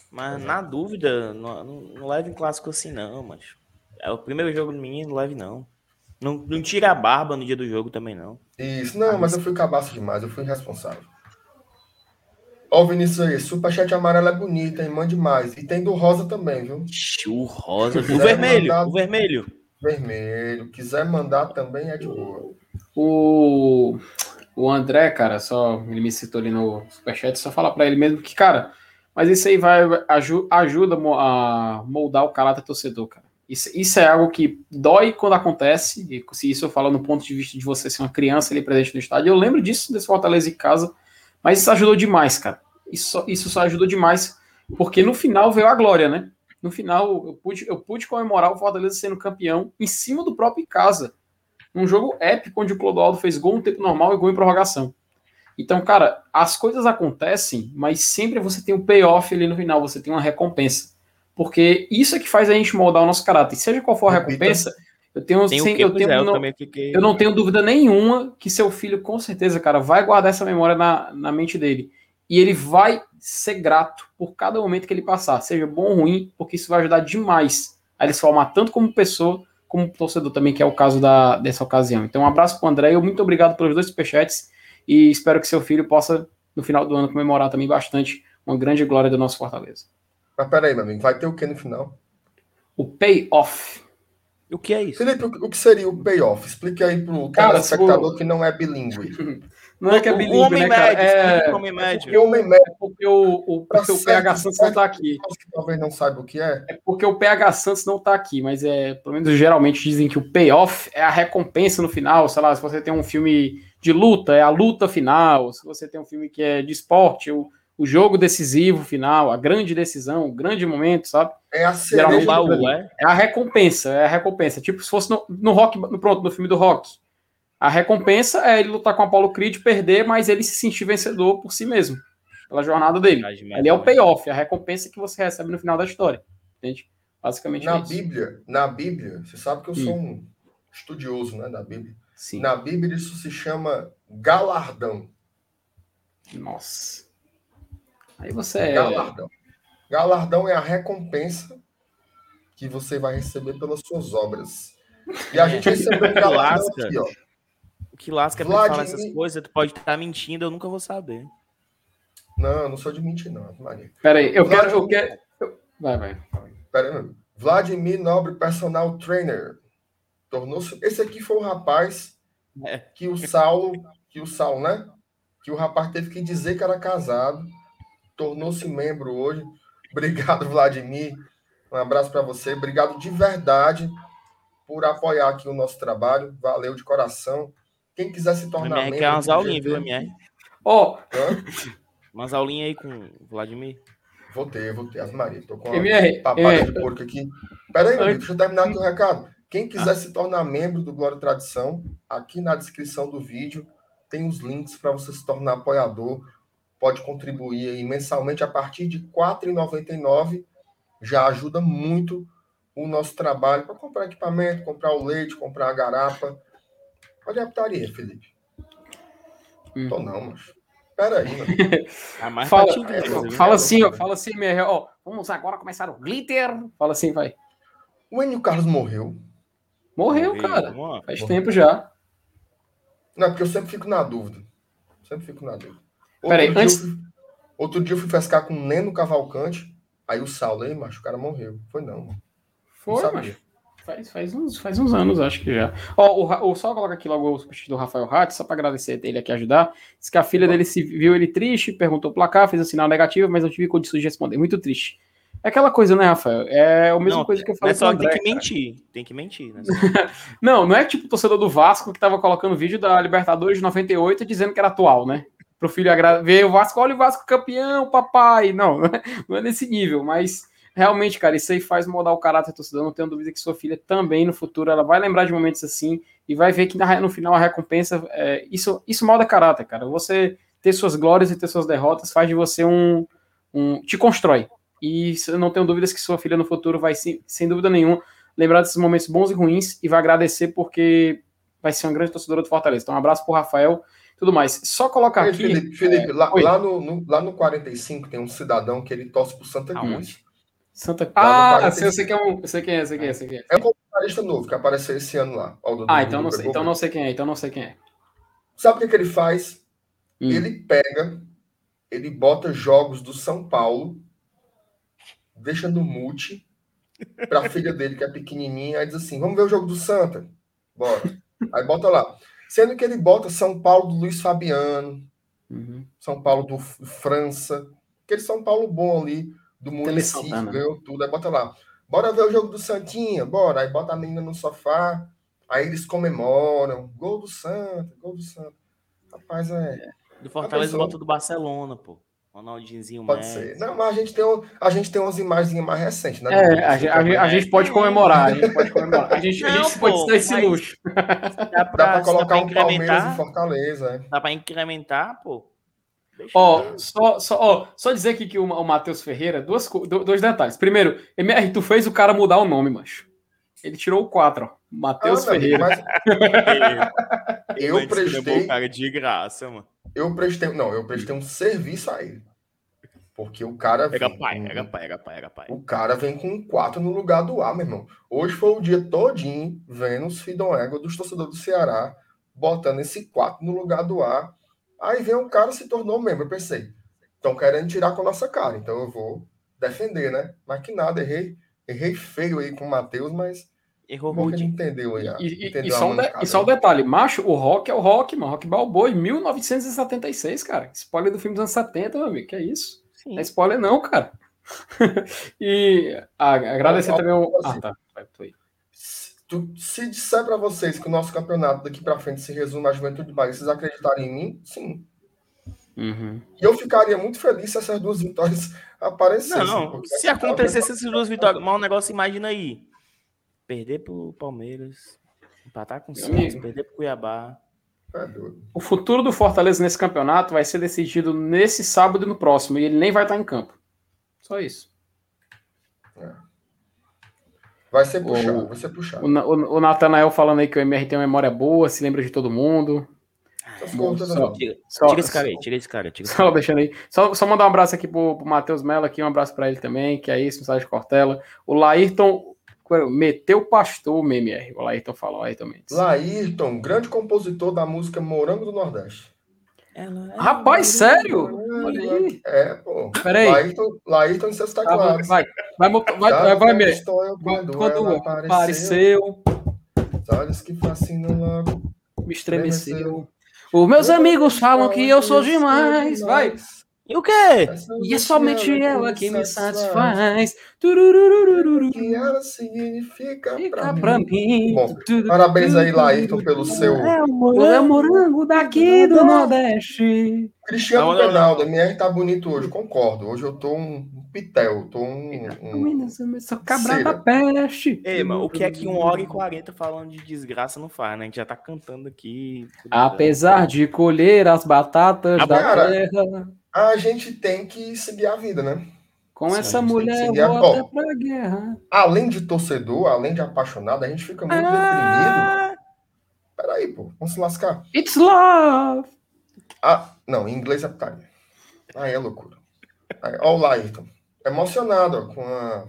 Mas na dúvida, não, não, não leve em clássico assim, não, mas. É o primeiro jogo do menino, não leve não. Não, não tira a barba no dia do jogo também, não. Isso, não, mas eu fui cabaço demais, eu fui irresponsável. Ó, o Vinícius aí, superchat amarelo é bonito, hein? Mande mais. E tem do rosa também, viu? O rosa. O vermelho, mandar... o vermelho. Vermelho. Quiser mandar também é de boa. O, o André, cara, só ele me citou ali no superchat, só falar para ele mesmo que, cara, mas isso aí vai ajuda a moldar o caráter torcedor, cara. Isso, isso é algo que dói quando acontece, e se isso eu falo no ponto de vista de você ser uma criança ali presente no estádio, eu lembro disso, desse Fortaleza em casa, mas isso ajudou demais, cara. Isso, isso só ajudou demais, porque no final veio a glória, né? No final, eu pude, eu pude comemorar o Fortaleza sendo campeão em cima do próprio casa. Um jogo épico onde o Clodoaldo fez gol no tempo normal e gol em prorrogação. Então, cara, as coisas acontecem, mas sempre você tem um payoff ali no final, você tem uma recompensa. Porque isso é que faz a gente moldar o nosso caráter. Seja qual for a recompensa, eu tenho, sem, eu, tenho é, eu, não, eu não tenho dúvida nenhuma que seu filho, com certeza, cara, vai guardar essa memória na, na mente dele. E ele vai ser grato por cada momento que ele passar, seja bom ou ruim, porque isso vai ajudar demais a ele se formar tanto como pessoa, como torcedor também, que é o caso da, dessa ocasião. Então, um abraço para o André, eu muito obrigado pelos dois superchats e espero que seu filho possa, no final do ano, comemorar também bastante uma grande glória do nosso Fortaleza. Mas peraí, meu amigo, vai ter o que no final? O payoff. O que é isso? Felipe, o que seria o payoff? Explique aí pro cara, espectador o... que não é bilíngue. Não é que é bilíngue, o homem né, médio, é... homem médio. É homem médio. É porque o, o, porque o PH Santos não está aqui. Que talvez não saiba o que é. É porque o PH Santos não está aqui, mas é, pelo menos geralmente dizem que o payoff é a recompensa no final. Sei lá, se você tem um filme de luta, é a luta final. Se você tem um filme que é de esporte, o o jogo decisivo final, a grande decisão, o grande momento, sabe? É a cereja baú, é? é a recompensa, é a recompensa. Tipo, se fosse no, no rock, no, pronto, no filme do rock. A recompensa é ele lutar com a Apollo Creed, perder, mas ele se sentir vencedor por si mesmo, pela jornada dele. Ali é o payoff, a recompensa que você recebe no final da história. Entende? Basicamente na é Bíblia, na Bíblia, você sabe que eu sou hum. um estudioso, né, da Bíblia. Sim. Na Bíblia isso se chama galardão. Nossa. Aí você é. Galardão. Galardão é a recompensa que você vai receber pelas suas obras. E a gente recebeu um galardão aqui, ó. O que lasca é Vladimir... falar essas coisas, tu pode estar mentindo, eu nunca vou saber. Não, eu não sou de mentir, não, Maria. Peraí, eu Vladimir... quero. Eu quero... Vai, vai. Peraí, meu. Vladimir Nobre Personal Trainer. Tornou-se. Esse aqui foi o rapaz é. que o Saulo, que o Saulo, né? Que o rapaz teve que dizer que era casado tornou-se membro hoje. Obrigado, Vladimir. Um abraço para você. Obrigado de verdade por apoiar aqui o nosso trabalho. Valeu de coração. Quem quiser se tornar MR membro. Quer umas aulinhas, viu, MR? Ó. Oh. Umas aulinhas aí com o Vladimir. Vou ter, vou ter. As Maria, tô com MR, papada MR. de porco aqui. Pera aí, deixa eu terminar aqui o recado. Quem quiser ah. se tornar membro do Glória e Tradição, aqui na descrição do vídeo tem os links para você se tornar apoiador pode contribuir aí mensalmente a partir de R$ 4,99. Já ajuda muito o nosso trabalho para comprar equipamento, comprar o leite, comprar a garapa. Olha a putaria, Felipe. Hum. Tô não, mas. Pera aí, mano. Ah, fala, é, fala assim, ó, fala assim, meu, ó, vamos agora começar o glitter. Fala assim, vai. O Enio Carlos morreu. Morreu, morreu cara. Mano. Faz morreu. tempo já. Não, porque eu sempre fico na dúvida. Sempre fico na dúvida. Peraí, outro, antes... dia fui, outro dia eu fui pescar com o Neno Cavalcante, aí o Saulo, aí, macho, o cara morreu. Foi não, mano. Foi, não Faz, faz, uns, faz uns anos, acho que já. Ó, o, o, só coloca aqui logo o superchat do Rafael Hatt, só para agradecer ele aqui ajudar. Diz que a filha dele se viu ele triste, perguntou o placar, fez o um sinal negativo, mas não tive condições de responder. Muito triste. É aquela coisa, né, Rafael? É a mesma não, coisa que eu falei. É só André, tem que mentir, cara. tem que mentir. Né? não, não é tipo o torcedor do Vasco que tava colocando vídeo da Libertadores de 98 dizendo que era atual, né? Pro filho ver o Vasco, olha o Vasco campeão, papai. Não, não é, não é nesse nível, mas realmente, cara, isso aí faz mudar o caráter do torcedor. Não tenho dúvida que sua filha também, no futuro, ela vai lembrar de momentos assim e vai ver que no final a recompensa. É, isso, isso molda caráter, cara. Você ter suas glórias e ter suas derrotas faz de você um. um te constrói. E eu não tenho dúvidas que sua filha no futuro vai, sem dúvida nenhuma, lembrar desses momentos bons e ruins e vai agradecer porque vai ser uma grande torcedora do Fortaleza. Então, um abraço pro Rafael tudo mais. Só colocar aqui. Felipe, Felipe é, lá, lá, no, no, lá no 45 tem um cidadão que ele torce pro Santa Cruz. Santa Ah, eu sei, quem é, um, sei quem é, sei quem é, sei quem é. É um comentarista novo que apareceu esse ano lá. ah, então não sei, então não sei quem é, então não sei quem é. Sabe o que, que ele faz? Hum. Ele pega, ele bota jogos do São Paulo, deixa no mute para a filha dele, que é pequenininha, aí diz assim: vamos ver o jogo do Santa? Bora. Aí bota lá. Sendo que ele bota São Paulo do Luiz Fabiano, uhum. São Paulo do França, aquele São Paulo bom ali, do município, ganhou tudo, aí bota lá. Bora ver o jogo do Santinha, bora. Aí bota a menina no sofá, aí eles comemoram. Gol do Santa, gol do Santa. Rapaz, é. Do Fortaleza bota do Barcelona, pô. Ronaldinho Pode Messi. ser. Não, mas a gente tem, a gente tem umas imagens mais recentes, né? É, a, a, a, gente pode comemorar, a gente pode comemorar. A gente, não, a gente pô, pode dar esse luxo. Dá pra, dá pra colocar dá pra um Palmeiras e Fortaleza. É. Dá pra incrementar, pô. Ó, oh, só, só, oh, só dizer aqui que o, o Matheus Ferreira, duas, dois detalhes. Primeiro, MR, tu fez o cara mudar o nome, macho. Ele tirou o 4, ó. Matheus ah, Ferreira. Mas... eu prestei. cara de graça, mano. Eu prestei. Não, eu prestei um serviço a ele. Porque o cara. Pega vem, pai, pega pai, pega pai, pega pai. O cara vem com um 4 no lugar do A, meu irmão. Hoje foi o dia todinho vendo os Fidon dos torcedores do Ceará botando esse 4 no lugar do A. Aí vem um cara se tornou membro. Eu pensei, estão querendo tirar com a nossa cara, então eu vou defender, né? Mas que nada, errei, errei feio aí com o Matheus, mas. Errou muito. entendeu aí. E, entendeu e, só um de, e só um detalhe: macho, o rock é o rock, mano. Rock Balboa em 1976, cara. Spoiler do filme dos anos 70, meu amigo. Que é isso? Sim. Não é spoiler, não, cara. e ah, agradecer também o. Ah, tá. Vai, tu aí. Se disser para vocês que o nosso campeonato daqui para frente se resume à Juventude Bahia, vocês acreditarem em mim? Sim. Uhum. E eu ficaria muito feliz se essas duas vitórias aparecessem. Não, se acontecesse essas duas vitórias, mas um negócio, imagina aí. Perder pro Palmeiras, empatar com o Santos, perder pro Cuiabá. É o futuro do Fortaleza nesse campeonato vai ser decidido nesse sábado e no próximo, e ele nem vai estar em campo. Só isso. É. Vai ser puxado, o, vai ser puxado. O, o, o Natanael falando aí que o MR tem uma memória boa, se lembra de todo mundo. Bom, só, tira, só, tira esse cara aí, tira esse cara. Tira só deixando aí. Só, só mandar um abraço aqui pro, pro Matheus Mello aqui, um abraço para ele também, que é isso, mensagem de Cortella. O Laírton Meteu o pastor, o MMR. O Laírton falou aí também. Laírton, grande compositor da música Morango do Nordeste. Ela é Rapaz, sério? É, pô. Peraí. Laírton, Laírton em seus teclados. Vai, vai, vai, vai, vai, vai Quando, quando apareceu, apareceu. Olhos que fascinam logo. Me estremeceu. Os meus amigos falam que eu sou demais. Vai. E o quê? E é somente ela que me satisfaz. Que ela significa Fica pra mim. Bom, parabéns aí, Laírton, pelo seu. É o morango daqui do Nordeste. Cristiano não, Ronaldo, a MR tá bonito hoje, concordo. Hoje eu tô um pitel, tô um. um Sou cabra da peste. Ei, mano, o que é que 1 hora e 40 falando de desgraça não faz, né? A gente já tá cantando aqui. Apesar de colher as batatas a da cara, terra a gente tem que seguir a vida, né? Com Sim, essa mulher, volta a... pra guerra. Além de torcedor, além de apaixonado, a gente fica muito ah... deprimido. Peraí, pô, vamos se lascar. It's love! Ah, não, em inglês é time. Aí é loucura. Aí, ó o Laírton. Emocionado ó, com a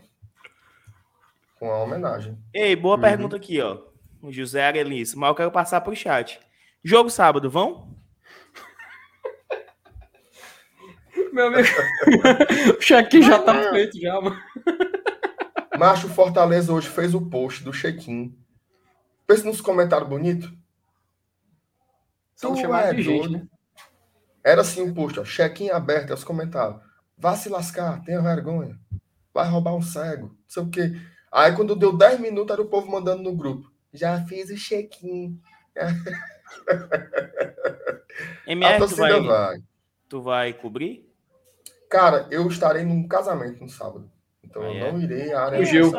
com a homenagem. Ei, boa uhum. pergunta aqui, ó. O José Arelis. Mas eu quero passar pro chat. Jogo sábado, vão? Meu amigo. o check-in já tá feito, já, mano. Macho Fortaleza hoje fez o post do check-in. Pensa nos comentários bonitos. São chamados é de gente, né? Era assim o um post, ó. Check-in aberto, é os comentários. Vá se lascar, tenha vergonha. Vai roubar um cego, não sei o quê. Aí quando deu 10 minutos, era o povo mandando no grupo. Já fiz o check-in. MR, tu vai, vai. tu vai cobrir? Cara, eu estarei num casamento no sábado. Então eu é. não irei à área. Fugiu.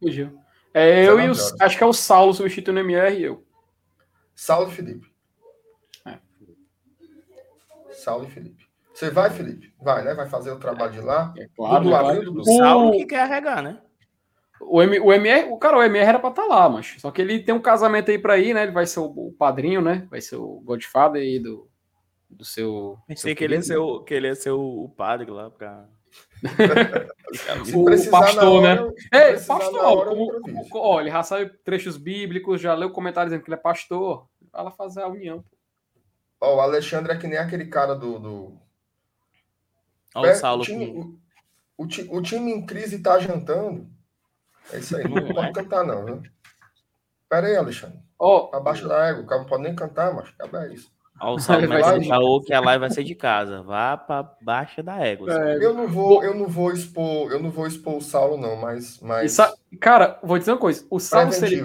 Fugiu. É eu e o. Acho que é o Saulo substituindo o MR e eu. Saulo e Felipe. É. Saulo e Felipe. Você vai, Felipe? Vai, né? Vai fazer o trabalho de lá. É claro. Do claro. do Saulo que quer regar, né? O, M, o MR, o cara, o MR era pra estar tá lá, mas só que ele tem um casamento aí pra ir, né? Ele vai ser o, o padrinho, né? Vai ser o Godfather aí do, do seu. Pensei que, ele ia ser o, que ele ia ser o, o padre lá pra. o pastor, né? É, pastor. Como, como, ó, ele já sabe trechos bíblicos, já leu comentários dizendo que ele é pastor. Vai lá fazer a união. Ó, o Alexandre é que nem aquele cara do. do... Ó, o Saulo. O time, o, o, o time em crise tá jantando. É isso aí, não, não pode cantar, não, viu? Pera aí, Alexandre. Oh. Abaixo da égua, o cara não pode nem cantar, mas é isso. Ó, o Saulo falou que a live vai ser de casa. Vá para baixo da égua. É, eu não vou, eu não vou expor, eu não vou expor o Saulo não, mas, mas... cara, vou dizer uma coisa. O Saulo se ele,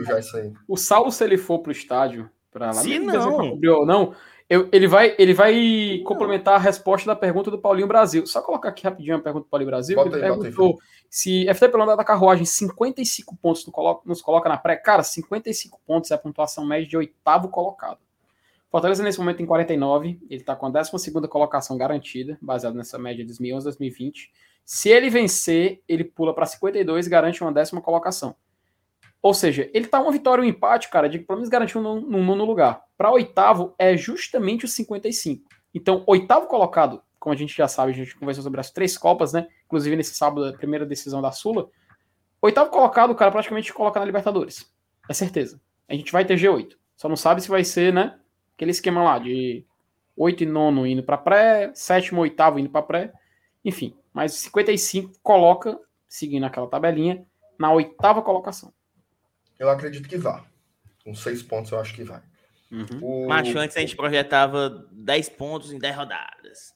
o Saulo se ele for pro estádio para lá, se não, não, não, eu, ele vai, ele vai complementar a resposta da pergunta do Paulinho Brasil. Só colocar aqui rapidinho a pergunta do Paulinho Brasil. Bota ele aí, perguntou se FT pelo andar da carruagem 55 pontos nos coloca na pré. Cara, 55 pontos é a pontuação média de oitavo colocado. Fortaleza nesse momento tem 49, ele está com a 12 colocação garantida, baseado nessa média de 2011-2020. Se ele vencer, ele pula para 52 e garante uma décima colocação. Ou seja, ele está uma vitória um empate, cara, de pelo menos garantir um, nono lugar. Para oitavo é justamente o 55. Então, oitavo colocado, como a gente já sabe, a gente conversou sobre as três Copas, né? Inclusive nesse sábado, a primeira decisão da Sula. Oitavo colocado, cara praticamente coloca na Libertadores. É certeza. A gente vai ter G8. Só não sabe se vai ser, né? Aquele esquema lá de 8 e 9 indo para pré, sétimo, oitavo indo para pré, enfim. Mas 55 coloca, seguindo aquela tabelinha, na oitava colocação. Eu acredito que vá. Com seis pontos eu acho que vai. Uhum. O... Macho, antes a gente projetava 10 pontos em 10 rodadas.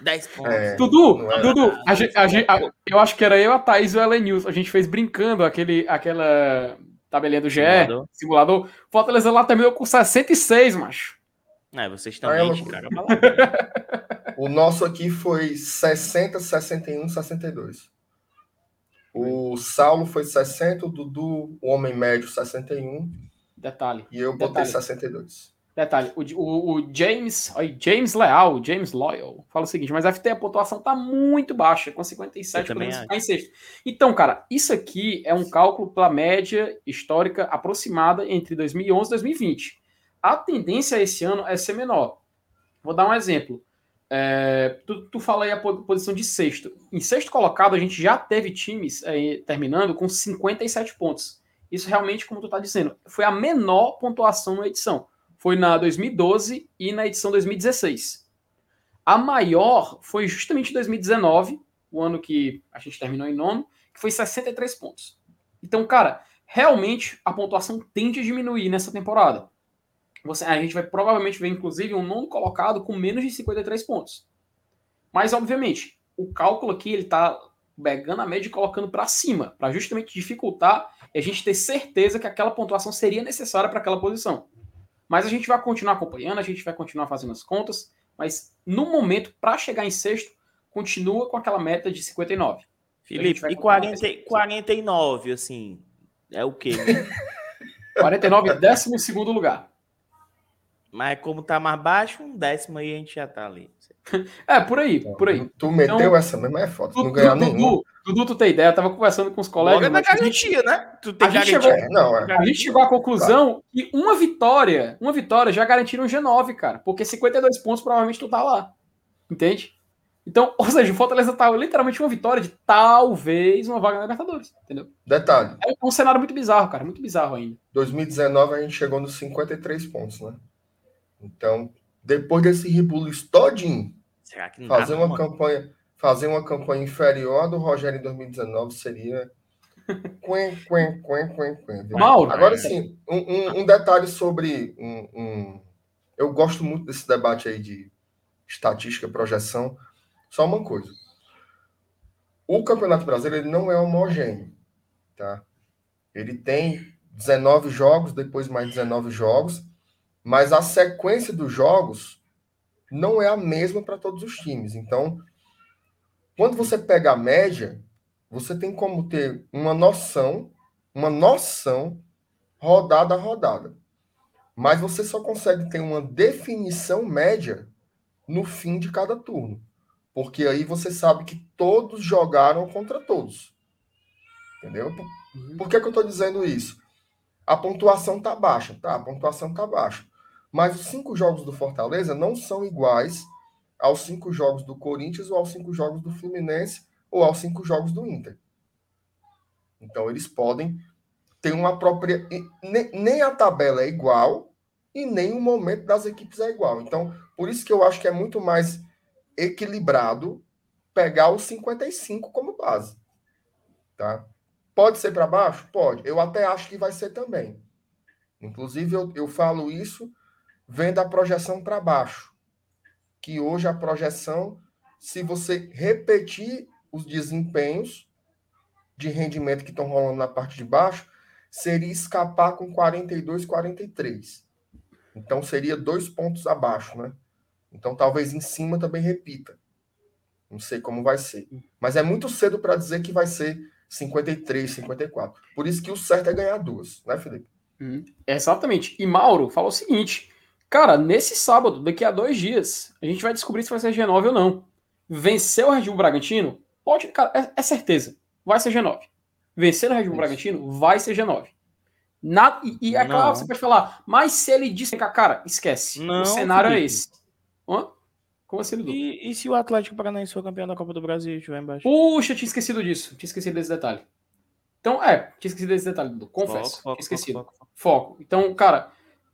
10 pontos. É, Dudu, é Dudu, a gente, a gente, a, eu acho que era eu, a Thaís e o Ellen News. A gente fez brincando aquele, aquela tabelinha do GE, simulador. simulador. Fortaleza lá terminou com 66, macho. É, vocês também, Aí, cara. o nosso aqui foi 60, 61, 62. O Saulo foi 60, o Dudu, o homem médio, 61. Detalhe. E eu botei 62. Detalhe, o, o, o James, aí, James Leal, James Loyal, fala o seguinte, mas FT a pontuação tá muito baixa, com 57 podemos ficar em sexto. Então, cara, isso aqui é um cálculo pela média histórica aproximada entre 2011 e 2020. A tendência esse ano é ser menor. Vou dar um exemplo. É, tu, tu fala aí a posição de sexto. Em sexto colocado, a gente já teve times é, terminando com 57 pontos. Isso realmente, como tu tá dizendo, foi a menor pontuação na edição foi na 2012 e na edição 2016. A maior foi justamente em 2019, o ano que a gente terminou em nono, que foi 63 pontos. Então, cara, realmente a pontuação tende a diminuir nessa temporada. Você, a gente vai provavelmente ver, inclusive, um nono colocado com menos de 53 pontos. Mas, obviamente, o cálculo aqui ele está pegando a média e colocando para cima, para justamente dificultar a gente ter certeza que aquela pontuação seria necessária para aquela posição. Mas a gente vai continuar acompanhando, a gente vai continuar fazendo as contas, mas no momento, para chegar em sexto, continua com aquela meta de 59. Felipe, e 40, 49, assim, é o quê? 49, décimo segundo lugar. Mas como tá mais baixo, um décimo aí a gente já tá ali. É, por aí, por aí. Tu meteu então, essa mesmo, é foda. não ganhar nenhum. Dudu, tu tem ideia? Eu tava conversando com os colegas. Logo é na garantia, gente, né? Tu tem a, gente chegou, é, não, é. a gente chegou à conclusão que uma vitória, uma vitória já garantiram um G9, cara. Porque 52 pontos provavelmente tu tá lá. Entende? Então, ou seja, o Fortaleza tá literalmente uma vitória de talvez uma vaga na Libertadores, entendeu? Detalhe. É um cenário muito bizarro, cara, muito bizarro ainda. 2019 a gente chegou nos 53 pontos, né? Então, depois desse rebulo todinho, fazer uma campanha fazer uma campanha inferior à do Rogério em 2019 seria. Quen, quen, quen, quen, quen, Mauro, Agora sim, um, um, um, detalhe sobre um, um, Eu gosto muito desse debate aí de estatística, projeção. Só uma coisa. O Campeonato Brasileiro ele não é homogêneo. Tá? Ele tem 19 jogos, depois mais 19 jogos, mas a sequência dos jogos não é a mesma para todos os times. Então, quando você pega a média, você tem como ter uma noção, uma noção rodada a rodada. Mas você só consegue ter uma definição média no fim de cada turno. Porque aí você sabe que todos jogaram contra todos. Entendeu? Por, uhum. que, que eu estou dizendo isso? A pontuação está baixa, tá? A pontuação está baixa. Mas os cinco jogos do Fortaleza não são iguais aos cinco jogos do Corinthians ou aos cinco jogos do Fluminense ou aos cinco jogos do Inter. Então eles podem ter uma própria. Nem a tabela é igual e nem o momento das equipes é igual. Então, por isso que eu acho que é muito mais equilibrado pegar os 55 como base. Tá? Pode ser para baixo? Pode. Eu até acho que vai ser também. Inclusive, eu, eu falo isso vendo a projeção para baixo. Que hoje a projeção, se você repetir os desempenhos de rendimento que estão rolando na parte de baixo, seria escapar com 42, 43. Então seria dois pontos abaixo, né? Então talvez em cima também repita. Não sei como vai ser. Mas é muito cedo para dizer que vai ser 53, 54. Por isso que o certo é ganhar duas, né, Felipe? Hum, exatamente. E Mauro fala o seguinte: cara, nesse sábado, daqui a dois dias, a gente vai descobrir se vai ser G9 ou não. Venceu o Red Bull Bragantino? Pode, cara, é, é certeza. Vai ser G9. Vencer o Red Bull Bragantino vai ser G9. Nada, e, e é claro, você pode falar, mas se ele disse que, cara, esquece. Não, o cenário é Felipe. é esse. Hã? Como assim, Dudu? E, e, se o Atlético Paranaense for campeão da Copa do Brasil e estiver embaixo? Puxa, tinha esquecido disso. Tinha esquecido desse detalhe. Então, é, tinha esquecido desse detalhe, Dudu. Confesso. Foco, foco, esquecido. Foco, foco. Então, cara,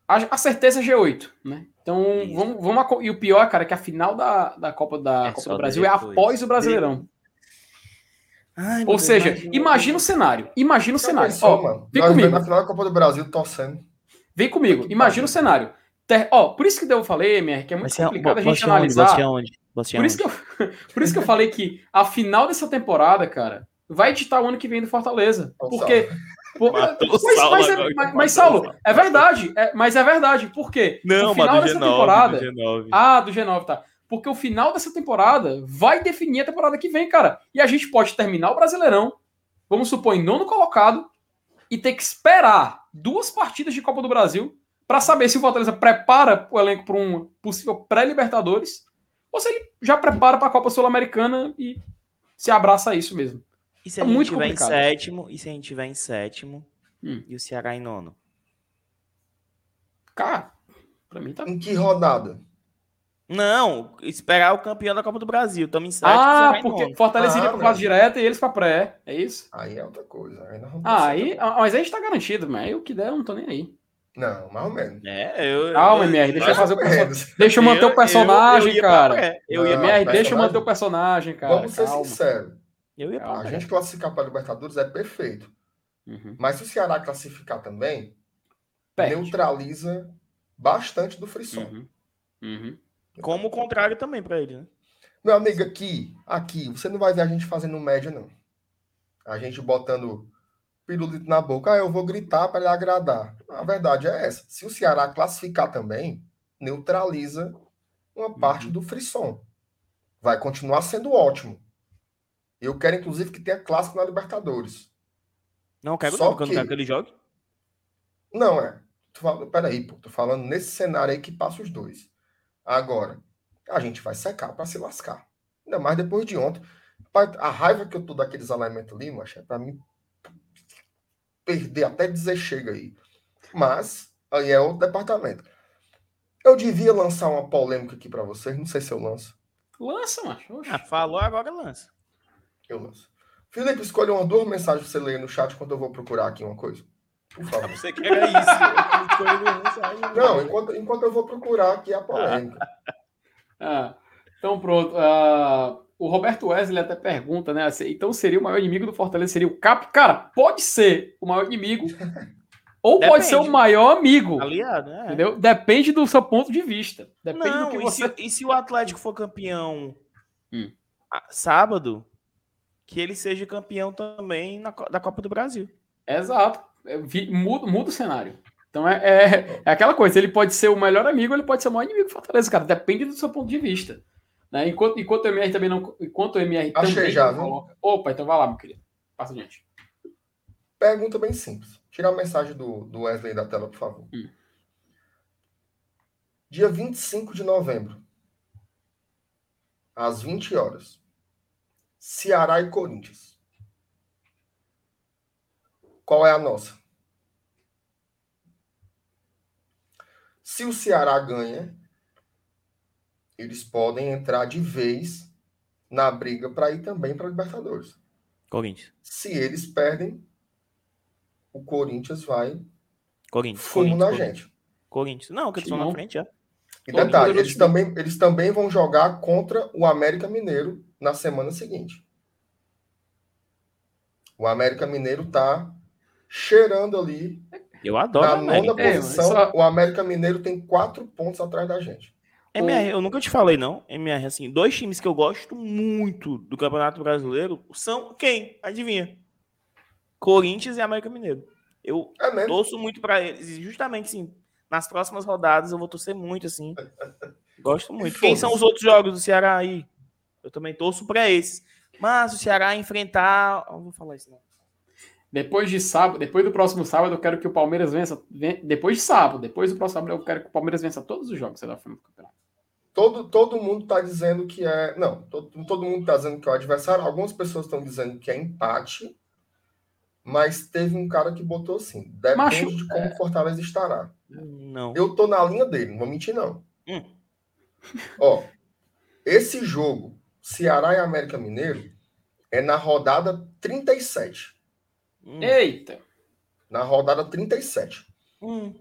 a, a, certeza é G8, né? Então, vamos, vamos. E o pior, cara, é que a final da, da Copa, da é Copa do Brasil é após o Brasileirão. Ai, Ou seja, imagina, imagina o cenário. Imagina o cenário. Pensou, Ó, mano. Vem Nós comigo. Na final da Copa do Brasil, torcendo. Vem comigo. Imagina o cenário. Ter... Ó, por isso que eu falei, MR, que é muito complicado a gente analisar. Onde, onde? por, isso que eu... por isso que eu falei que a final dessa temporada, cara, vai editar o ano que vem do Fortaleza. Porque. Mas, mas, é, mas, mas, Saulo, é verdade. É, mas é verdade. Por quê? Não, o final dessa G9, temporada. Do G9. Ah, do G9, tá. Porque o final dessa temporada vai definir a temporada que vem, cara. E a gente pode terminar o Brasileirão, vamos supor, em nono colocado, e ter que esperar duas partidas de Copa do Brasil para saber se o Fortaleza prepara o elenco para um possível pré-Libertadores ou se ele já prepara para a Copa Sul-Americana e se abraça a isso mesmo. E se a é gente tiver em sétimo, e se a gente tiver em sétimo hum. e o Ceará em nono? Cara, para mim tá. Em que rodada? Não, esperar o campeão da Copa do Brasil. Estamos em sétimo. Ah, porque Fortaleza iria ah, para fase direta e eles para pré. É isso? Aí é outra coisa. Aí ah, aí, mas aí a gente tá garantido, mas o que der, eu não tô nem aí. Não, mais ou menos. É, eu. Calma, MR, deixa eu fazer o personagem. Deixa eu manter o personagem, eu, eu cara. Eu ia MR, deixa eu manter o personagem, cara. Vamos ser sinceros. Eu ia a gente classificar para Libertadores é perfeito. Uhum. Mas se o Ceará classificar também, Perde. neutraliza bastante do frisson. Uhum. Uhum. Como o contrário também para ele, né? Meu amigo, aqui, aqui, você não vai ver a gente fazendo média, não. A gente botando pirulito na boca, ah, eu vou gritar para ele agradar. A verdade é essa. Se o Ceará classificar também, neutraliza uma parte uhum. do frisson. Vai continuar sendo ótimo. Eu quero, inclusive, que tenha clássico na Libertadores. Não, quero Só não, que... eu não quero que ele jogue. Não, é. Tô falando, peraí, pô. Tô falando nesse cenário aí que passa os dois. Agora, a gente vai secar para se lascar. Ainda mais depois de ontem. A raiva que eu tô daqueles alimentos ali, macho, é pra mim perder até dizer chega aí. Mas aí é outro departamento. Eu devia lançar uma polêmica aqui para vocês, não sei se eu lanço. Lança, macho. Ah, falou, agora lança. Eu lanço. Felipe, escolha uma duas mensagens pra você ler no chat quando eu vou procurar aqui uma coisa. Por favor. Você quer isso? não, enquanto, enquanto eu vou procurar aqui a polêmica. Ah, então pronto. Uh, o Roberto Wesley até pergunta, né? Assim, então seria o maior inimigo do Fortaleza? Seria o Cap? Cara, pode ser o maior inimigo. Ou Depende. pode ser o maior amigo. Aliado, é. Entendeu? Depende do seu ponto de vista. Depende Não, do que você. E se, e se o Atlético for campeão hum. sábado, que ele seja campeão também na, da Copa do Brasil. Exato. É, muda, muda o cenário. Então é, é, é, aquela coisa, ele pode ser o melhor amigo, ele pode ser o maior inimigo do Fortaleza, cara. Depende do seu ponto de vista. Né? Enquanto, enquanto o MR também não. Enquanto o MR Achei também já, não Opa, então vai lá, meu querido. Passa adiante. Pergunta bem simples. Tira a mensagem do, do Wesley da tela, por favor. Hum. Dia 25 de novembro, às 20 horas, Ceará e Corinthians. Qual é a nossa? Se o Ceará ganha, eles podem entrar de vez na briga para ir também para a Libertadores. Corinthians. Se eles perdem, o Corinthians vai Corinthians. fumo Corinthians, na Corinthians. gente. Corinthians. Não, que eles estão Não. na frente já. E detalhe, eles também, eles também vão jogar contra o América Mineiro na semana seguinte. O América Mineiro tá cheirando ali. Eu adoro na América. nona É, posição, mas só- o América Mineiro tem quatro pontos atrás da gente. MR, eu nunca te falei, não. MR, assim, dois times que eu gosto muito do Campeonato Brasileiro são quem? Adivinha? Corinthians e América Mineiro. Eu É torço muito pra eles. E justamente, assim, nas próximas rodadas eu vou torcer muito, assim. Gosto muito. Quem são os outros jogos do Ceará aí? Eu também torço pra esses. Mas o Ceará enfrentar. Eu não vou falar isso, não. Depois de sábado, depois do próximo sábado, eu quero que o Palmeiras vença. ven- Depois de sábado, depois do próximo sábado, eu quero que o Palmeiras vença todos os jogos você tá falando do campeonato. Todo, todo mundo está dizendo que é. Não, todo, todo mundo está dizendo que é o adversário. Algumas pessoas estão dizendo que é empate. Mas teve um cara que botou assim: depende Macho, de como o Fortaleza estará. Não. Eu tô na linha dele, não vou mentir, não. Hum. Ó, esse jogo, Ceará e América Mineiro, é na rodada 37. Hum. Eita! Na rodada 37. Hum.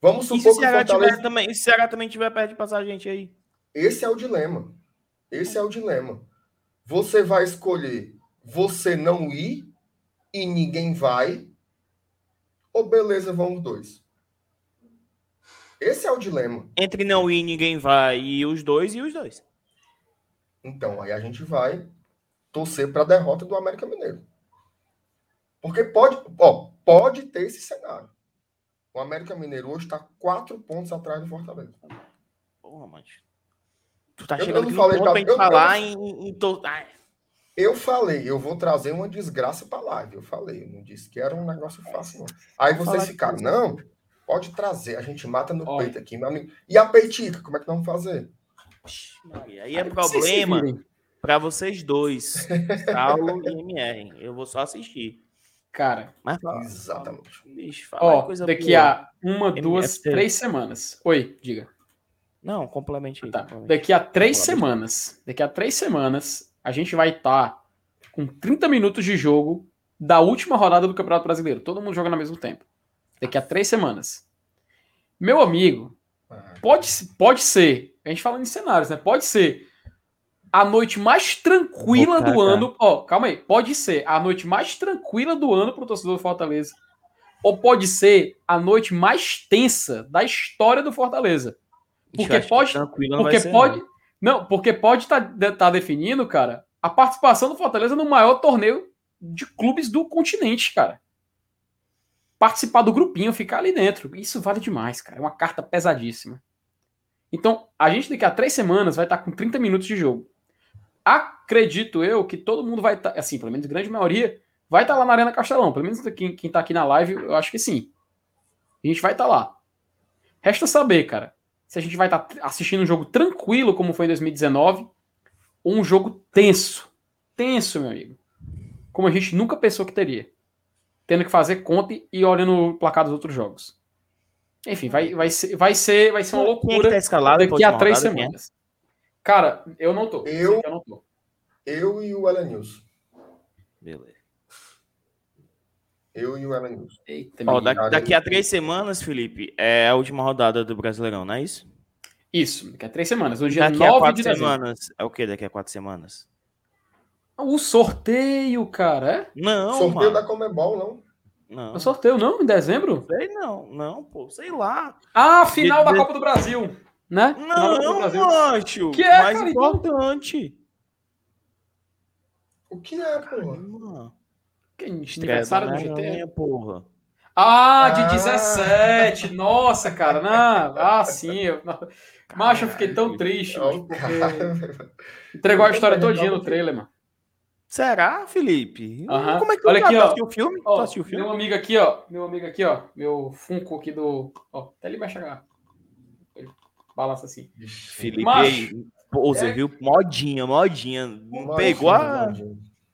Vamos E se supor que o Ceará, Fortaleza. tiver também, e se o Ceará também tiver perto de passar a gente aí? Esse é o dilema. Esse é o dilema. Você vai escolher você não ir e ninguém vai, ou beleza, vão os dois. Esse é o dilema. Entre não ir, ninguém vai. E os dois e os dois. Então, aí a gente vai torcer para a derrota do América Mineiro. Porque pode, ó, pode ter esse cenário. O América Mineiro hoje está quatro pontos atrás do Fortaleza. Porra, mano. Tu tá Eu- eu chegando não aqui falei ponto pra- eu- eu falar não- em, em to- Eu falei, eu vou trazer uma desgraça para live. Eu falei, eu não disse que era um negócio fácil, não. Aí vocês ficaram, não, pode trazer, a gente mata no Olha. peito aqui, meu amigo. E a peitica, como é que nós vamos fazer? Maria, Aí é problema pra vocês dois, Saulo e MR. Eu vou só assistir. Cara, Mas. Exatamente. Bicho, ó, daqui boa. a uma, duas, MFT. três semanas. Oi, diga. Não, complemente aí. Tá. complemente. Daqui a três semanas, daqui a três semanas, a gente vai estar com 30 minutos de jogo da última rodada do Campeonato Brasileiro. Todo mundo jogando ao mesmo tempo. Daqui a três semanas. Meu amigo, Ah, pode, pode ser, a gente falando em cenários, né? Pode ser a noite mais tranquila do cagar. ano. Ó, calma aí. Pode ser a noite mais tranquila do ano pro torcedor do Fortaleza. Ou pode ser a noite mais tensa da história do Fortaleza. Porque pode- não Porque ser, pode. não. Não, porque pode estar tá, definindo, cara, a participação do Fortaleza no maior torneio de clubes do continente, cara. Participar do grupinho, ficar ali dentro. Isso vale demais, cara. É uma carta pesadíssima. Então, a gente daqui a três semanas vai estar com 30 minutos de jogo. Acredito eu que todo mundo vai estar, assim, pelo menos a grande maioria, vai estar lá na Arena Castelão. Pelo menos quem, quem tá aqui na live, eu acho que sim. A gente vai estar lá. Resta saber, cara, se a gente vai estar assistindo um jogo tranquilo, como foi em 2019, ou um jogo tenso. Tenso, meu amigo. Como a gente nunca pensou que teria. Tendo que fazer conta e olhando o placar dos outros jogos. Enfim, vai, vai, ser, vai, ser, vai ser uma é que loucura tá escalado daqui a três é? semanas. Cara, eu não tô. Eu- eu não tô. Eu e o Elenilson. Beleza. Eu e o Elenilson. Eita, Ó, menino. da- daqui a três semanas, Felipe, é a última rodada do Brasileirão, não é isso? Isso, daqui a três semanas. No dia Daqui a 9 quatro de dezembro. semanas. É o que daqui a quatro semanas? O sorteio, cara. É? Não, Sorteio mano. da Comebol, não? Não. O sorteio, não? Em dezembro? Sei não, não, pô, sei lá. Ah, final da De- Copa do Brasil. Né? Da do Não, Brasil. macho. Que é, mais cara, importante. O que é, porra? Caramba. Que aniversário da do GT. Porra. Ah, de Ah. 17. Nossa, cara. Não. Ah, sim. Eu... Macho, eu fiquei tão triste, mano, porque entregou a história todinha no trailer, mano. Será, Felipe? Aham. Como é que tu Olha tá? aqui, Tu ó. assistiu o filme? Ó, tu assistiu o filme? Meu amigo aqui, ó. Meu amigo aqui, ó. Meu Funko aqui do. Ó, até ele vai chegar. Ele balança assim. Felipe, aí, pô, você É. viu? Modinha, modinha. Imagina, Pegou a.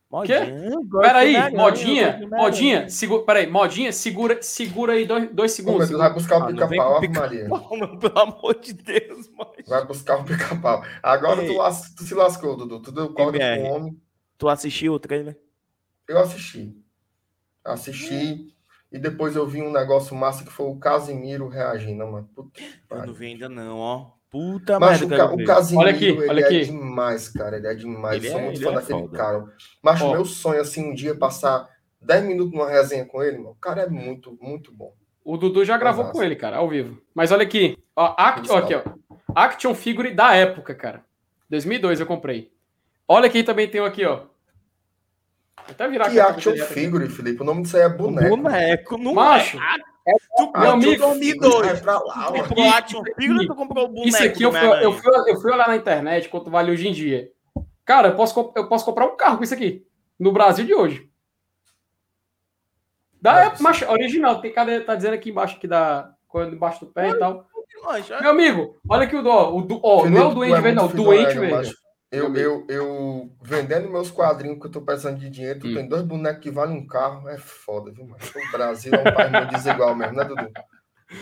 Modinha. Pera Gosto aí, do Homem-Aranha, modinha, modinha, segura, pera aí, modinha, segura, segura aí dois, dois segundos. mas tu vai buscar o Ah, não pica-pau, Ave pica- Maria. Pô, meu, pelo amor de Deus, mano. Vai buscar o pica-pau. Agora tu, tu se lascou, Dudu. Tu deu corda com o homem. Tu assistiu o trailer? Eu assisti. Assisti. E depois eu vi um negócio massa que foi o Casimiro reagindo, mano. Puta Eu não vi ainda não, ó. Puta Mas merda, o, Ca- o ver. Casimiro, Olha aqui, ele olha é aqui. demais, cara. Ele é demais. Ele Eu sou é- muito fã é daquele foda. cara. Mas Ó. meu sonho, assim, um dia passar 10 minutos numa resenha com ele, mano. O cara é muito, muito bom. O Dudu já gravou com ele, cara, ao vivo. Mas olha aqui, ó, act, ó, aqui, ó. Action figure da época, cara. 2002 eu comprei. Olha aqui também tem um aqui, ó. Até virar Que aqui. action figure, Felipe. O nome disso aí é boneco. Boneco, não Macho, é. Tu Ah, Meu amigo, 2002. Vai pra lá, Tu comprou action figure tu comprou o boneco Isso aqui eu do fui, eu, fui, eu fui olhar na internet quanto vale hoje em dia. Cara, eu posso, eu posso comprar um carro com isso aqui. No Brasil de hoje. Da época, mas original. Tem, cadê, tá dizendo aqui embaixo que dá coisa embaixo do pé e tal. Meu amigo, olha aqui o ó, o do, ó, não é o tu doente verde, não. O muito filho doente mas Eu, eu, eu vendendo meus quadrinhos que eu tô precisando de dinheiro, tu Hum. tem dois bonecos que valem um carro, é foda, viu, mano? O Brasil é um país muito desigual mesmo, né, Dudu?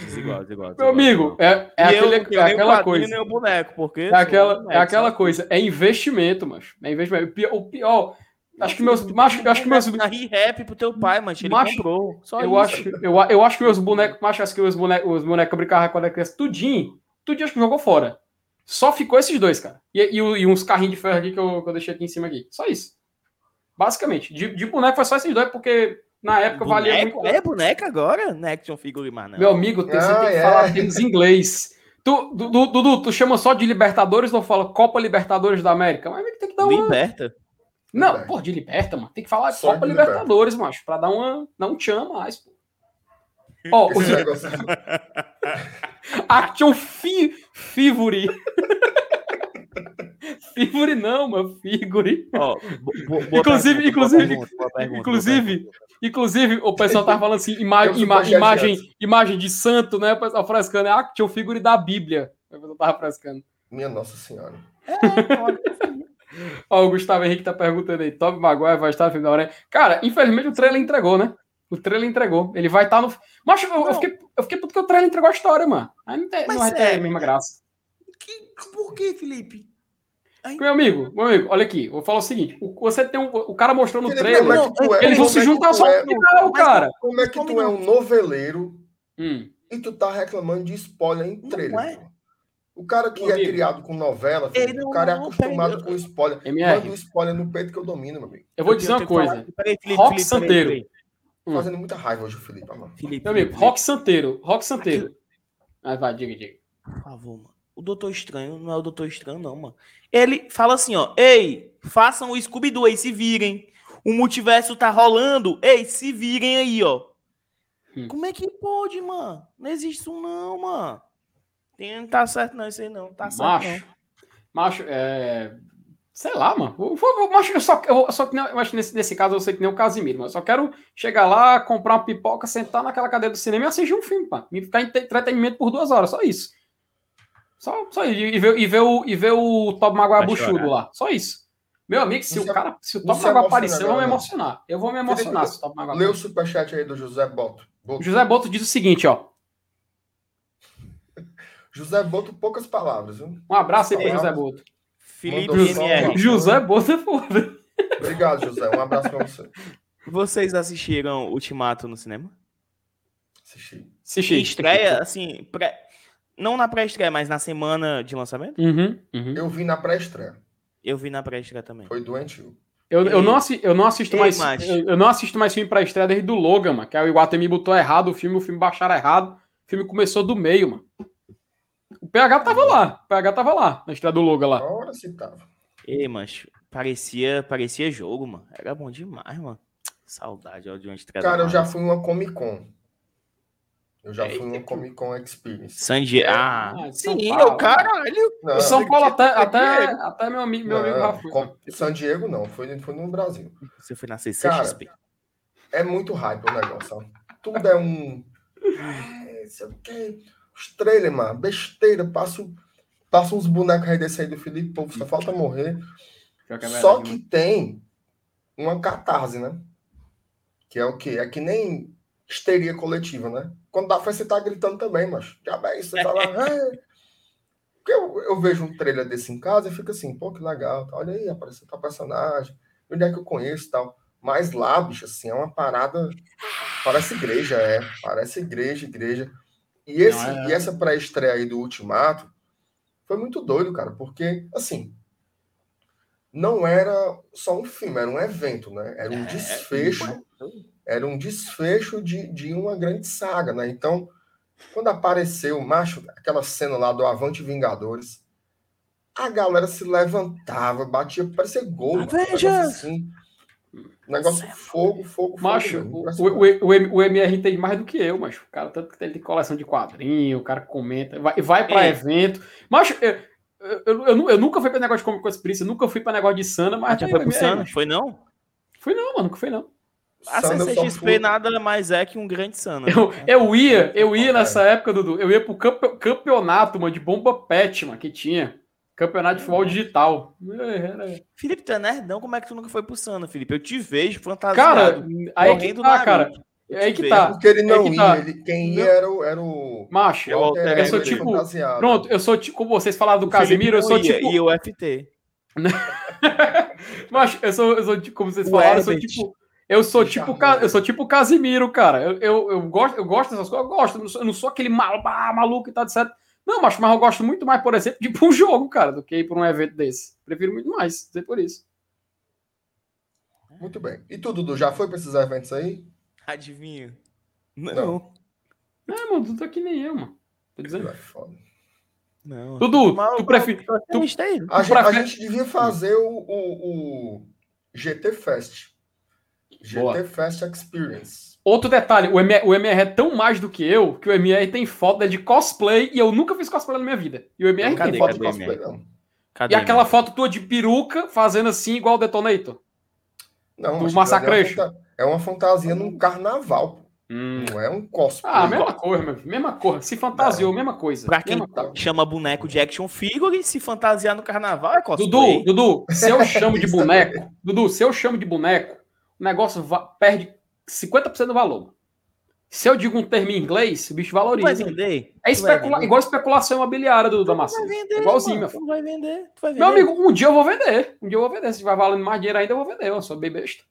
Desigual, desigual. Meu amigo, é, é, e eu aquele, não tenho é aquela coisa. nem o boneco, porque... É aquela, boneco, é aquela sabe? coisa. É investimento, macho. É investimento. O pior, o pior acho que meus, macho, acho que meus, Na rap pro teu pai, mas ele Macho, comprou. Só eu isso. acho, eu, eu acho que meus bonecos, macho, acho que os bonecos, os bonecos brincavam quando era criança, tudinho, tudinho acho que jogou fora. Só ficou esses dois, cara. E, e, e uns carrinhos de ferro aqui que eu, que eu deixei aqui em cima aqui. Só isso. Basicamente. De, de boneco foi só esses dois, porque na época valia Boneco? muito. É boneca agora? Não é action figure mais, não. Meu amigo, tem- você Ah, tem que é. falar termos em inglês. Tu, Dudu, tu chama só de Libertadores ou fala Copa Libertadores da América? Mas tem que dar uma. Liberta. Não, Liberta. pô, de Liberta, mano. Tem que falar Só Copa Liberta. Libertadores, macho, pra dar uma. Dar um tchan mais, pô. Ó, o Esse negócio de- Action fi, Figure. Figure não, mano. Figure. Boa Inclusive- pergunta, inclusive- pergunta, pergunta, inclusive-. Inclusive, o pessoal tava falando assim, ima- ima- imagem, imagem de santo, né? O pessoal frescando. É action figure da Bíblia. O pessoal tava frescando. Minha Nossa Senhora. Ó, o Gustavo Henrique tá perguntando aí, Tobey Maguire vai estar no filme da hora. Cara, infelizmente o trailer entregou, né? O trailer entregou. Ele vai estar no. Mas eu, eu Não. fiquei, eu fiquei puto que o trailer entregou a história, mano. Aí não, tem, não vai ter é- a mesma graça. Que- por que, Felipe? Meu amigo, meu amigo, olha aqui. Vou falar o seguinte: o, você tem um, o cara mostrou no Felipe, trailer. como é é- Eles vão se é juntar tu só é- no final, cara. Como é que tu é não? um noveleiro Hum. e tu tá reclamando de spoiler em Não trailer? é. O cara que Meu é amigo. criado com novela, Felipe, não- o cara é não, acostumado com spoiler. MR, Manda um spoiler no peito que eu domino, meu amigo. eu vou Eu dizer uma falar- coisa. Peraí, Felipe, Rock Felipe, peraí, Santeiro. Hum. Fazendo muita raiva hoje, o Felipe. mano. Felipe, Meu amigo, Felipe, Rock Santeiro. Rock Santeiro. Ah, vai, diga, diga. Por favor, mano. O Doutor Estranho não é o Doutor Estranho, não, mano. Ele fala assim, ó. Ei, façam o Scooby-Doo aí, se virem. O multiverso tá rolando. Ei, se virem aí, ó. Hum. Como é que pode, mano? Não existe isso não, mano. Tem, não tá certo não, isso aí não. Tá certo Macho. Macho, é. Sei lá, mano. Eu, eu, macho, eu só, eu, só que nem- eu acho que nesse, nesse caso eu sei que nem o Casimiro, mas eu só quero chegar lá, comprar uma pipoca, sentar naquela cadeira do cinema e assistir um filme, pá. Me ficar em te- entretenimento por duas horas, só isso. Só, só isso. E ver, e ver o, e ver o Top Maguire buchudo lá. Só isso. Meu amigo, se o cara, se o Top Maguire aparecer, eu vou me não. emocionar. Eu vou me emocionar Felipe, se o Top Maguire Lê o superchat aí do José Boto. Boto. José Boto diz o seguinte, ó. José Boto, poucas palavras, viu? Um abraço aí pro. José Boto. Felipe e MR. José Boto é foda. Obrigado, José. Um abraço pra você. Vocês assistiram Ultimato no cinema? Assisti. Assisti. Em estreia, assim, pré... não na pré-estreia, mas na semana de lançamento? Uhum, uhum. Eu vi na pré-estreia. Eu vi na pré-estreia também. Foi doentio. Eu, eu, não, assi- eu não assisto Ei, mais. Eu, eu não assisto mais filme pra estreia desde do Logan, mano. Que aí o Iguatemi botou errado o filme, o filme baixaram errado. O filme começou do meio, mano. O PH tava lá. O PH tava lá, na estreia do Logan lá. Ora se tava. Ei, mancho, parecia, parecia jogo, mano. Era bom demais, mano. Saudade ó, de uma estreia. Cara, eu já fui uma Comic Con. Eu já fui no Comic Con Experience. San Diego. Ah, Ah, de sim, Paulo. o caralho. Não, São Paulo até, San até, até meu amigo, meu não, amigo já foi. com- San Diego não, foi, foi no Brasil. Você foi na CCXP. É muito hype o negócio. ó. Tudo é um. É, sei o quê. Os trailers, mano, besteira. Passa, passa uns bonecos aí desse aí do Felipe, povo, só falta morrer. Que é Só que tem uma catarse, né? Que é o quê? É que nem histeria coletiva, né? Quando dá festa, você tá gritando também, mas já é isso, você tá lá. "É". Porque eu, eu vejo um trailer desse em casa e fico assim, pô, que legal. Olha aí, apareceu tal personagem, onde é que eu conheço e tal. Mas lá, bicho, assim, é uma parada. Parece igreja, é. Parece igreja, igreja. E, esse, é- e essa pré-estreia aí do Ultimato foi muito doido, cara, porque, assim, não era só um filme, era um evento, né? Era um desfecho, era um desfecho de, de uma grande saga, né? Então, quando apareceu, macho, aquela cena lá do Avante Vingadores, a galera se levantava, batia, parecia gol, Avengers! assim. Negócio fogo, fogo, fogo. Macho, mesmo, o, o, o, o MR tem mais do que eu, macho. O cara, tanto que ele tem coleção de quadrinho, o cara comenta, vai, vai pra Ei. evento. Macho, eu, eu, eu, eu nu- eu nunca fui pra negócio de Comic Con Experience, eu nunca fui pra negócio de Sana, mas. Ah, já foi o pro Sana? macho. Foi não? Fui não, mano, nunca fui não. A CCXP nada mais é que um grande Sana. Eu, eu ia, eu ia É. nessa época, Dudu, eu ia pro campe- campeonato, mano, de bomba pet, mano, que tinha. Campeonato de futebol digital. É, era- Felipe, tu é nerdão, como é que tu nunca foi pro Sana, Felipe? Eu te vejo fantasiado. Cara, aí que tá, cara. Eu Aí que tá. Porque ele não que ia, tá. ele, quem ia era o, era o, Macho, Eu eu ego sou tipo- fantasiado. pronto, eu sou tipo, como vocês falaram do O Felipe Casimiro, eu sou ia, tipo. E o FT. Macho, eu sou, eu sou tipo, como vocês O falaram, eu sou tipo. Eu sou tipo, eu sou tipo o Casimiro, cara. Eu, eu, eu, gosto, eu gosto dessas coisas, eu gosto. Eu não sou, eu não sou aquele mal, ah, maluco e tal, etc. Não, macho, mas eu gosto muito mais, por exemplo, de ir pra um jogo, cara, do que ir pra um evento desse. Prefiro muito mais, sei por isso. Muito bem. E tu, Dudu, já foi para esses eventos aí? Adivinha? Não. Não. É, mano, tu tá que nem eu, mano. Tô dizendo. É foda. Não. Dudu, Mas- tu prefere. tu-. A, gente, a gente devia fazer o, o, o GT Fest. GT Boa. Fest Experience. Outro detalhe, o MR, o MR é tão mais do que eu que o MR tem foto dele de cosplay e eu nunca fiz cosplay na minha vida. E o MR Cadê, tem Foto de cosplay. Cadê, E aquela meu? foto tua de peruca fazendo assim, igual o Detonator. Não, Do mas Massacration. É uma, é uma fantasia num carnaval. pô. Não é um cosplay. Ah, mesma coisa, meu filho. Mesma coisa. Se fantasiou, mesma coisa. Pra quem Mesma coisa. chama boneco de action figure, se fantasiar no carnaval é cosplay. Dudu, Dudu, se eu chamo de boneco, Dudu, se eu chamo de boneco, o negócio perde 50% do valor. Se eu digo um termo em inglês, o bicho Tu vai valoriza. vender? É especula... vender? igual especulação imobiliária do Tu vai vender, Igualzinho, mano. meu filho. Tu vai vender, tu vai vender. Meu amigo, um dia eu vou vender. Um dia eu vou vender. Se vai valendo mais dinheiro ainda, eu vou vender. Eu sou bem besta.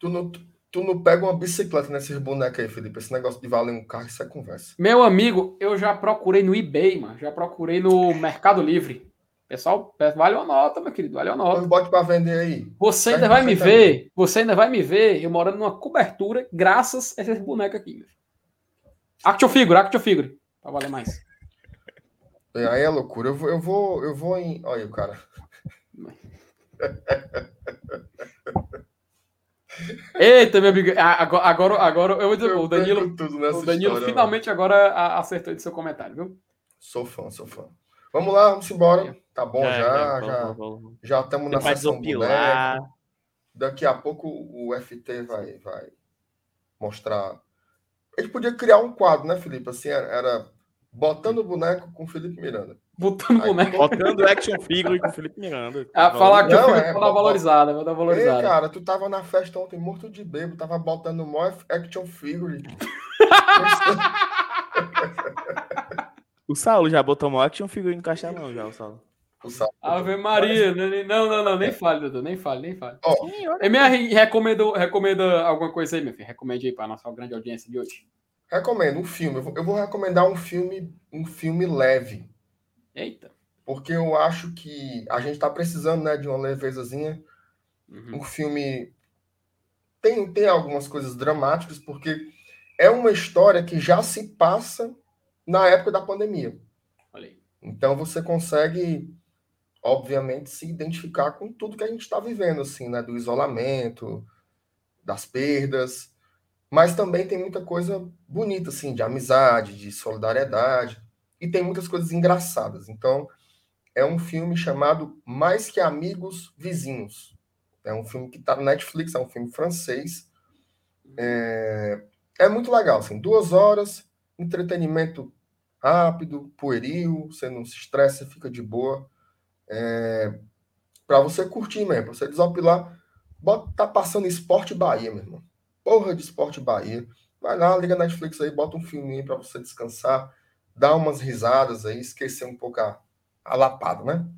Tu não, tu não pega uma bicicleta nesses bonecos aí, Felipe. Esse negócio de valer um carro, isso é conversa. Meu amigo, eu já procurei no eBay, mano. Já procurei no Mercado Livre. Pessoal, vale uma nota, meu querido. Vale uma nota. Então bote para vender aí. Você ainda vai me você ver, você ainda vai me ver eu morando numa cobertura graças a esses bonecos aqui. meu. Action figure, action figure. Pra valer mais. E Aí é loucura. Eu vou, eu vou, eu vou em. Olha aí o cara. Eita, meu amigo. Agora, agora, agora eu vou dizer, Eu o Danilo, o Danilo história, finalmente agora a- acertou de seu comentário, viu? mano. Sou fã, sou fã. Vamos lá, vamos embora. Tá bom já, já, já. vamos, vamos. Já estamos na sessão boneco. Daqui a pouco o FT vai, vai mostrar. A gente podia criar um quadro, né, Felipe? Assim, era, era botando o boneco com o Felipe Miranda. Botando Aí, boneco. Botando action figure com o Felipe Miranda. Ah, falar que eu Não, é, vou dar valorizada, vou dar Ei, valorizada. cara, tu tava na festa ontem morto de bebo, tava botando mó action figure. O Saulo já botou uma action figure no castelão já, o Saulo. O Sal- Ave Maria, né? não, não, não, nem fale, Dudu, nem fale, nem fale. Olha. MR, recomenda, recomenda alguma coisa aí, meu filho? Recomende aí para nossa grande audiência de hoje. recomendo um filme. Eu vou, eu vou recomendar um filme, um filme leve. Eita. Porque eu acho que a gente tá precisando, né, de uma levezazinha. Uhum. um filme tem, tem algumas coisas dramáticas, porque é uma história que já se passa na época da pandemia. Então você consegue, obviamente, se identificar com tudo que a gente está vivendo, assim, né? Do isolamento, das perdas. Mas também tem muita coisa bonita, assim, de amizade, de solidariedade. E tem muitas coisas engraçadas. Então, é um filme chamado Mais Que Amigos Vizinhos. É um filme que está no Netflix, é um filme francês. É, é muito legal, assim, duas horas, entretenimento rápido, pueril, você não se estressa, fica de boa. É, para você curtir mesmo, pra você desopilar. Bota, tá passando Esporte Bahia, meu irmão. Porra de Esporte Bahia. Vai lá, liga Netflix aí, bota um filminho para você descansar, dar umas risadas aí, esquecer um pouco a, a lapada, né?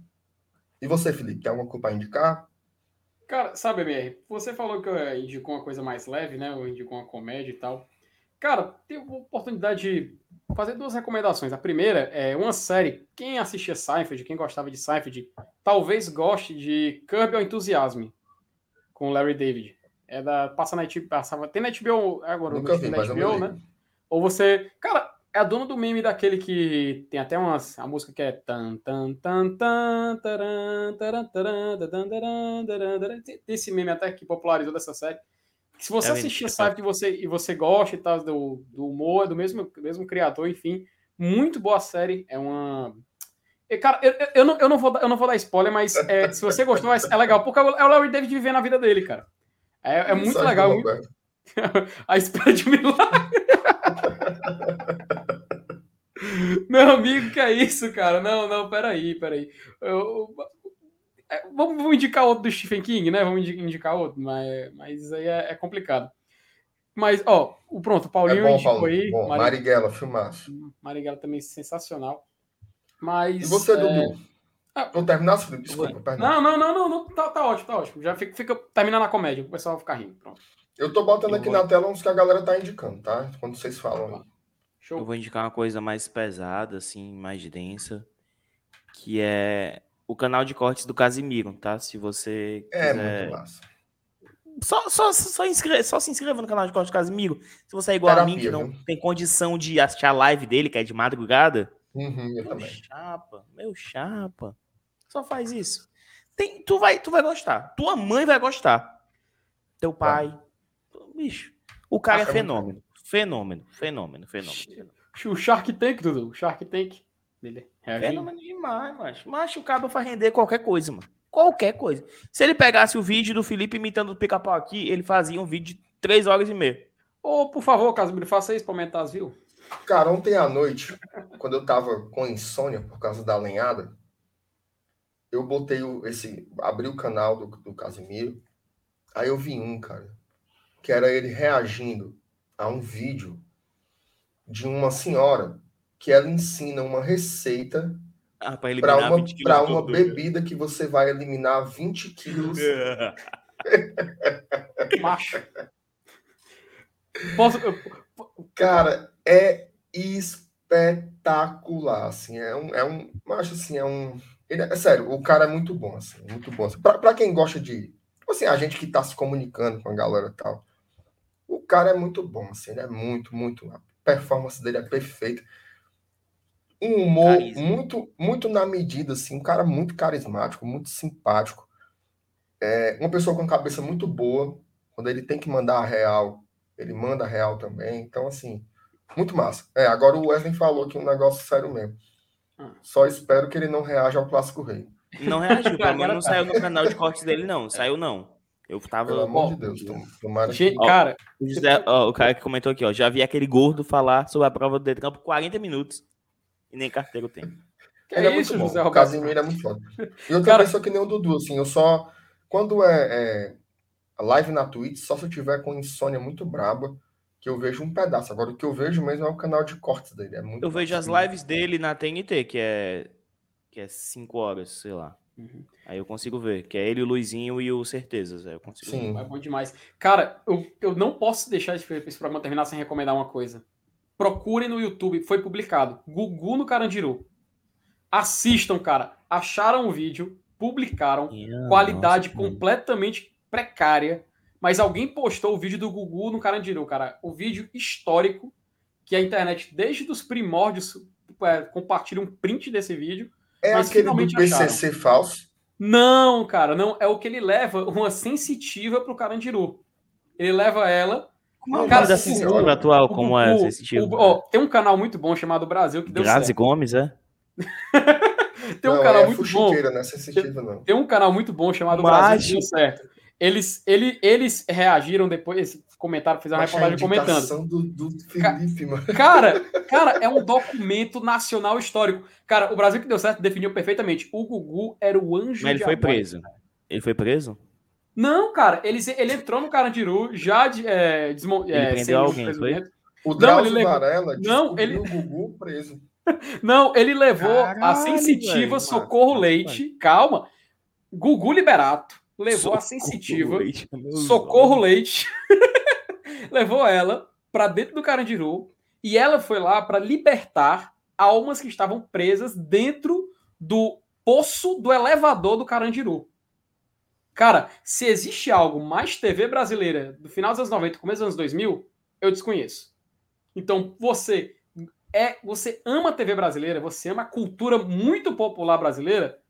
E você, Felipe, tem alguma coisa para indicar? Cara, sabe, BR, você falou que eu indicou uma coisa mais leve, né? Eu indicou uma comédia e tal. Cara, tive a oportunidade de fazer duas recomendações. A primeira é uma série. Quem assistia Seinfeld, quem gostava de Seinfeld, talvez goste de Curb Your Enthusiasm com Larry David. É da passa na HBO, passava, tem na HBO agora, Nunca vi, na HBO, né? Ou você, cara, é a dona do meme daquele que tem até umas, a música que é tan tan tan tan taran, taran, taran, taran, taran, tem esse meme até que popularizou dessa série. Se você é assistir sabe e você e você gosta e tal do, do humor, é do mesmo mesmo criador, enfim, muito boa série, é uma Cara, eu, eu, não, eu, não vou, eu não vou dar spoiler, mas é, se você gostou, é legal, porque é o Larry David vivendo a vida dele, cara. É, é muito legal. Muito... a espera de milagre. Meu amigo, que é isso, cara? Não, não, peraí, peraí. Eu, é, vamos, vamos, indicar outro do Stephen King, né? Vamos indicar outro, mas, mas aí é, é complicado. Mas, ó, o pronto, o Paulinho é bom, Paulo, aí. Bom, Marighella, Marighella, filmaço. Marighella também sensacional. Mas. E você, é... Dudu? Ah, Vou terminar, desculpa, perdão. Não, não, não, não, não tá, tá ótimo, tá ótimo. Já fica, fica terminando a comédia, o pessoal vai ficar rindo. Pronto. Eu tô botando aqui na tela uns que a galera tá indicando, tá? Quando vocês falam. Show. Eu vou indicar uma coisa mais pesada, assim, mais densa, que é o canal de cortes do Casimiro, tá? Se você É muito massa. Só, só, só, inscreve, só se inscreva no canal de cortes do Casimiro. Se você é igual Terapia, a mim, que não viu? tem condição de assistir a live dele, que é de madrugada. Uhum, eu meu também. chapa, meu chapa. Só faz isso. Tem, tu, vai, tu vai gostar. Tua mãe vai gostar. Teu pai. Tá. Bicho. O cara é fenômeno. Fenômeno, fenômeno, fenômeno. O Shark Tank, Dudu. O Shark Tank. Dele. Fenômeno demais, macho. Macho, o cara faz render qualquer coisa, mano. Qualquer coisa. Se ele pegasse o vídeo do Felipe imitando o pica-pau aqui, ele fazia um vídeo de 3 horas e meia. Ô, oh, por favor, Casimiro, faça isso pra aumentar as views. Cara, ontem à noite, quando eu tava com insônia por causa da lenhada, eu botei o, esse. abri o canal do, do Casimiro. Aí eu vi um, cara, que era ele reagindo a um vídeo de uma senhora que ela ensina uma receita ah, para uma, pra uma bebida que você vai eliminar 20 quilos. Macho. Posso... Cara, é espetacular, assim, é um, é um, acho assim, é um, ele, é sério, o cara é muito bom, assim, muito bom. Assim. Para quem gosta de, tipo assim, a gente que tá se comunicando com a galera e tal, o cara é muito bom, assim, ele é muito, muito. A performance dele é perfeita. Um humor Carisma. muito, muito na medida, assim, um cara muito carismático, muito simpático. É uma pessoa com cabeça muito boa. Quando ele tem que mandar a real, ele manda a real também. Então, assim, muito massa. É, agora o Wesley falou que um negócio sério mesmo. Hum. Só espero que ele não reaja ao Clássico Rei. Não reagiu, pelo menos não saiu no canal de cortes dele, não. Saiu não. Eu tava. Pelo amor de Deus, tomara que... Cara, o, José, ó, o cara que comentou aqui, ó, já vi aquele gordo falar sobre a prova do campo 40 minutos e nem carteiro tem. Que ele é, é isso, muito bom. José O Casimiro é muito foda. E eu cara... também sou que nem o Dudu, assim, eu só. Quando é, é live na Twitch, só se eu tiver com insônia muito braba, que eu vejo um pedaço. Agora, o que eu vejo mesmo é o canal de cortes dele. É muito eu vejo as lives dele na TNT, que é que é 5 horas, sei lá. Uhum. Aí eu consigo ver, que é ele, o Luizinho e o Certezas. Eu consigo Sim, ver. é bom demais. Cara, eu, eu não posso deixar esse, esse programa terminar sem recomendar uma coisa. Procurem no YouTube, foi publicado. Gugu no Carandiru. Assistam, cara. Acharam o vídeo, publicaram. Yeah, qualidade nossa, completamente precária. Mas alguém postou o vídeo do Gugu no Carandiru, cara. O vídeo histórico que a internet, desde os primórdios, é, compartilha um print desse vídeo. É aquele do PCC acharam. falso? Não, cara, não. É o que ele leva uma sensitiva pro Carandiru. Ele leva ela Como cara, da censura atual, como é esse tipo? O, tem um canal muito bom chamado Brasil que deu Grazi certo. Gomes, é? tem um não, canal é muito bom. Não é não. Tem um canal muito bom chamado Mas... Brasil que deu certo. Eles, ele, eles reagiram depois, comentaram, fizeram uma reportagem comentando. Do, do Felipe, mano. Cara, cara, é um documento nacional histórico. Cara, o Brasil que deu certo definiu perfeitamente. O Gugu era o anjo Mas ele foi preso. Ele foi preso? Não, cara, ele, ele entrou no Carandiru já de, é, desmo, ele é, prendeu alguém, foi? O Drauzio não, ele Varela não, ele... o Gugu preso. Não, ele levou Caralho, a sensitiva velho, Socorro mano. Leite, calma, Gugu Liberato, levou Socorro a sensitiva Leite, Socorro Leite, levou ela para dentro do Carandiru e ela foi lá para libertar almas que estavam presas dentro do poço do elevador do Carandiru. Cara, se existe algo mais TV brasileira do final dos anos 90, começo dos anos 2000, eu desconheço. Então, você é, você ama a TV brasileira, você ama a cultura muito popular brasileira,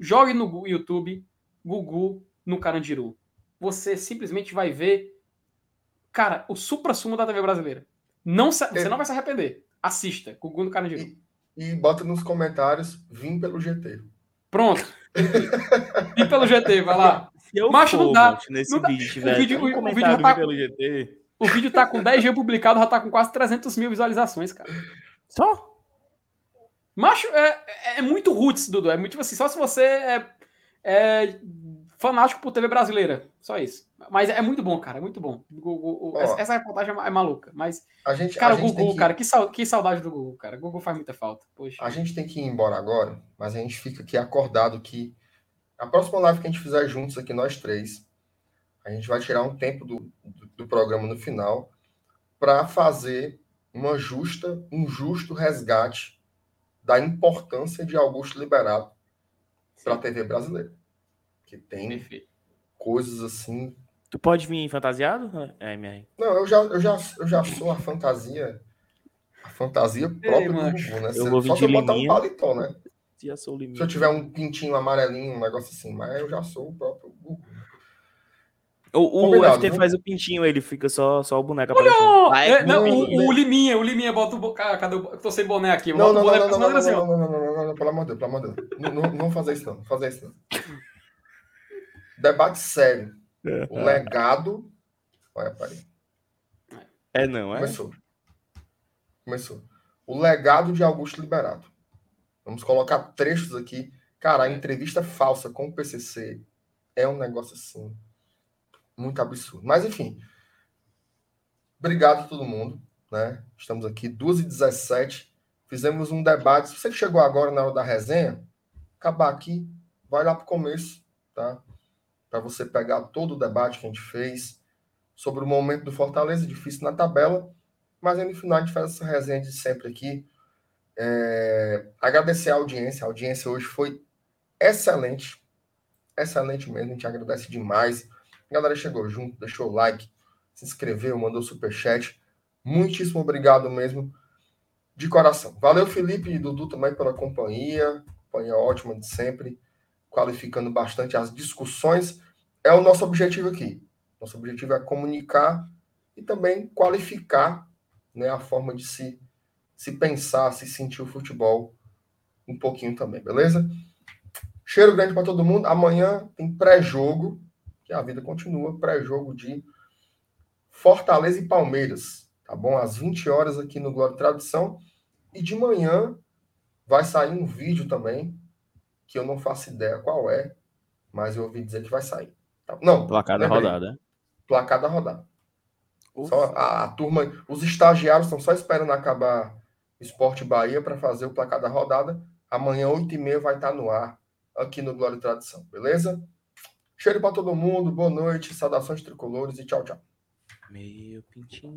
jogue no YouTube Gugu no Carandiru. Você simplesmente vai ver, cara, o supra-sumo da TV brasileira. Não se, você não vai se arrepender. Assista, Gugu no Carandiru. E, e bota nos comentários, vim pelo GT. Pronto. E pelo GT, vai lá. Eu Macho, for, não dá. Nesse não vídeo, dá. o vídeo, o, o vídeo tá, pelo GT. O vídeo tá com 10 dias publicado, já tá com quase 300 mil visualizações, cara. Só? Macho, é, é muito roots, Dudu. É muito tipo assim, só se você é, é fanático por TV brasileira. Só isso. Mas é muito bom, cara. É muito bom. Gugu, Ó, essa, reportagem é, é maluca. Mas, a gente, cara, a o Gugu, que... cara, que, que saudade do Gugu, cara. O Gugu faz muita falta. Poxa. A gente tem que ir embora agora, mas a gente fica aqui acordado que a próxima live que a gente fizer juntos aqui, nós três, a gente vai tirar um tempo do, do, do programa no final para fazer uma justa, um justo resgate da importância de Augusto Liberato para a TV brasileira. Que tem Perfeito. coisas assim Tu pode vir fantasiado? É, minha. Não, eu já, eu já, eu já sou a fantasia. A fantasia própria Ei, do Gugu, né? Eu vou Só se eu botar um paletó, né? Já sou Se eu tiver um pintinho amarelinho, um negócio assim, mas eu já sou o próprio Gugu. O, o FT faz o pintinho, ele fica só, só o boneco aparecendo. É, não, o, o, Liminha, o Liminha bota o. Cadê o. Tô sem boné aqui. Não, não, não, não, não, não, não, não, não, não, não, pelo amor de Deus, pelo amor de Deus. Não, não, não fazer isso, não. Não fazer isso, não. Debate sério. O legado. Olha, parei. É, não, é? Começou. Começou. O legado de Augusto Liberato. Vamos colocar trechos aqui. Cara, a entrevista falsa com o PCC é um negócio assim. Muito absurdo. Mas, enfim. Obrigado a todo mundo. Né? Estamos aqui, 2h17. Fizemos um debate. Se você chegou agora na hora da resenha, acabar aqui, vai lá para o começo. Tá? Para você pegar todo o debate que a gente fez sobre o momento do Fortaleza, difícil na tabela, mas aí no final a gente faz essa resenha de sempre aqui. É, agradecer a audiência, a audiência hoje foi excelente, excelente mesmo, a gente agradece demais. A galera chegou junto, deixou o like, se inscreveu, mandou super chat. Muitíssimo obrigado mesmo, de coração. Valeu, Felipe e Dudu também pela companhia, companhia ótima de sempre qualificando bastante as discussões, é o nosso objetivo aqui. Nosso objetivo é comunicar e também qualificar né, a forma de se, se pensar, se sentir o futebol um pouquinho também, beleza? Cheiro grande para todo mundo. Amanhã tem pré-jogo, que a vida continua, pré-jogo de Fortaleza e Palmeiras, tá bom? Às 20 horas aqui no Glória Tradução. E de manhã vai sair um vídeo também que eu não faço ideia qual é, mas eu ouvi dizer que vai sair. Tá? Não. Placar da rodada. Placar da rodada. Só a, a, turma, os estagiários estão só esperando acabar Esporte Bahia para fazer o placar da rodada. Amanhã, 8h30, vai estar no ar aqui no Glória e Tradição, beleza? Cheiro para todo mundo, boa noite, saudações tricolores e tchau, tchau. Meu pintinho.